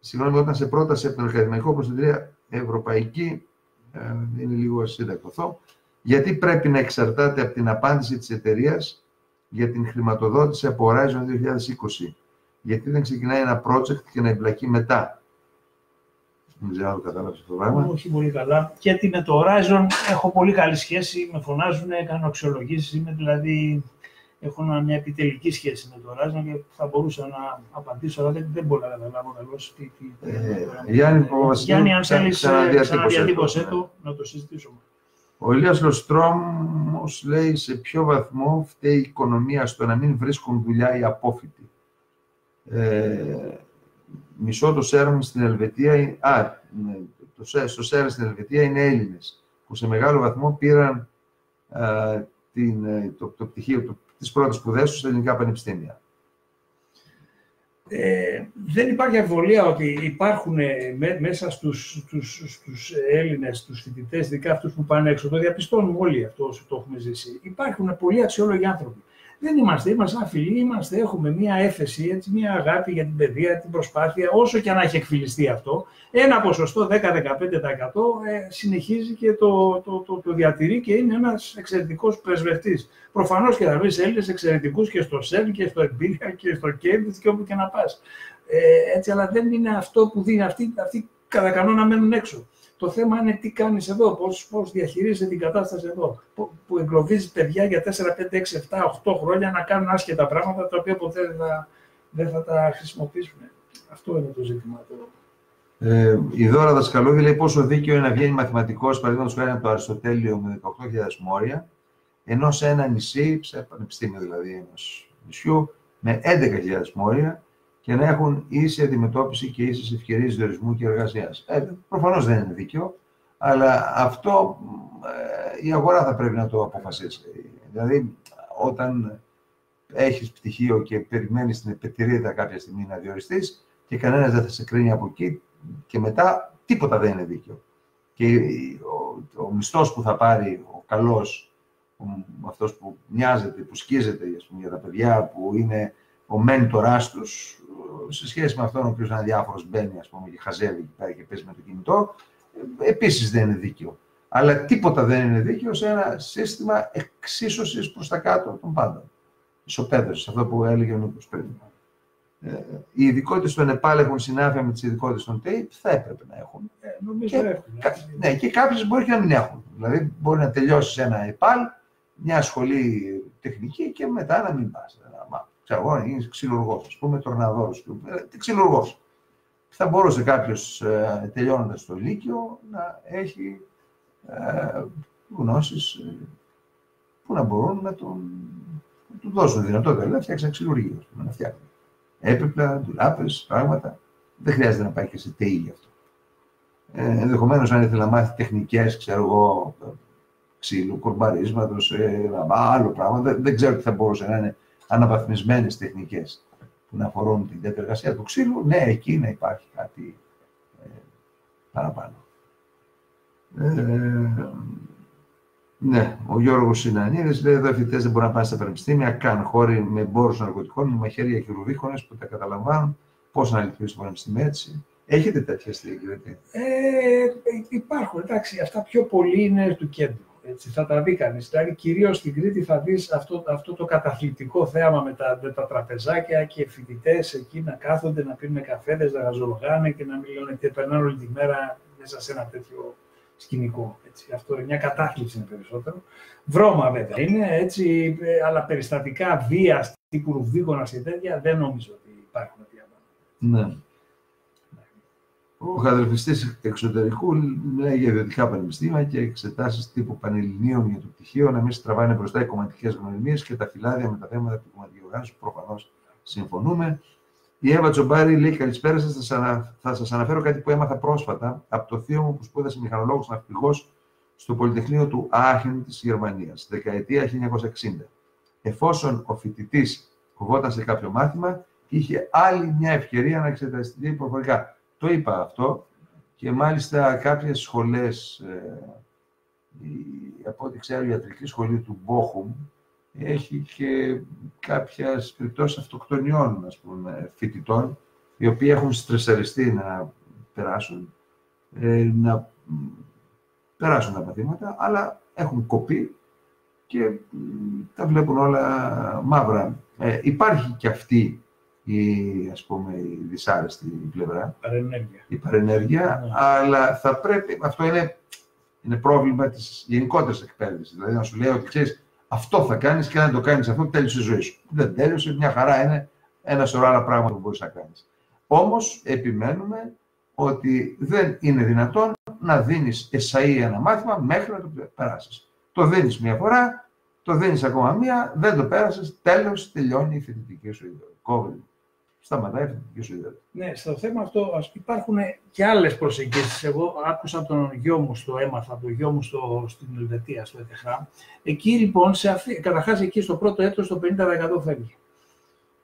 συγγνώμη, όταν σε πρόταση από τον Ακαδημαϊκό προς εταιρεία Ευρωπαϊκή, ε, είναι λίγο ασύντακτο γιατί πρέπει να εξαρτάται από την απάντηση της εταιρείας για την χρηματοδότηση από Horizon 2020. Γιατί δεν ξεκινάει ένα project και να εμπλακεί μετά. Δεν ξέρω αν το κατάλαβες αυτό το πράγμα. Όχι πολύ καλά. Γιατί με το Horizon έχω πολύ καλή σχέση. Με φωνάζουν, κάνω αξιολογήσεις. Είμαι δηλαδή. Έχω μια επιτελική σχέση με το Horizon και θα μπορούσα να απαντήσω, αλλά δεν, δεν μπορώ να καταλάβω καλώς τι. τι, ε, Γιάννη, Γιάννη, αν θέλεις, ξαναδιατύπωσέ το, να το συζητήσουμε. Ο Ηλίας Λοστρόμος λέει σε ποιο βαθμό φταίει η οικονομία στο να μην βρίσκουν δουλειά οι απόφοιτοι; Ε, μισό το ΣΕΡΜ στην Ελβετία, α, ναι, το, στο ΣΕΡΜ στην Ελβετία είναι Έλληνες, που σε μεγάλο βαθμό πήραν α, την, ε, το, το πτυχίο, το, τις πρώτες σπουδές τους στα ελληνικά πανεπιστήμια. Ε, δεν υπάρχει αμφιβολία ότι υπάρχουν ε, μέσα στους, στους, στους Έλληνες, τους φοιτητές, ειδικά αυτούς που πάνε έξω, το διαπιστώνουμε όλοι αυτό όσο το έχουμε ζήσει. Υπάρχουν πολλοί αξιόλογοι άνθρωποι δεν είμαστε, είμαστε αφιλοί, είμαστε, έχουμε μία έφεση, έτσι, μία αγάπη για την παιδεία, την προσπάθεια, όσο και αν έχει εκφυλιστεί αυτό, ένα ποσοστό 10-15% ε, συνεχίζει και το, το, το, το, διατηρεί και είναι ένας εξαιρετικός πρεσβευτής. Προφανώς και θα βρεις Έλληνες εξαιρετικούς και στο ΣΕΒ και στο Εμπίλια και στο Κέντριτ και όπου και να πας. Ε, έτσι, αλλά δεν είναι αυτό που δίνει αυτοί, αυτοί κατά κανόνα μένουν έξω. Το θέμα είναι τι κάνεις εδώ, πώς, πώς διαχειρίζεσαι την κατάσταση εδώ, που εγκλωβίζεις παιδιά για 4, 5, 6, 7, 8 χρόνια να κάνουν άσχετα πράγματα τα οποία ποτέ δεν θα, δεν θα τα χρησιμοποιήσουν. Αυτό είναι το ζήτημα. Ε, η Δώρα Δασκαλούδη λέει πόσο δίκαιο είναι να βγαίνει μαθηματικός, παραδείγματος χάρη από το Αριστοτέλειο με 18.000 μόρια, ενώ σε ένα νησί, σε πανεπιστήμιο δηλαδή ενός νησιού, με 11.000 μόρια και να έχουν ίση αντιμετώπιση και ίσες ευκαιρίες διορισμού και εργασίας. Ε, προφανώς δεν είναι δίκαιο, αλλά αυτό ε, η αγορά θα πρέπει να το αποφασίσει. Δηλαδή, όταν έχεις πτυχίο και περιμένεις την επιτηρία κάποια στιγμή να διοριστείς και κανένας δεν θα σε κρίνει από εκεί και μετά τίποτα δεν είναι δίκαιο. Και ο, ο μισθός που θα πάρει ο καλός, ο, αυτός που μοιάζεται, που σκίζεται για τα παιδιά, που είναι ο μέντοράς τους, σε σχέση με αυτόν ο οποίος είναι διάφορος μπαίνει ας πούμε, και χαζεύει και, και παίζει με το κινητό, επίσης δεν είναι δίκαιο. Αλλά τίποτα δεν είναι δίκαιο σε ένα σύστημα εξίσωσης προς τα κάτω των πάντων. Ισοπαίδωσης, αυτό που έλεγε ο Νίκος πριν. Ε, οι ειδικότητε του ΕΝΕΠΑΛ έχουν συνάφεια με τις ειδικότητες των ΤΕΙΠ, θα έπρεπε να έχουν. Ε, νομίζω και, έχουν. ναι, και κάποιες μπορεί και να μην έχουν. Δηλαδή, μπορεί να τελειώσει ένα ΕΠΑΛ, μια σχολή τεχνική και μετά να μην πας. Ξέρω εγώ, είναι ξυλουργός, ας πούμε, τορναδόρος. Τι ξυλουργός. Θα μπορούσε κάποιος ε, τελειώνοντας το Λύκειο να έχει ε, γνώσεις ε, που να μπορούν να τον του δώσουν δυνατότητα να φτιάξει ένα ξυλουργείο, να φτιάξει. Έπιπλα, ντουλάπες, πράγματα. Δεν χρειάζεται να πάει και σε ΤΕΙ γι' αυτό. Ε, Ενδεχομένως, αν ήθελε να μάθει τεχνικές, ξέρω εγώ, ξύλου, κορμπαρίσματος, ε, άλλο πράγμα, δεν, δεν ξέρω τι θα μπορούσε να είναι αναβαθμισμένες τεχνικές που να αφορούν την διαδικασία του ξύλου. Ναι, εκεί να υπάρχει κάτι ε, παραπάνω. Ε, ναι, ο Γιώργος Συνανίδη λέει: Εδώ οι φοιτητές δεν μπορούν να πάνε στα πανεπιστήμια, καν χώροι με εμπόρου ναρκωτικών, με μαχαίρια και ρουβίχονε που τα καταλαμβάνουν. Πώς να λειτουργήσει το πανεπιστήμιο έτσι; Έχετε τέτοια στην Κρήτη. Ε, υπάρχουν, εντάξει, αυτά πιο πολύ είναι του κέντρου. Έτσι, θα τα δει κανείς. Δηλαδή, κυρίως στην Κρήτη θα δεις αυτό, αυτό το καταθλιπτικό θέαμα με τα, με τα τραπεζάκια και φοιτητές εκεί να κάθονται, να πίνουν καφέδες, να γαζολογάνε και να μιλάνε και περνάνε όλη τη μέρα μέσα σε ένα τέτοιο σκηνικό. Έτσι. Αυτό είναι μια κατάθλιψη είναι περισσότερο. Βρώμα βέβαια είναι, έτσι, ε, αλλά περιστατικά βία τύπου ρουβδίκονα και τέτοια δεν νομίζω ότι υπάρχουν πια. Ναι. Ο χαδρεφιστή εξωτερικού λέει για ιδιωτικά πανεπιστήμια και εξετάσεις τύπου πανελληνίων για το πτυχίο να μην στραβάνε μπροστά οι κομματικές γνωριμίες και τα φυλάδια με τα θέματα του κομματική οργάνωσης. Προφανώς συμφωνούμε. Η Εύα Τσομπάρη λέει καλησπέρα σας. Θα σας αναφέρω κάτι που έμαθα πρόσφατα από το θείο μου που σπούδασε μηχανολόγος ναυπηγός στο Πολυτεχνείο του Άχεν της Γερμανίας, δεκαετία 1960. Εφόσον ο φοιτητής φοβόταν σε κάποιο μάθημα, είχε άλλη μια ευκαιρία να εξεταστεί προφορικά. Το είπα αυτό και μάλιστα κάποιες σχολές, ε, από ό,τι ξέρω η ιατρική σχολή του Μπόχουμ, έχει και κάποια περιπτώσεις αυτοκτονιών ας πούμε, φοιτητών, οι οποίοι έχουν στρεσαριστεί να περάσουν, ε, να περάσουν τα παθήματα, αλλά έχουν κοπεί και τα βλέπουν όλα μαύρα. Ε, υπάρχει και αυτή η, ας πούμε, η δυσάρεστη πλευρά, παρενέργεια. η παρενέργεια, ναι. αλλά θα πρέπει, αυτό είναι, είναι πρόβλημα της γενικότερης εκπαίδευσης. Δηλαδή να σου λέει ότι ξέρεις, αυτό θα κάνεις και αν το κάνεις αυτό, τέλειωσε η ζωή σου. Δεν τέλειωσε, μια χαρά είναι ένα σωρό άλλα πράγματα που μπορείς να κάνεις. Όμως, επιμένουμε ότι δεν είναι δυνατόν να δίνεις εσαΐ ένα μάθημα μέχρι να το περάσεις. Το δίνεις μια φορά, το δίνεις ακόμα μία, δεν το πέρασες, τέλος τελειώνει η φοιτητική σου ιδέα. Κόβει σταματάει η σου ιδέα. Ναι, στο θέμα αυτό ας, υπάρχουν και άλλες προσεγγίσεις. Εγώ άκουσα από τον γιο μου στο έμαθα, από τον γιο μου στο, στην Ελβετία, στο ΕΤΕΧΑ. Εκεί λοιπόν, σε αυτή, καταρχάς εκεί στο πρώτο έτος το 50% φεύγει.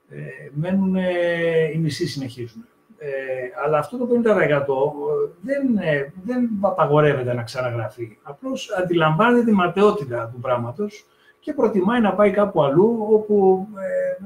Ε, μένουν, οι μισοί συνεχίζουν. Ε, αλλά αυτό το 50% δεν, ε, δεν απαγορεύεται να ξαναγραφεί. Απλώς αντιλαμβάνεται τη ματαιότητα του πράγματος και προτιμάει να πάει κάπου αλλού όπου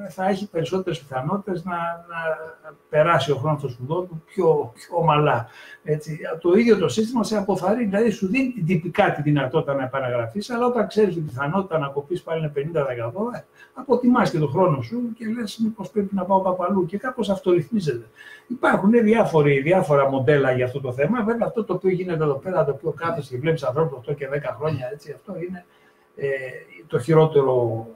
ε, θα έχει περισσότερες πιθανότητες να, να περάσει ο χρόνος των σπουδών του πιο, πιο ομαλά. Έτσι, το ίδιο το σύστημα σε αποθαρρύνει, δηλαδή σου δίνει την τυπικά τη δυνατότητα να επαναγραφείς, αλλά όταν ξέρεις την πιθανότητα να κοπείς πάλι είναι 50%, ε, αποτιμάς και τον χρόνο σου και λες μήπως πρέπει να πάω κάπου αλλού και κάπως αυτορυθμίζεται. Υπάρχουν διάφοροι, διάφορα μοντέλα για αυτό το θέμα. Βέβαια αυτό το οποίο γίνεται εδώ πέρα, το οποίο κάθεσαι και βλέπεις ανθρώπους 8 και 10 χρόνια, έτσι, αυτό είναι ε, το χειρότερο,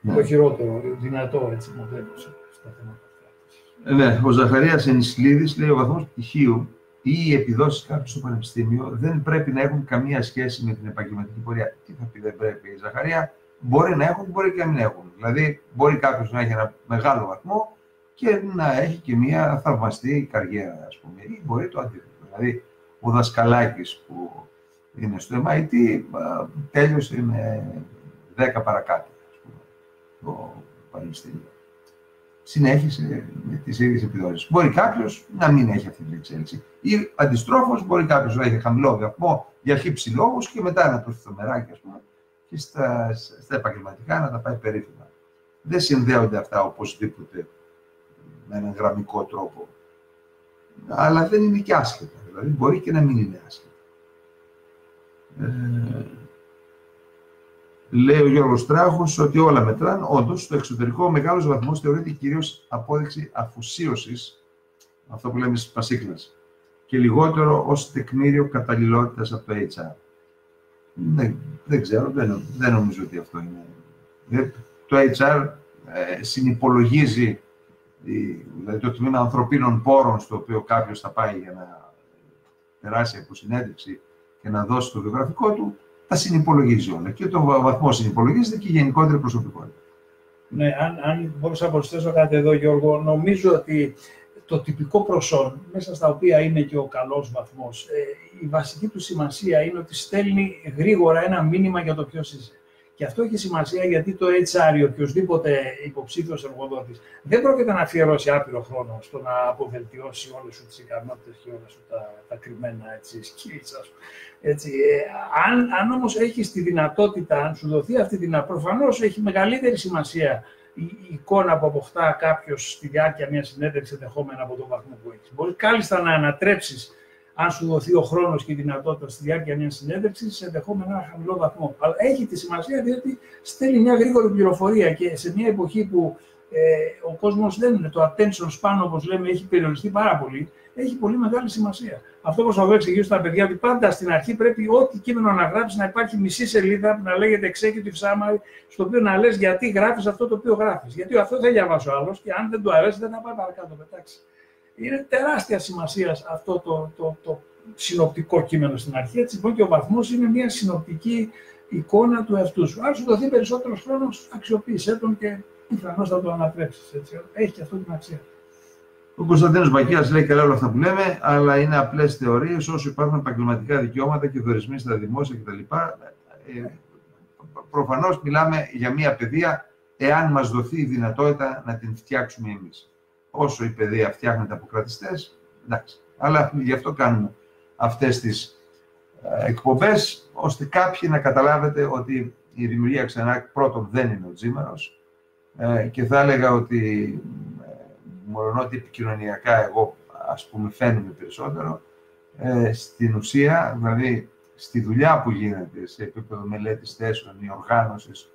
ναι. το χειρότερο δυνατό έτσι, μοντέλο στα θέματα αυτά. Ναι, ο Ζαχαρίας Ενισλίδης λέει ο βαθμός πτυχίου ή οι επιδόσεις κάποιου στο πανεπιστήμιο δεν πρέπει να έχουν καμία σχέση με την επαγγελματική πορεία. Τι θα πει δεν πρέπει, η Ζαχαρία; μπορεί να έχουν, μπορεί και να μην έχουν. Δηλαδή, μπορεί κάποιος να έχει ένα μεγάλο βαθμό και να έχει και μια θαυμαστή καριέρα, ας πούμε. Ή μπορεί το αντίθετο. Δηλαδή, ο δασκαλάκης που είναι στο MIT τέλειωσε με 10 παρακάτω, ας πούμε, το πανεπιστήμιο. Συνέχισε με τις ίδιες επιδόσεις. Μπορεί κάποιος να μην έχει αυτή την εξέλιξη. Ή αντιστρόφως, μπορεί κάποιος να έχει χαμηλό βαθμό για χύψη λόγους και μετά να πέφτει το μεράκι, ας πούμε, και στα, στα επαγγελματικά να τα πάει περίφημα. Δεν συνδέονται αυτά οπωσδήποτε με έναν γραμμικό τρόπο. Αλλά δεν είναι και άσχετα. Δηλαδή μπορεί και να μην είναι άσχετα. Ε, λέει ο Γιώργος Τράχος ότι όλα μετράνε. Όντως, στο εξωτερικό ο μεγάλος βαθμός θεωρείται κυρίως απόδειξη αφουσίωσης, αυτό που λέμε στις πασίκλες, και λιγότερο ως τεκμήριο καταλληλότητας από το HR. Δεν, δεν ξέρω, δεν, δεν νομίζω ότι αυτό είναι. Ε, το HR ε, συνυπολογίζει δηλαδή το τμήμα ανθρωπίνων πόρων στο οποίο κάποιος θα πάει για να περάσει από συνέντευξη και να δώσει το βιογραφικό του, τα συνυπολογίζει όλα. Και το βαθμό συνυπολογίζεται και η γενικότερη προσωπικότητα. Ναι, αν, αν μπορούσα να προσθέσω κάτι εδώ, Γιώργο, νομίζω ότι το τυπικό προσόν, μέσα στα οποία είναι και ο καλός βαθμός, ε, η βασική του σημασία είναι ότι στέλνει γρήγορα ένα μήνυμα για το ποιος είσαι. Και αυτό έχει σημασία γιατί το HR ή οποιοδήποτε υποψήφιος εργοδότης δεν πρόκειται να αφιερώσει άπειρο χρόνο στο να αποβελτιώσει όλες σου τις ικανότητες και όλα σου τα, τα κρυμμένα έτσι, skills. Έτσι, ε, αν αν όμως έχεις τη δυνατότητα, αν σου δοθεί αυτή τη δυνατότητα, προφανώς έχει μεγαλύτερη σημασία η, η εικόνα που αποκτά κάποιος στη διάρκεια μιας συνέντευξης ενδεχόμενα από τον βαθμό που έχεις. Μπορεί κάλλιστα να ανατρέψεις αν σου δοθεί ο χρόνος και η δυνατότητα στη διάρκεια μιας συνέντευξης, σε ενδεχόμενο ένα χαμηλό βαθμό. Αλλά έχει τη σημασία διότι στέλνει μια γρήγορη πληροφορία και σε μια εποχή που ε, ο κόσμος δεν είναι το attention span, όπως λέμε, έχει περιοριστεί πάρα πολύ, έχει πολύ μεγάλη σημασία. Αυτό που θα εξηγήσω στα παιδιά, ότι πάντα στην αρχή πρέπει ό,τι κείμενο να γράψεις να υπάρχει μισή σελίδα που να λέγεται executive summary, στο οποίο να λες γιατί γράφεις αυτό το οποίο γράφεις. Γιατί αυτό δεν διαβάσει ο άλλος και αν δεν του αρέσει δεν θα πάει παρακάτω πετάξεις. Είναι τεράστια σημασία αυτό το, το, το συνοπτικό κείμενο στην αρχή. Έτσι λοιπόν και ο βαθμός είναι μια συνοπτική εικόνα του εαυτού σου. Αν σου δοθεί περισσότερο χρόνο, αξιοποίησέ τον και πιθανώς θα το ανατρέψεις. Έχει και αυτό την αξία. Ο Κωνσταντίνος Μπακίας λέει καλά όλα αυτά που λέμε, αλλά είναι απλές θεωρίες όσο υπάρχουν επαγγελματικά δικαιώματα και δορισμοί στα δημόσια κτλ. Ε, Προφανώς μιλάμε για μια παιδεία, εάν μας δοθεί η δυνατότητα να την φτιάξουμε εμείς όσο η παιδεία φτιάχνεται από κρατιστές, εντάξει. Αλλά γι' αυτό κάνουμε αυτές τις ε, εκπομπές, ώστε κάποιοι να καταλάβετε ότι η δημιουργία ξανά πρώτον δεν είναι ο τζίμερος ε, και θα έλεγα ότι ε, ότι επικοινωνιακά εγώ ας πούμε φαίνομαι περισσότερο, ε, στην ουσία, δηλαδή στη δουλειά που γίνεται σε επίπεδο μελέτης θέσεων ή οργάνωσης,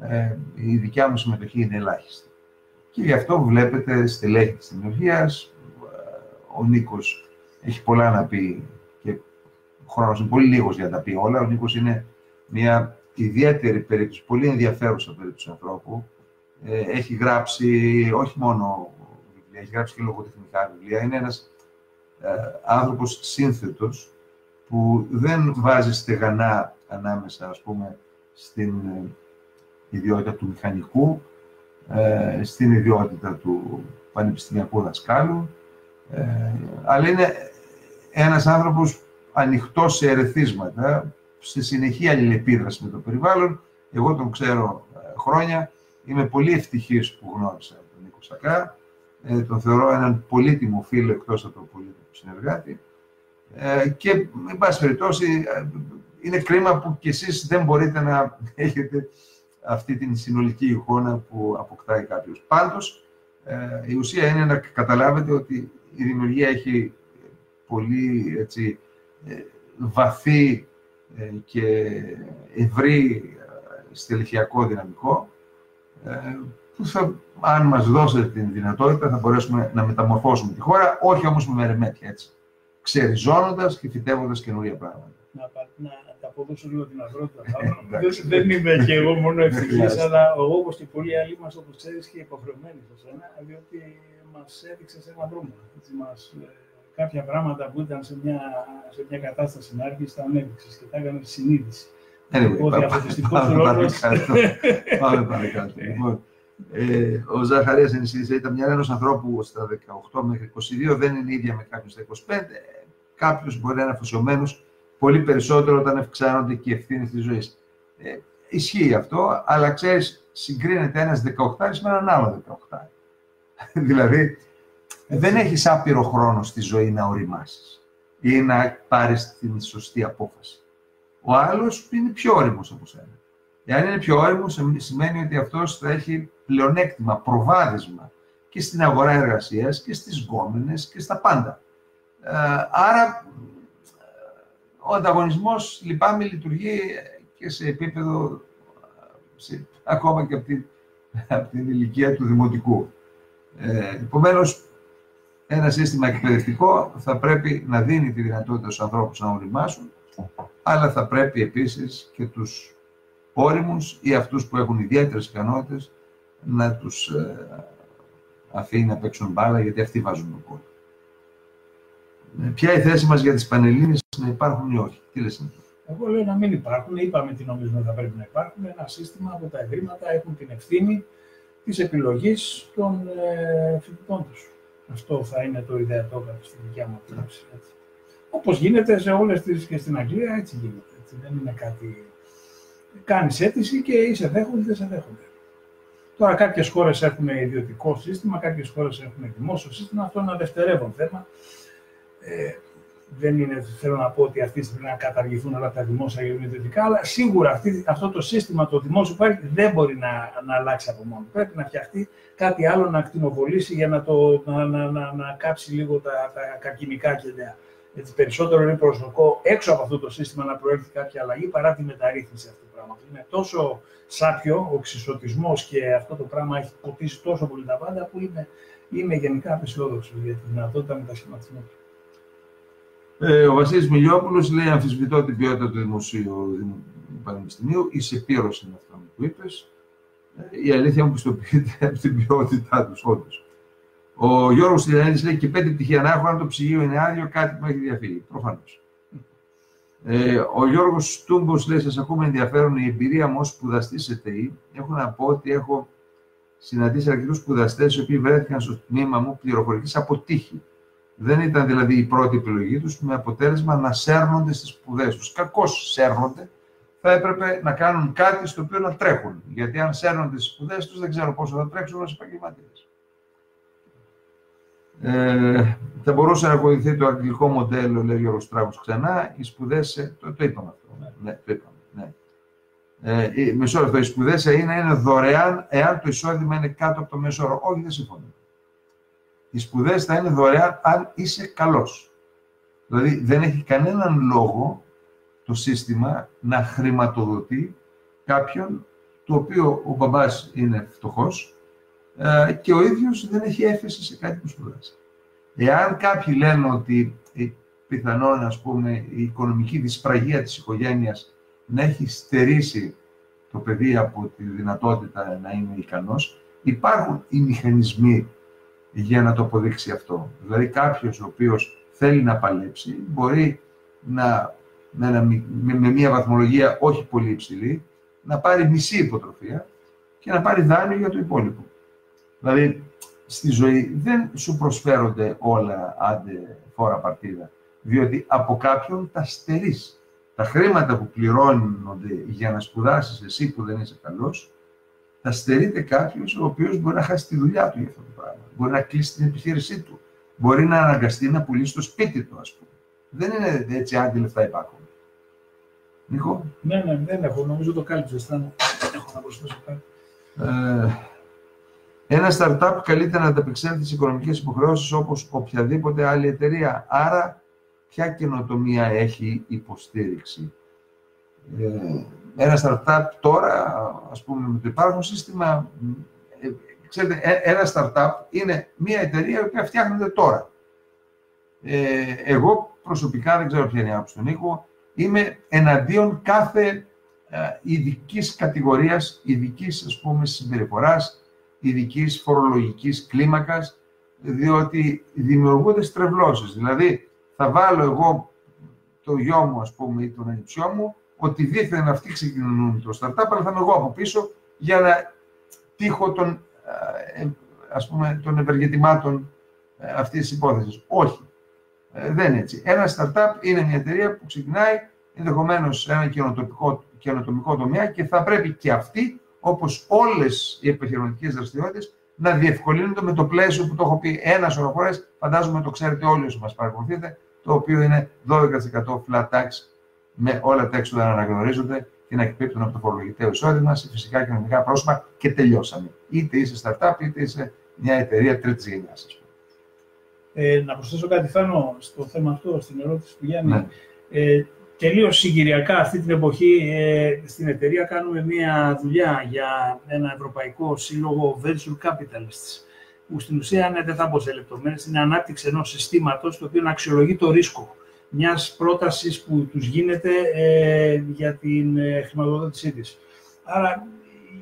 ε, η δικιά μου συμμετοχή είναι ελάχιστη. Και γι' αυτό βλέπετε στελέχη της δημιουργίας. Ο Νίκος έχει πολλά να πει και ο χρόνος είναι πολύ λίγος για να τα πει όλα. Ο Νίκος είναι μια ιδιαίτερη περίπτωση, πολύ ενδιαφέρουσα περίπτωση ανθρώπου. Ε, έχει γράψει όχι μόνο βιβλία, έχει γράψει και λογοτεχνικά βιβλία. Είναι ένας ε, άνθρωπος σύνθετος που δεν βάζει στεγανά ανάμεσα, ας πούμε, στην ε, ιδιότητα του μηχανικού ε, στην ιδιότητα του πανεπιστημιακού δασκάλου, ε, αλλά είναι ένας άνθρωπος ανοιχτός σε ερεθίσματα, σε συνεχή αλληλεπίδραση με το περιβάλλον. Εγώ τον ξέρω ε, χρόνια, είμαι πολύ ευτυχής που γνώρισα τον Νίκο Σακά, ε, τον θεωρώ έναν πολύτιμο φίλο εκτός από τον πολύτιμο συνεργάτη. Ε, και, με πάση περιπτώσει, είναι κρίμα που κι εσείς δεν μπορείτε να έχετε αυτή την συνολική εικόνα που αποκτάει κάποιος. Πάντως, ε, η ουσία είναι να καταλάβετε ότι η δημιουργία έχει πολύ έτσι, ε, βαθύ ε, και ευρύ στελεχειακό δυναμικό που θα, αν μας δώσετε την δυνατότητα θα μπορέσουμε να μεταμορφώσουμε τη χώρα, όχι όμως με μερεμέτια έτσι, ξεριζώνοντας και φυτεύοντας καινούργια πράγματα να, να τα αποδώσω λίγο την αγρότητα. δεν είμαι και εγώ μόνο ευτυχής, αλλά εγώ όπω και πολλοί άλλοι μας, όπως ξέρεις, και υποχρεωμένοι σε σένα, διότι μας έδειξε σε ένα δρόμο. Έτσι, μας, ε, κάποια πράγματα που ήταν σε μια, σε μια κατάσταση να τα ανέδειξες και τα έκανες συνείδηση. Anyway, ο πάμε- διαφωτιστικός πάμε ρόλος. παρακάτω. <laughs> Πάμε παρακάτω. Λοιπόν, ε, ο Ζαχαρίας Ενισίδης ήταν μια ενός ανθρώπου στα 18 μέχρι 22, δεν είναι ίδια με κάποιον στα 25. Κάποιος μπορεί να είναι αφοσιωμένος πολύ περισσότερο όταν ευξάνονται και οι ευθύνες της ζωής. Ε, ισχύει αυτό, αλλά ξέρεις, συγκρίνεται ένας 18 με έναν άλλο 18. <laughs> δηλαδή, δεν έχεις άπειρο χρόνο στη ζωή να οριμάσεις ή να πάρεις την σωστή απόφαση. Ο άλλος είναι πιο όριμος από σένα. Εάν είναι πιο όριμος, σημαίνει ότι αυτός θα έχει πλεονέκτημα, προβάδισμα και στην αγορά εργασίας και στις γκόμενες και στα πάντα. Ε, άρα, ε, ο ανταγωνισμός, λυπάμαι, λειτουργεί και σε επίπεδο, ε, σε, ακόμα και από την, από την ηλικία του δημοτικού. Ε, επομένως, ένα σύστημα εκπαιδευτικό θα πρέπει να δίνει τη δυνατότητα στους ανθρώπους να οριμάσουν, αλλά θα πρέπει επίσης και τους όριμους ή αυτούς που έχουν ιδιαίτερες ικανότητες να τους ε, αφήνει να παίξουν μπάλα, γιατί αυτοί βάζουν το κόλ. Ε, ποια η θέση μας για τις Πανελλήνιες να υπάρχουν ή όχι. Τι λες αυτό. Εγώ λέω να μην υπάρχουν. Είπαμε τι νομίζουμε ότι θα πρέπει να υπάρχουν. Ένα σύστημα που τα ευρήματα έχουν την ευθύνη της επιλογής των ε, φοιτητών τους. Αυτό θα είναι το ιδεατό κατά στη δικιά μου άποψη. Όπως γίνεται σε όλες τις και στην Αγγλία, έτσι γίνεται. Έτσι. Δεν είναι κάτι. Κάνεις αίτηση και είσαι δέχονται, δεν σε δέχονται. Τώρα, κάποιες χώρες έχουν ιδιωτικό σύστημα, κάποιες χώρες έχουν δημόσιο σύστημα. Αυτό είναι ένα δευτερεύον θέμα. Ε, δεν είναι, θέλω να πω ότι αυτή τη στιγμή να καταργηθούν όλα τα δημόσια και ιδιωτικά, αλλά σίγουρα αυτή, αυτό το σύστημα, το δημόσιο που υπάρχει, δεν μπορεί να, να αλλάξει από μόνο. Πρέπει να φτιαχτεί κάτι άλλο να ακτινοβολήσει για να, το, να, να, να, να κάψει λίγο τα, τα κακινικά κεντριά. Έτσι, περισσότερο είναι προσδοκό έξω από αυτό το σύστημα να προέλθει κάποια αλλαγή παρά τη μεταρρύθμιση αυτού του πράγματος. Είναι τόσο σάπιο ο ξυσωτισμός και αυτό το πράγμα έχει ποτίσει τόσο πολύ τα πάντα που είμαι, είμαι γενικά απεσιόδοξος για τη δυνατότητα μετασχηματισμού του. Ε, ο Βασίλης Μιλιόπουλος λέει αμφισβητώ την ποιότητα του Δημοσίου Πανεπιστημίου. Είσαι πύρος είναι αυτό που είπες. Ε, η αλήθεια μου πιστοποιείται <laughs> από την ποιότητά τους, όντως. Ο Γιώργος Τηλιανίδης λέει και πέντε πτυχία να έχω, αν το ψυγείο είναι άδειο, κάτι που έχει διαφύγει. Προφανώς. Ε, ο Γιώργος Τούμπος λέει, σας ακούμε ενδιαφέρον η εμπειρία μου ως σπουδαστής σε ΤΕΗ. Έχω να πω ότι έχω συναντήσει αρκετούς σπουδαστές οι οποίοι βρέθηκαν στο τμήμα μου πληροφορικής αποτύχει. Δεν ήταν δηλαδή η πρώτη επιλογή τους, με αποτέλεσμα να σέρνονται στις σπουδές τους. Κακώς σέρνονται, θα έπρεπε να κάνουν κάτι στο οποίο να τρέχουν. Γιατί αν σέρνονται στις σπουδές τους, δεν ξέρω πόσο θα τρέξουν ως επαγγελματίες. Ε, θα μπορούσε να βοηθεί το αγγλικό μοντέλο, λέει ο Γιώργος Τράγος ξανά, οι σπουδές, το, το είπαμε αυτό, ναι, ναι το είπαμε, ναι. Ε, μισό λεπτό, οι σπουδές είναι, είναι δωρεάν εάν το εισόδημα είναι κάτω από το μέσο όρο. Όχι, δεν συμφωνώ. Οι σπουδές θα είναι δωρεάν αν είσαι καλός. Δηλαδή δεν έχει κανέναν λόγο το σύστημα να χρηματοδοτεί κάποιον το οποίο ο μπαμπάς είναι φτωχός ε, και ο ίδιος δεν έχει έφεση σε κάτι που σπουδάζει. Εάν κάποιοι λένε ότι πιθανόν ας πούμε, η οικονομική δυσπραγία της οικογένειας να έχει στερήσει το παιδί από τη δυνατότητα να είναι ικανός, υπάρχουν οι μηχανισμοί για να το αποδείξει αυτό. Δηλαδή κάποιος ο οποίος θέλει να παλέψει μπορεί να, με, ένα, με, με μια βαθμολογία όχι πολύ υψηλή να πάρει μισή υποτροφία και να πάρει δάνειο για το υπόλοιπο. Δηλαδή, στη ζωή δεν σου προσφέρονται όλα άντε φόρα παρτίδα, διότι από κάποιον τα στερείς. Τα χρήματα που πληρώνονται για να σπουδάσεις εσύ που δεν είσαι καλός, θα στερείται κάποιος ο οποίος μπορεί να χάσει τη δουλειά του για αυτό το πράγμα. Μπορεί να κλείσει την επιχείρησή του. Μπορεί να αναγκαστεί να πουλήσει το σπίτι του, ας πούμε. Δεν είναι έτσι αν λεφτά υπάρχουν. Νίκο; Ναι, ναι, δεν έχω. Νομίζω το κάλυψες. Δεν έχω να προσθέσω κάτι. Ε, ένα startup καλείται να ανταπεξέλθει στις οικονομικές υποχρεώσεις όπως οποιαδήποτε άλλη εταιρεία. Άρα, ποια καινοτομία έχει υποστήριξη; Ε, ένα startup τώρα, ας πούμε, με το υπάρχον σύστημα, ε, ξέρετε, ένα startup είναι μια εταιρεία η οποία φτιάχνεται τώρα. Ε, εγώ προσωπικά, δεν ξέρω ποια είναι η άποψη του Νίκο, είμαι εναντίον κάθε ε, ειδικής κατηγορίας, ειδικής ας πούμε συμπεριφοράς, ειδικής φορολογικής κλίμακας, διότι δημιουργούνται στρεβλώσεις. Δηλαδή, θα βάλω εγώ το γιο μου, ας πούμε, ή τον ανιψιό μου, ότι δίθεν αυτοί ξεκινούν το startup, αλλά θα είμαι εγώ από πίσω για να τύχω των, ε, ας πούμε, των ευεργετημάτων ε, αυτής της υπόθεσης. Όχι. Ε, δεν είναι έτσι. Ένα startup είναι μια εταιρεία που ξεκινάει ενδεχομένως σε ένα καινοτομικό τομέα και θα πρέπει και αυτή, όπως όλες οι επιχειρηματικές δραστηριότητες, να διευκολύνονται με το πλαίσιο που το έχω πει ένα σωρό φορές. Φαντάζομαι το ξέρετε όλοι όσοι μας παρακολουθείτε, το οποίο είναι 12% flat tax με όλα τα έξοδα να αναγνωρίζονται και να εκπίπτουν από το φορολογητέο εισόδημα σε φυσικά κοινωνικά πρόσωπα και τελειώσαμε. Είτε είσαι startup, είτε είσαι μια εταιρεία τρίτης γενιάς, ε, να προσθέσω κάτι πάνω στο θέμα αυτό, στην ερώτηση του Γιάννη. Ναι. Ε, Τελείως συγκυριακά αυτή την εποχή ε, στην εταιρεία κάνουμε μία δουλειά για ένα ευρωπαϊκό σύλλογο Venture Capitalists, που στην ουσία είναι, δεν θα πω σε λεπτομέρειες, είναι ανάπτυξη ενός συστήματος το οποίο να αξιολογεί το ρίσκο μιας πρότασης που τους γίνεται ε, για την ε, χρηματοδότησή της. Άρα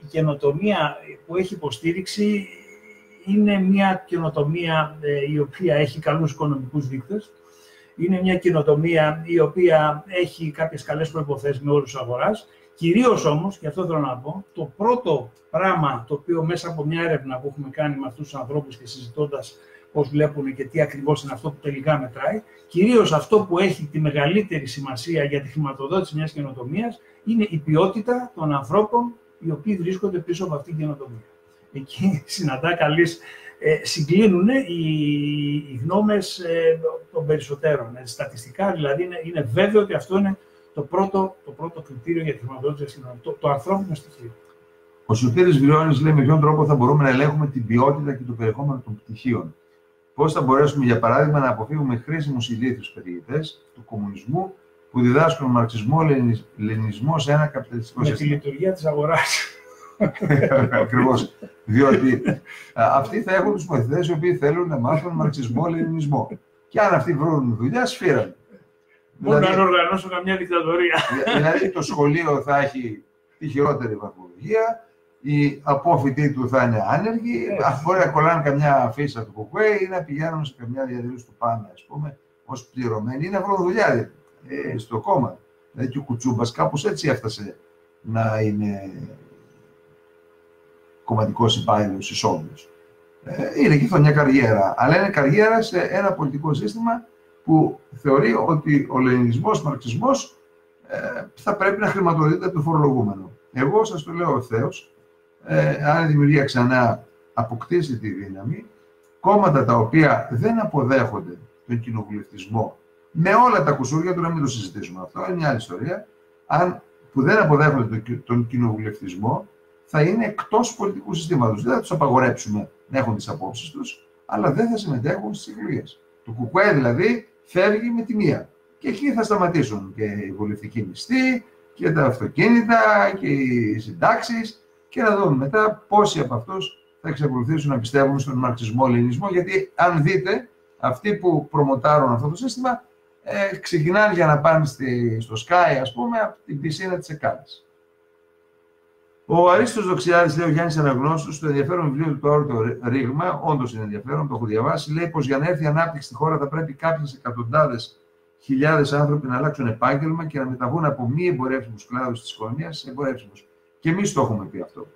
η καινοτομία που έχει υποστήριξη είναι μια καινοτομία ε, η οποία έχει καλούς οικονομικούς δείκτες, είναι μια κοινοτομία η οποία έχει κάποιες καλές προϋποθέσεις με όρους αγοράς. Κυρίως όμως, και αυτό θέλω να πω, το πρώτο πράγμα το οποίο μέσα από μια έρευνα που έχουμε κάνει με αυτούς τους ανθρώπους και συζητώντας πώς βλέπουν και τι ακριβώς είναι αυτό που τελικά μετράει, κυρίως αυτό που έχει τη μεγαλύτερη σημασία για τη χρηματοδότηση μιας καινοτομίας είναι η ποιότητα των ανθρώπων οι οποίοι βρίσκονται πίσω από αυτήν την καινοτομία. Εκεί <laughs> συναντά καλής ε, συγκλίνουν οι, οι γνώμες ε, των περισσότερων. Ε, στατιστικά, δηλαδή, είναι, είναι βέβαιο ότι αυτό είναι το πρώτο, το πρώτο κριτήριο για τη χρηματοδότηση το, το ανθρώπινο στοιχείο. Ο Σωτήρης Βριώνης λέει με ποιον τρόπο θα μπορούμε να ελέγχουμε την ποιότητα και το περιεχόμενο των πτυχίων. Πώς θα μπορέσουμε, για παράδειγμα, να αποφύγουμε χρήσιμους ηλίθιου καθηγητέ του κομμουνισμού που διδάσκουν μαρξισμό, λενισμός σε ένα καπιταλιστικό σύστημα. Με τη λειτουργία της αγοράς. <laughs> Ακριβώς. Διότι αυτοί θα έχουν του μαθητέ οι οποίοι θέλουν να μάθουν μαρξισμό, λενινισμό. Και αν αυτοί βρουν δουλειά, σφύραν. Μπορεί δηλαδή, να οργανώσουν καμιά δικτατορία. Δηλαδή το σχολείο θα έχει τη χειρότερη βαθμολογία, οι απόφοιτοι του θα είναι άνεργοι, yeah. μπορεί να κολλάνε καμιά αφίσα του κουκουέ ή να πηγαίνουν σε καμιά διαδήλωση του ΠΑΜΕ, ας πούμε, ως πληρωμένοι ή να βρουν δουλειά ε, στο κόμμα. Δηλαδή και ο Κουτσούμπας κάπως έτσι έφτασε να είναι κομματικός υπάλληλος εισόδου. Ε, είναι και αυτό μια καριέρα. Αλλά είναι καριέρα σε ένα πολιτικό σύστημα που θεωρεί ότι ο λενινισμός, ο μαρξισμός ε, θα πρέπει να χρηματοδοτείται από το φορολογούμενο. Εγώ σας το λέω ευθέω, ε, αν η δημιουργία ξανά αποκτήσει τη δύναμη, κόμματα τα οποία δεν αποδέχονται τον κοινοβουλευτισμό με όλα τα κουσούρια του, να μην το συζητήσουμε αυτό, είναι μια άλλη ιστορία, αν, που δεν αποδέχονται τον, τον κοινοβουλευτισμό, θα είναι εκτός πολιτικού συστήματος. Δεν θα τους απαγορέψουμε να έχουν τις απόψεις τους, αλλά δεν θα συμμετέχουν στις εκλογέ. Το κουκουέ δηλαδή φεύγει με τη μία. Και εκεί θα σταματήσουν και οι βουλευτικοί μισθοί και τα αυτοκίνητα και οι συντάξεις και να δούμε μετά πόσοι από αυτούς θα εξακολουθήσουν να πιστεύουν στον μαρξισμό-λενισμό. Γιατί αν δείτε, αυτοί που προμοτάρουν αυτό το σύστημα ε, ξεκινάνε για να πάνε στη, στο Sky, ας πούμε, από την πισίνα της Εκάλης. Ο Αρίστος Δοξιάδης, λέει ο Γιάννης Αναγνώστου, στο ενδιαφέρον βιβλίο του το το Ρήγμα, όντως είναι ενδιαφέρον, το έχω διαβάσει, λέει πως για να έρθει η ανάπτυξη στη χώρα θα πρέπει κάποιες εκατοντάδες χιλιάδες άνθρωποι να αλλάξουν επάγγελμα και να μεταβούν από μη εμπορεύσιμους κλάδους της οικονομίας σε εμπορεύσιμους. Και εμείς το έχουμε πει αυτό.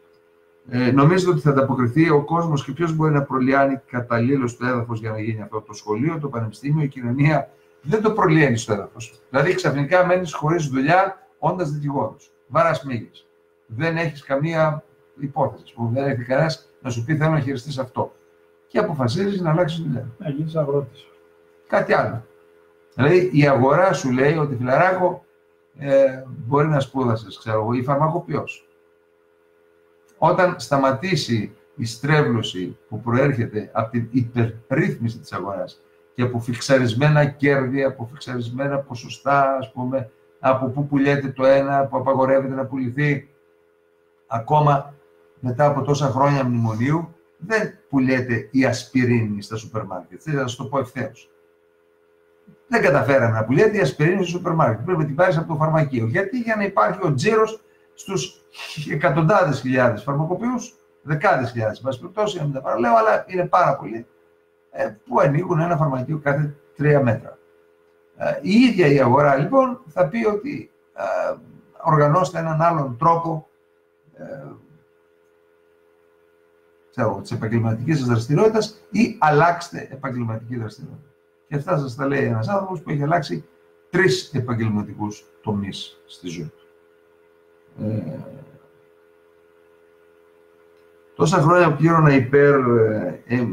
Ε, νομίζετε ότι θα ανταποκριθεί ο κόσμος και ποιος μπορεί να προλιάνει καταλήλως το έδαφος για να γίνει αυτό το σχολείο, το πανεπιστήμιο, η κοινωνία; Δεν το προλυάνει στο έδαφος. Δηλαδή ξαφνικά μένεις χωρίς δουλειά όντας δικηγόρος. Βάρα μύγες δεν έχεις καμία υπόθεση. Που δεν έχει κανένας να σου πει θέλω να χειριστείς αυτό. Και αποφασίζεις να αλλάξεις δουλειά. Να γίνεις αγρότης. Κάτι άλλο. Δηλαδή η αγορά σου λέει ότι φιλαράκο ε, μπορεί να σπούδασες, ξέρω εγώ, ή φαρμακοποιός. Όταν σταματήσει η στρέβλωση που προέρχεται από την υπερρύθμιση της αγοράς και από φιξαρισμένα κέρδη, από φιξαρισμένα ποσοστά, ας πούμε, από πού πουλιέται το ένα, που απαγορεύεται να πουληθεί, ακόμα μετά από τόσα χρόνια μνημονίου, δεν πουλιέται η ασπιρίνη στα σούπερ μάρκετ. Θα σας το πω ευθέως. Δεν καταφέραμε να πουλιέται η ασπιρίνη στο σούπερ μάρκετ. Πρέπει να την πάρεις από το φαρμακείο. Γιατί; Για να υπάρχει ο τζίρος στους εκατοντάδες χιλιάδες φαρμακοποιούς, δεκάδες χιλιάδες, εν περιπτώσει, να μην τα παραλέω, αλλά είναι πάρα πολλοί, ε, που ανοίγουν ένα φαρμακείο κάθε τρία μέτρα. Ε, η ίδια η αγορά λοιπόν θα πει ότι ε, οργανώστε έναν άλλον τρόπο ε, ξέρω, της επαγγελματικής σας δραστηριότητας ή αλλάξτε επαγγελματική δραστηριότητα. Και αυτά σας τα λέει ένας άνθρωπος που έχει αλλάξει τρεις επαγγελματικούς τομείς στη ζωή του. Ε, τόσα χρόνια πλήρωνα υπέρ ε,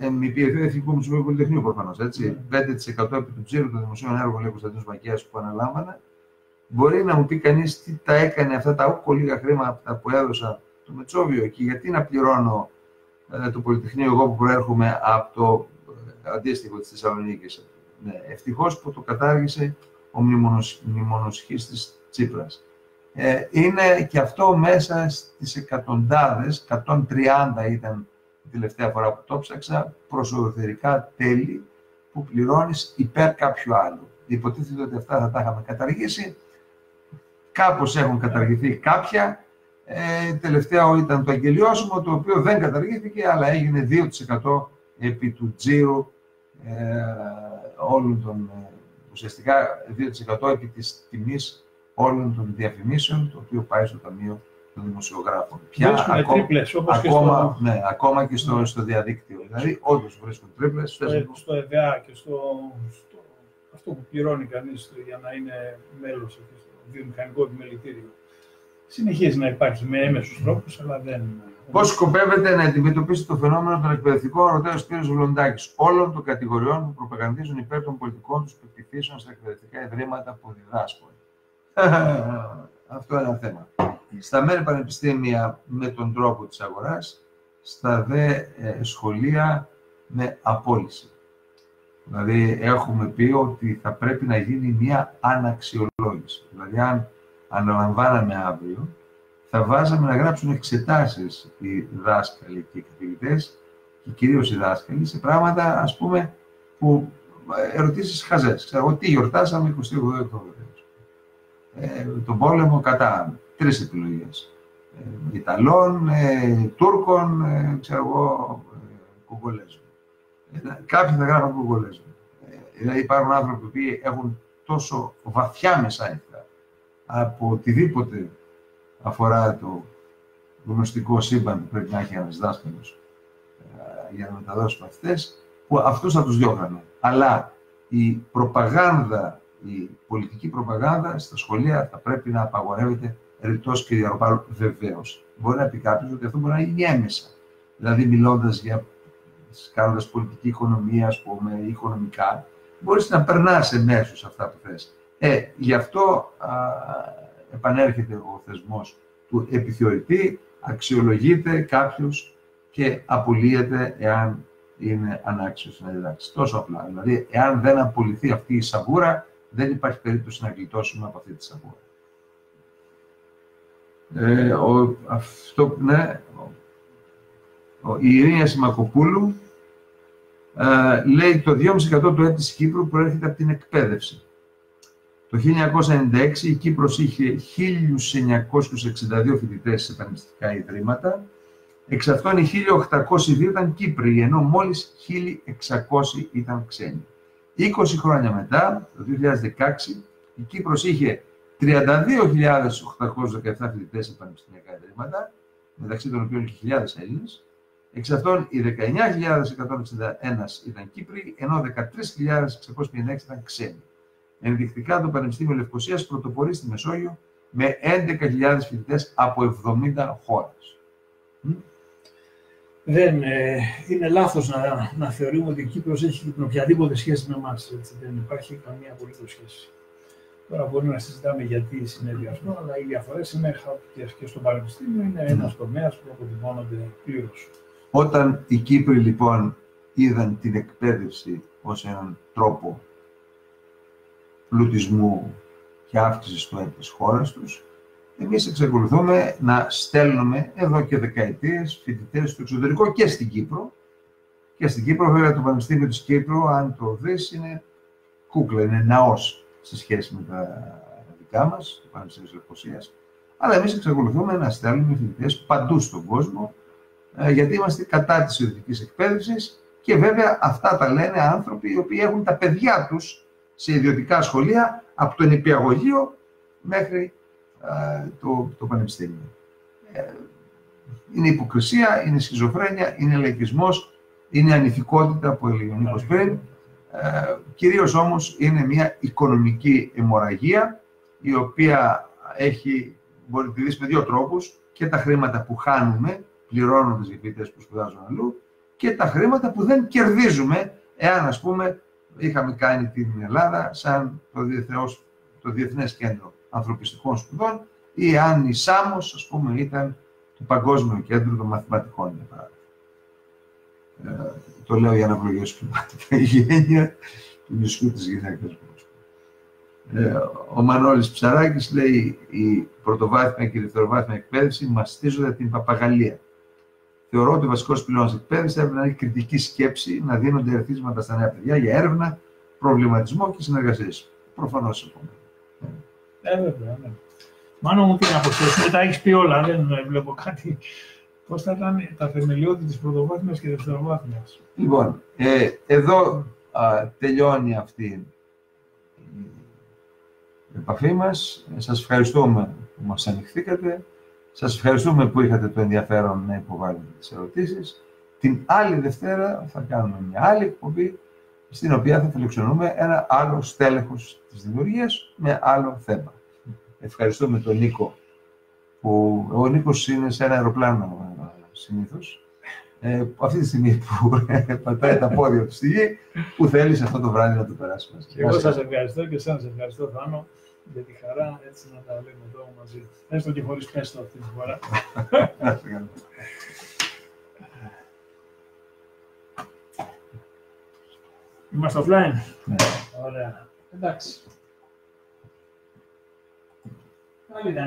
MEP, Εθνικού Μουσουλμίου Πολυτεχνείου προφανώς. 5% επί του τζίρου των δημοσίων έργων, λέει ο Κωνσταντίνος Μακιάς, που αναλάμβανε. Μπορεί να μου πει κανείς τι τα έκανε αυτά τα ούκο λίγα χρήματα που έδωσα το Μετσόβιο και γιατί να πληρώνω ε, το Πολυτεχνείο εγώ που προέρχομαι από το ε, αντίστοιχο της Θεσσαλονίκης. Ναι, Ευτυχώς που το κατάργησε ο μνημονοσχής της Τσίπρας. Ε, είναι και αυτό μέσα στις εκατοντάδες, 130 ήταν τελευταία φορά που το ψάξα, προσωτερικά τέλη που πληρώνεις υπέρ κάποιου άλλου. Υποτίθεται ότι αυτά θα τα είχαμε καταργήσει. Κάπως έχουν καταργηθεί κάποια. Ε, τελευταία ήταν το αγγελιώσιμο, το οποίο δεν καταργήθηκε, αλλά έγινε 2% επί του τζίρου ε, όλων των, ε, ουσιαστικά 2% επί της τιμής όλων των διαφημίσεων, το οποίο πάει στο Ταμείο των δημοσιογράφων. Πια ακόμα, τρίπλες, όπως ακόμα, και στο... ναι, ακόμα και στο, στο διαδίκτυο. Δηλαδή, όντως βρίσκουν τρίπλες. Στο, στο ΕΔΑ και στο, στο, αυτό που πληρώνει κανείς για να είναι μέλος στο βιομηχανικό επιμελητήριο. Συνεχίζει να υπάρχει με έμεσους τρόπους, αλλά δεν. Πώς σκοπεύετε να αντιμετωπίσετε το φαινόμενο των εκπαιδευτικών, ρωτάει ο κ. Βουλοντάκη, όλων των κατηγοριών που προπαγανδίζουν υπέρ των πολιτικών τους πεπιθήσεων στα εκπαιδευτικά ιδρύματα που διδάσκουν. <laughs> Αυτό είναι ένα θέμα στα μέρη πανεπιστήμια με τον τρόπο της αγοράς, στα δε ε, σχολεία με απόλυση. Δηλαδή, έχουμε πει ότι θα πρέπει να γίνει μια αναξιολόγηση. Δηλαδή, αν αναλαμβάναμε αύριο, θα βάζαμε να γράψουν εξετάσεις οι δάσκαλοι και οι καθηγητές και κυρίως οι δάσκαλοι σε πράγματα, ας πούμε, που ε, ερωτήσεις χαζές. Ξέρω, τι γιορτάσαμε 28 Οκτώβριο. Ε, τον πόλεμο κατά τρεις επιλογές. Ε, Ιταλών, ε, Τούρκων, ε, ξέρω εγώ, ε, Κουγκολέζων. Ε, κάποιοι θα γράφουν Κουγκολέζων. Ε, δηλαδή υπάρχουν άνθρωποι που έχουν τόσο βαθιά μεσάνυχτα από οτιδήποτε αφορά το γνωστικό σύμπαν που πρέπει να έχει ένας δάσκαλος ε, για να μεταδώσει μαθητές, που αυτούς θα τους διώχνανε. Αλλά η προπαγάνδα, η πολιτική προπαγάνδα στα σχολεία θα πρέπει να απαγορεύεται ρητός και διαρροπάλου, βεβαίως. Μπορεί να πει κάποιος ότι αυτό μπορεί να γίνει έμεσα. Δηλαδή, μιλώντας για κάνοντας πολιτική οικονομία, ας πούμε, ή οικονομικά, μπορείς να περνάς εμέσως αυτά που θες. Ε, γι' αυτό α, επανέρχεται ο θεσμός του επιθεωρητή, αξιολογείται κάποιος και απολύεται εάν είναι ανάξιος να διδάξει. Τόσο απλά. Δηλαδή, εάν δεν απολυθεί αυτή η σαβούρα, δεν υπάρχει περίπτωση να γλιτώσουμε από αυτή τη σαβούρα. Ε, ο, αυτό, ναι, ο, η Ειρήνια Σιμακοπούλου ε, λέει το 2,5% του έτης της Κύπρου προέρχεται από την εκπαίδευση. Το 1996 η Κύπρος είχε 1.962 φοιτητές σε πανεπιστικά ιδρύματα, εξ αυτών οι 1.802 ήταν Κύπροι, ενώ μόλις 1.600 ήταν ξένοι. 20 χρόνια μετά, το 2016, η Κύπρος είχε 32.817 φοιτητές σε πανεπιστημιακά ιδρύματα, μεταξύ των οποίων και χιλιάδες Έλληνες. Εξ αυτών, οι 19.161 ήταν Κύπροι, ενώ 13.656 ήταν ξένοι. Ενδεικτικά, το Πανεπιστήμιο Λευκοσίας πρωτοπορεί στη Μεσόγειο με 11.000 φοιτητές από 70 χώρες. Δεν ε, είναι λάθος να, να θεωρούμε ότι η Κύπρος έχει την οποιαδήποτε σχέση με εμάς. Δεν υπάρχει καμία απολύτως σχέση. Τώρα μπορούμε να συζητάμε γιατί συνέβη αυτό, αλλά οι διαφορές είναι και στο Πανεπιστήμιο είναι ένας ναι. τομέας που αποτυπώνονται πλήρως. Όταν οι Κύπροι λοιπόν είδαν την εκπαίδευση ως έναν τρόπο πλουτισμού και αύξησης του έντυπου της χώρας τους, εμείς εξακολουθούμε να στέλνουμε εδώ και δεκαετίες φοιτητές στο εξωτερικό και στην Κύπρο. Και στην Κύπρο, βέβαια, το Πανεπιστήμιο της Κύπρου, αν το δεις, είναι κούκλα, είναι ναός σε σχέση με τα δικά μας, το Πανεπιστήμιο Λευκοσίας. Αλλά εμείς εξακολουθούμε να στέλνουμε φοιτητές παντού στον κόσμο, ε, γιατί είμαστε κατά της ιδιωτικής εκπαίδευσης και βέβαια αυτά τα λένε άνθρωποι οι οποίοι έχουν τα παιδιά τους σε ιδιωτικά σχολεία από το νηπιαγωγείο μέχρι το, το Πανεπιστήμιο. Ε, είναι υποκρισία, είναι σχιζοφρένεια, είναι λαϊκισμός, είναι ανηθικότητα που έλεγε ο Νίκος πριν. Ε, κυρίως όμως είναι μια οικονομική αιμορραγία η οποία έχει, μπορεί να τη δεις με δύο τρόπους και τα χρήματα που χάνουμε πληρώνοντας για φοιτητές που σπουδάζουν αλλού και τα χρήματα που δεν κερδίζουμε εάν ας πούμε είχαμε κάνει την Ελλάδα σαν το, διεθνώς, το Διεθνές Κέντρο Ανθρωπιστικών Σπουδών ή αν η Σάμος ας πούμε ήταν το Παγκόσμιο Κέντρο των Μαθηματικών για παράδειγμα. Ε, το λέω για να προγειώσω την υγιένεια του νησιού της γυναίκας ε, ο Μανώλης Ψαράκης λέει η πρωτοβάθμια και η δευτεροβάθμια εκπαίδευση μαστίζονται την παπαγαλία. Θεωρώ ότι ο βασικός πυλώνας εκπαίδευσης θα έπρεπε να έχει κριτική σκέψη, να δίνονται ερεθίσματα στα νέα παιδιά για έρευνα, προβληματισμό και συνεργασίες. Προφανώς συμφωνώ. Ε, βέβαια. Ναι. Μάλλον μου τι να προσθέσω, τα έχεις πει όλα, δεν βλέπω κάτι. Πώς θα ήταν τα θεμελιώδη της πρωτοβάθμιας και δευτεροβάθμιας. Λοιπόν, ε, εδώ α, τελειώνει αυτή η επαφή μας. Σας ευχαριστούμε που μας ανοιχθήκατε. Σας ευχαριστούμε που είχατε το ενδιαφέρον να υποβάλλετε τις ερωτήσεις. Την άλλη Δευτέρα θα κάνουμε μια άλλη εκπομπή, στην οποία θα φιλοξενούμε ένα άλλο στέλεχος της δημιουργίας με άλλο θέμα. Ευχαριστούμε τον Νίκο, που ο Νίκος είναι σε ένα αεροπλάνο ε, συνήθως, ε, αυτή τη στιγμή που <laughs> πατάει τα πόδια του στη γη, που θέλει αυτό το βράδυ να το περάσει μαζί. εγώ σας ευχαριστώ και εσένα σας ευχαριστώ, Θάνο για τη χαρά έτσι να τα λέμε εδώ μαζί. Έστω και χωρίς πέστο αυτή τη φορά. <laughs> Είμαστε offline. Ναι. Ωραία. Εντάξει. Άλλη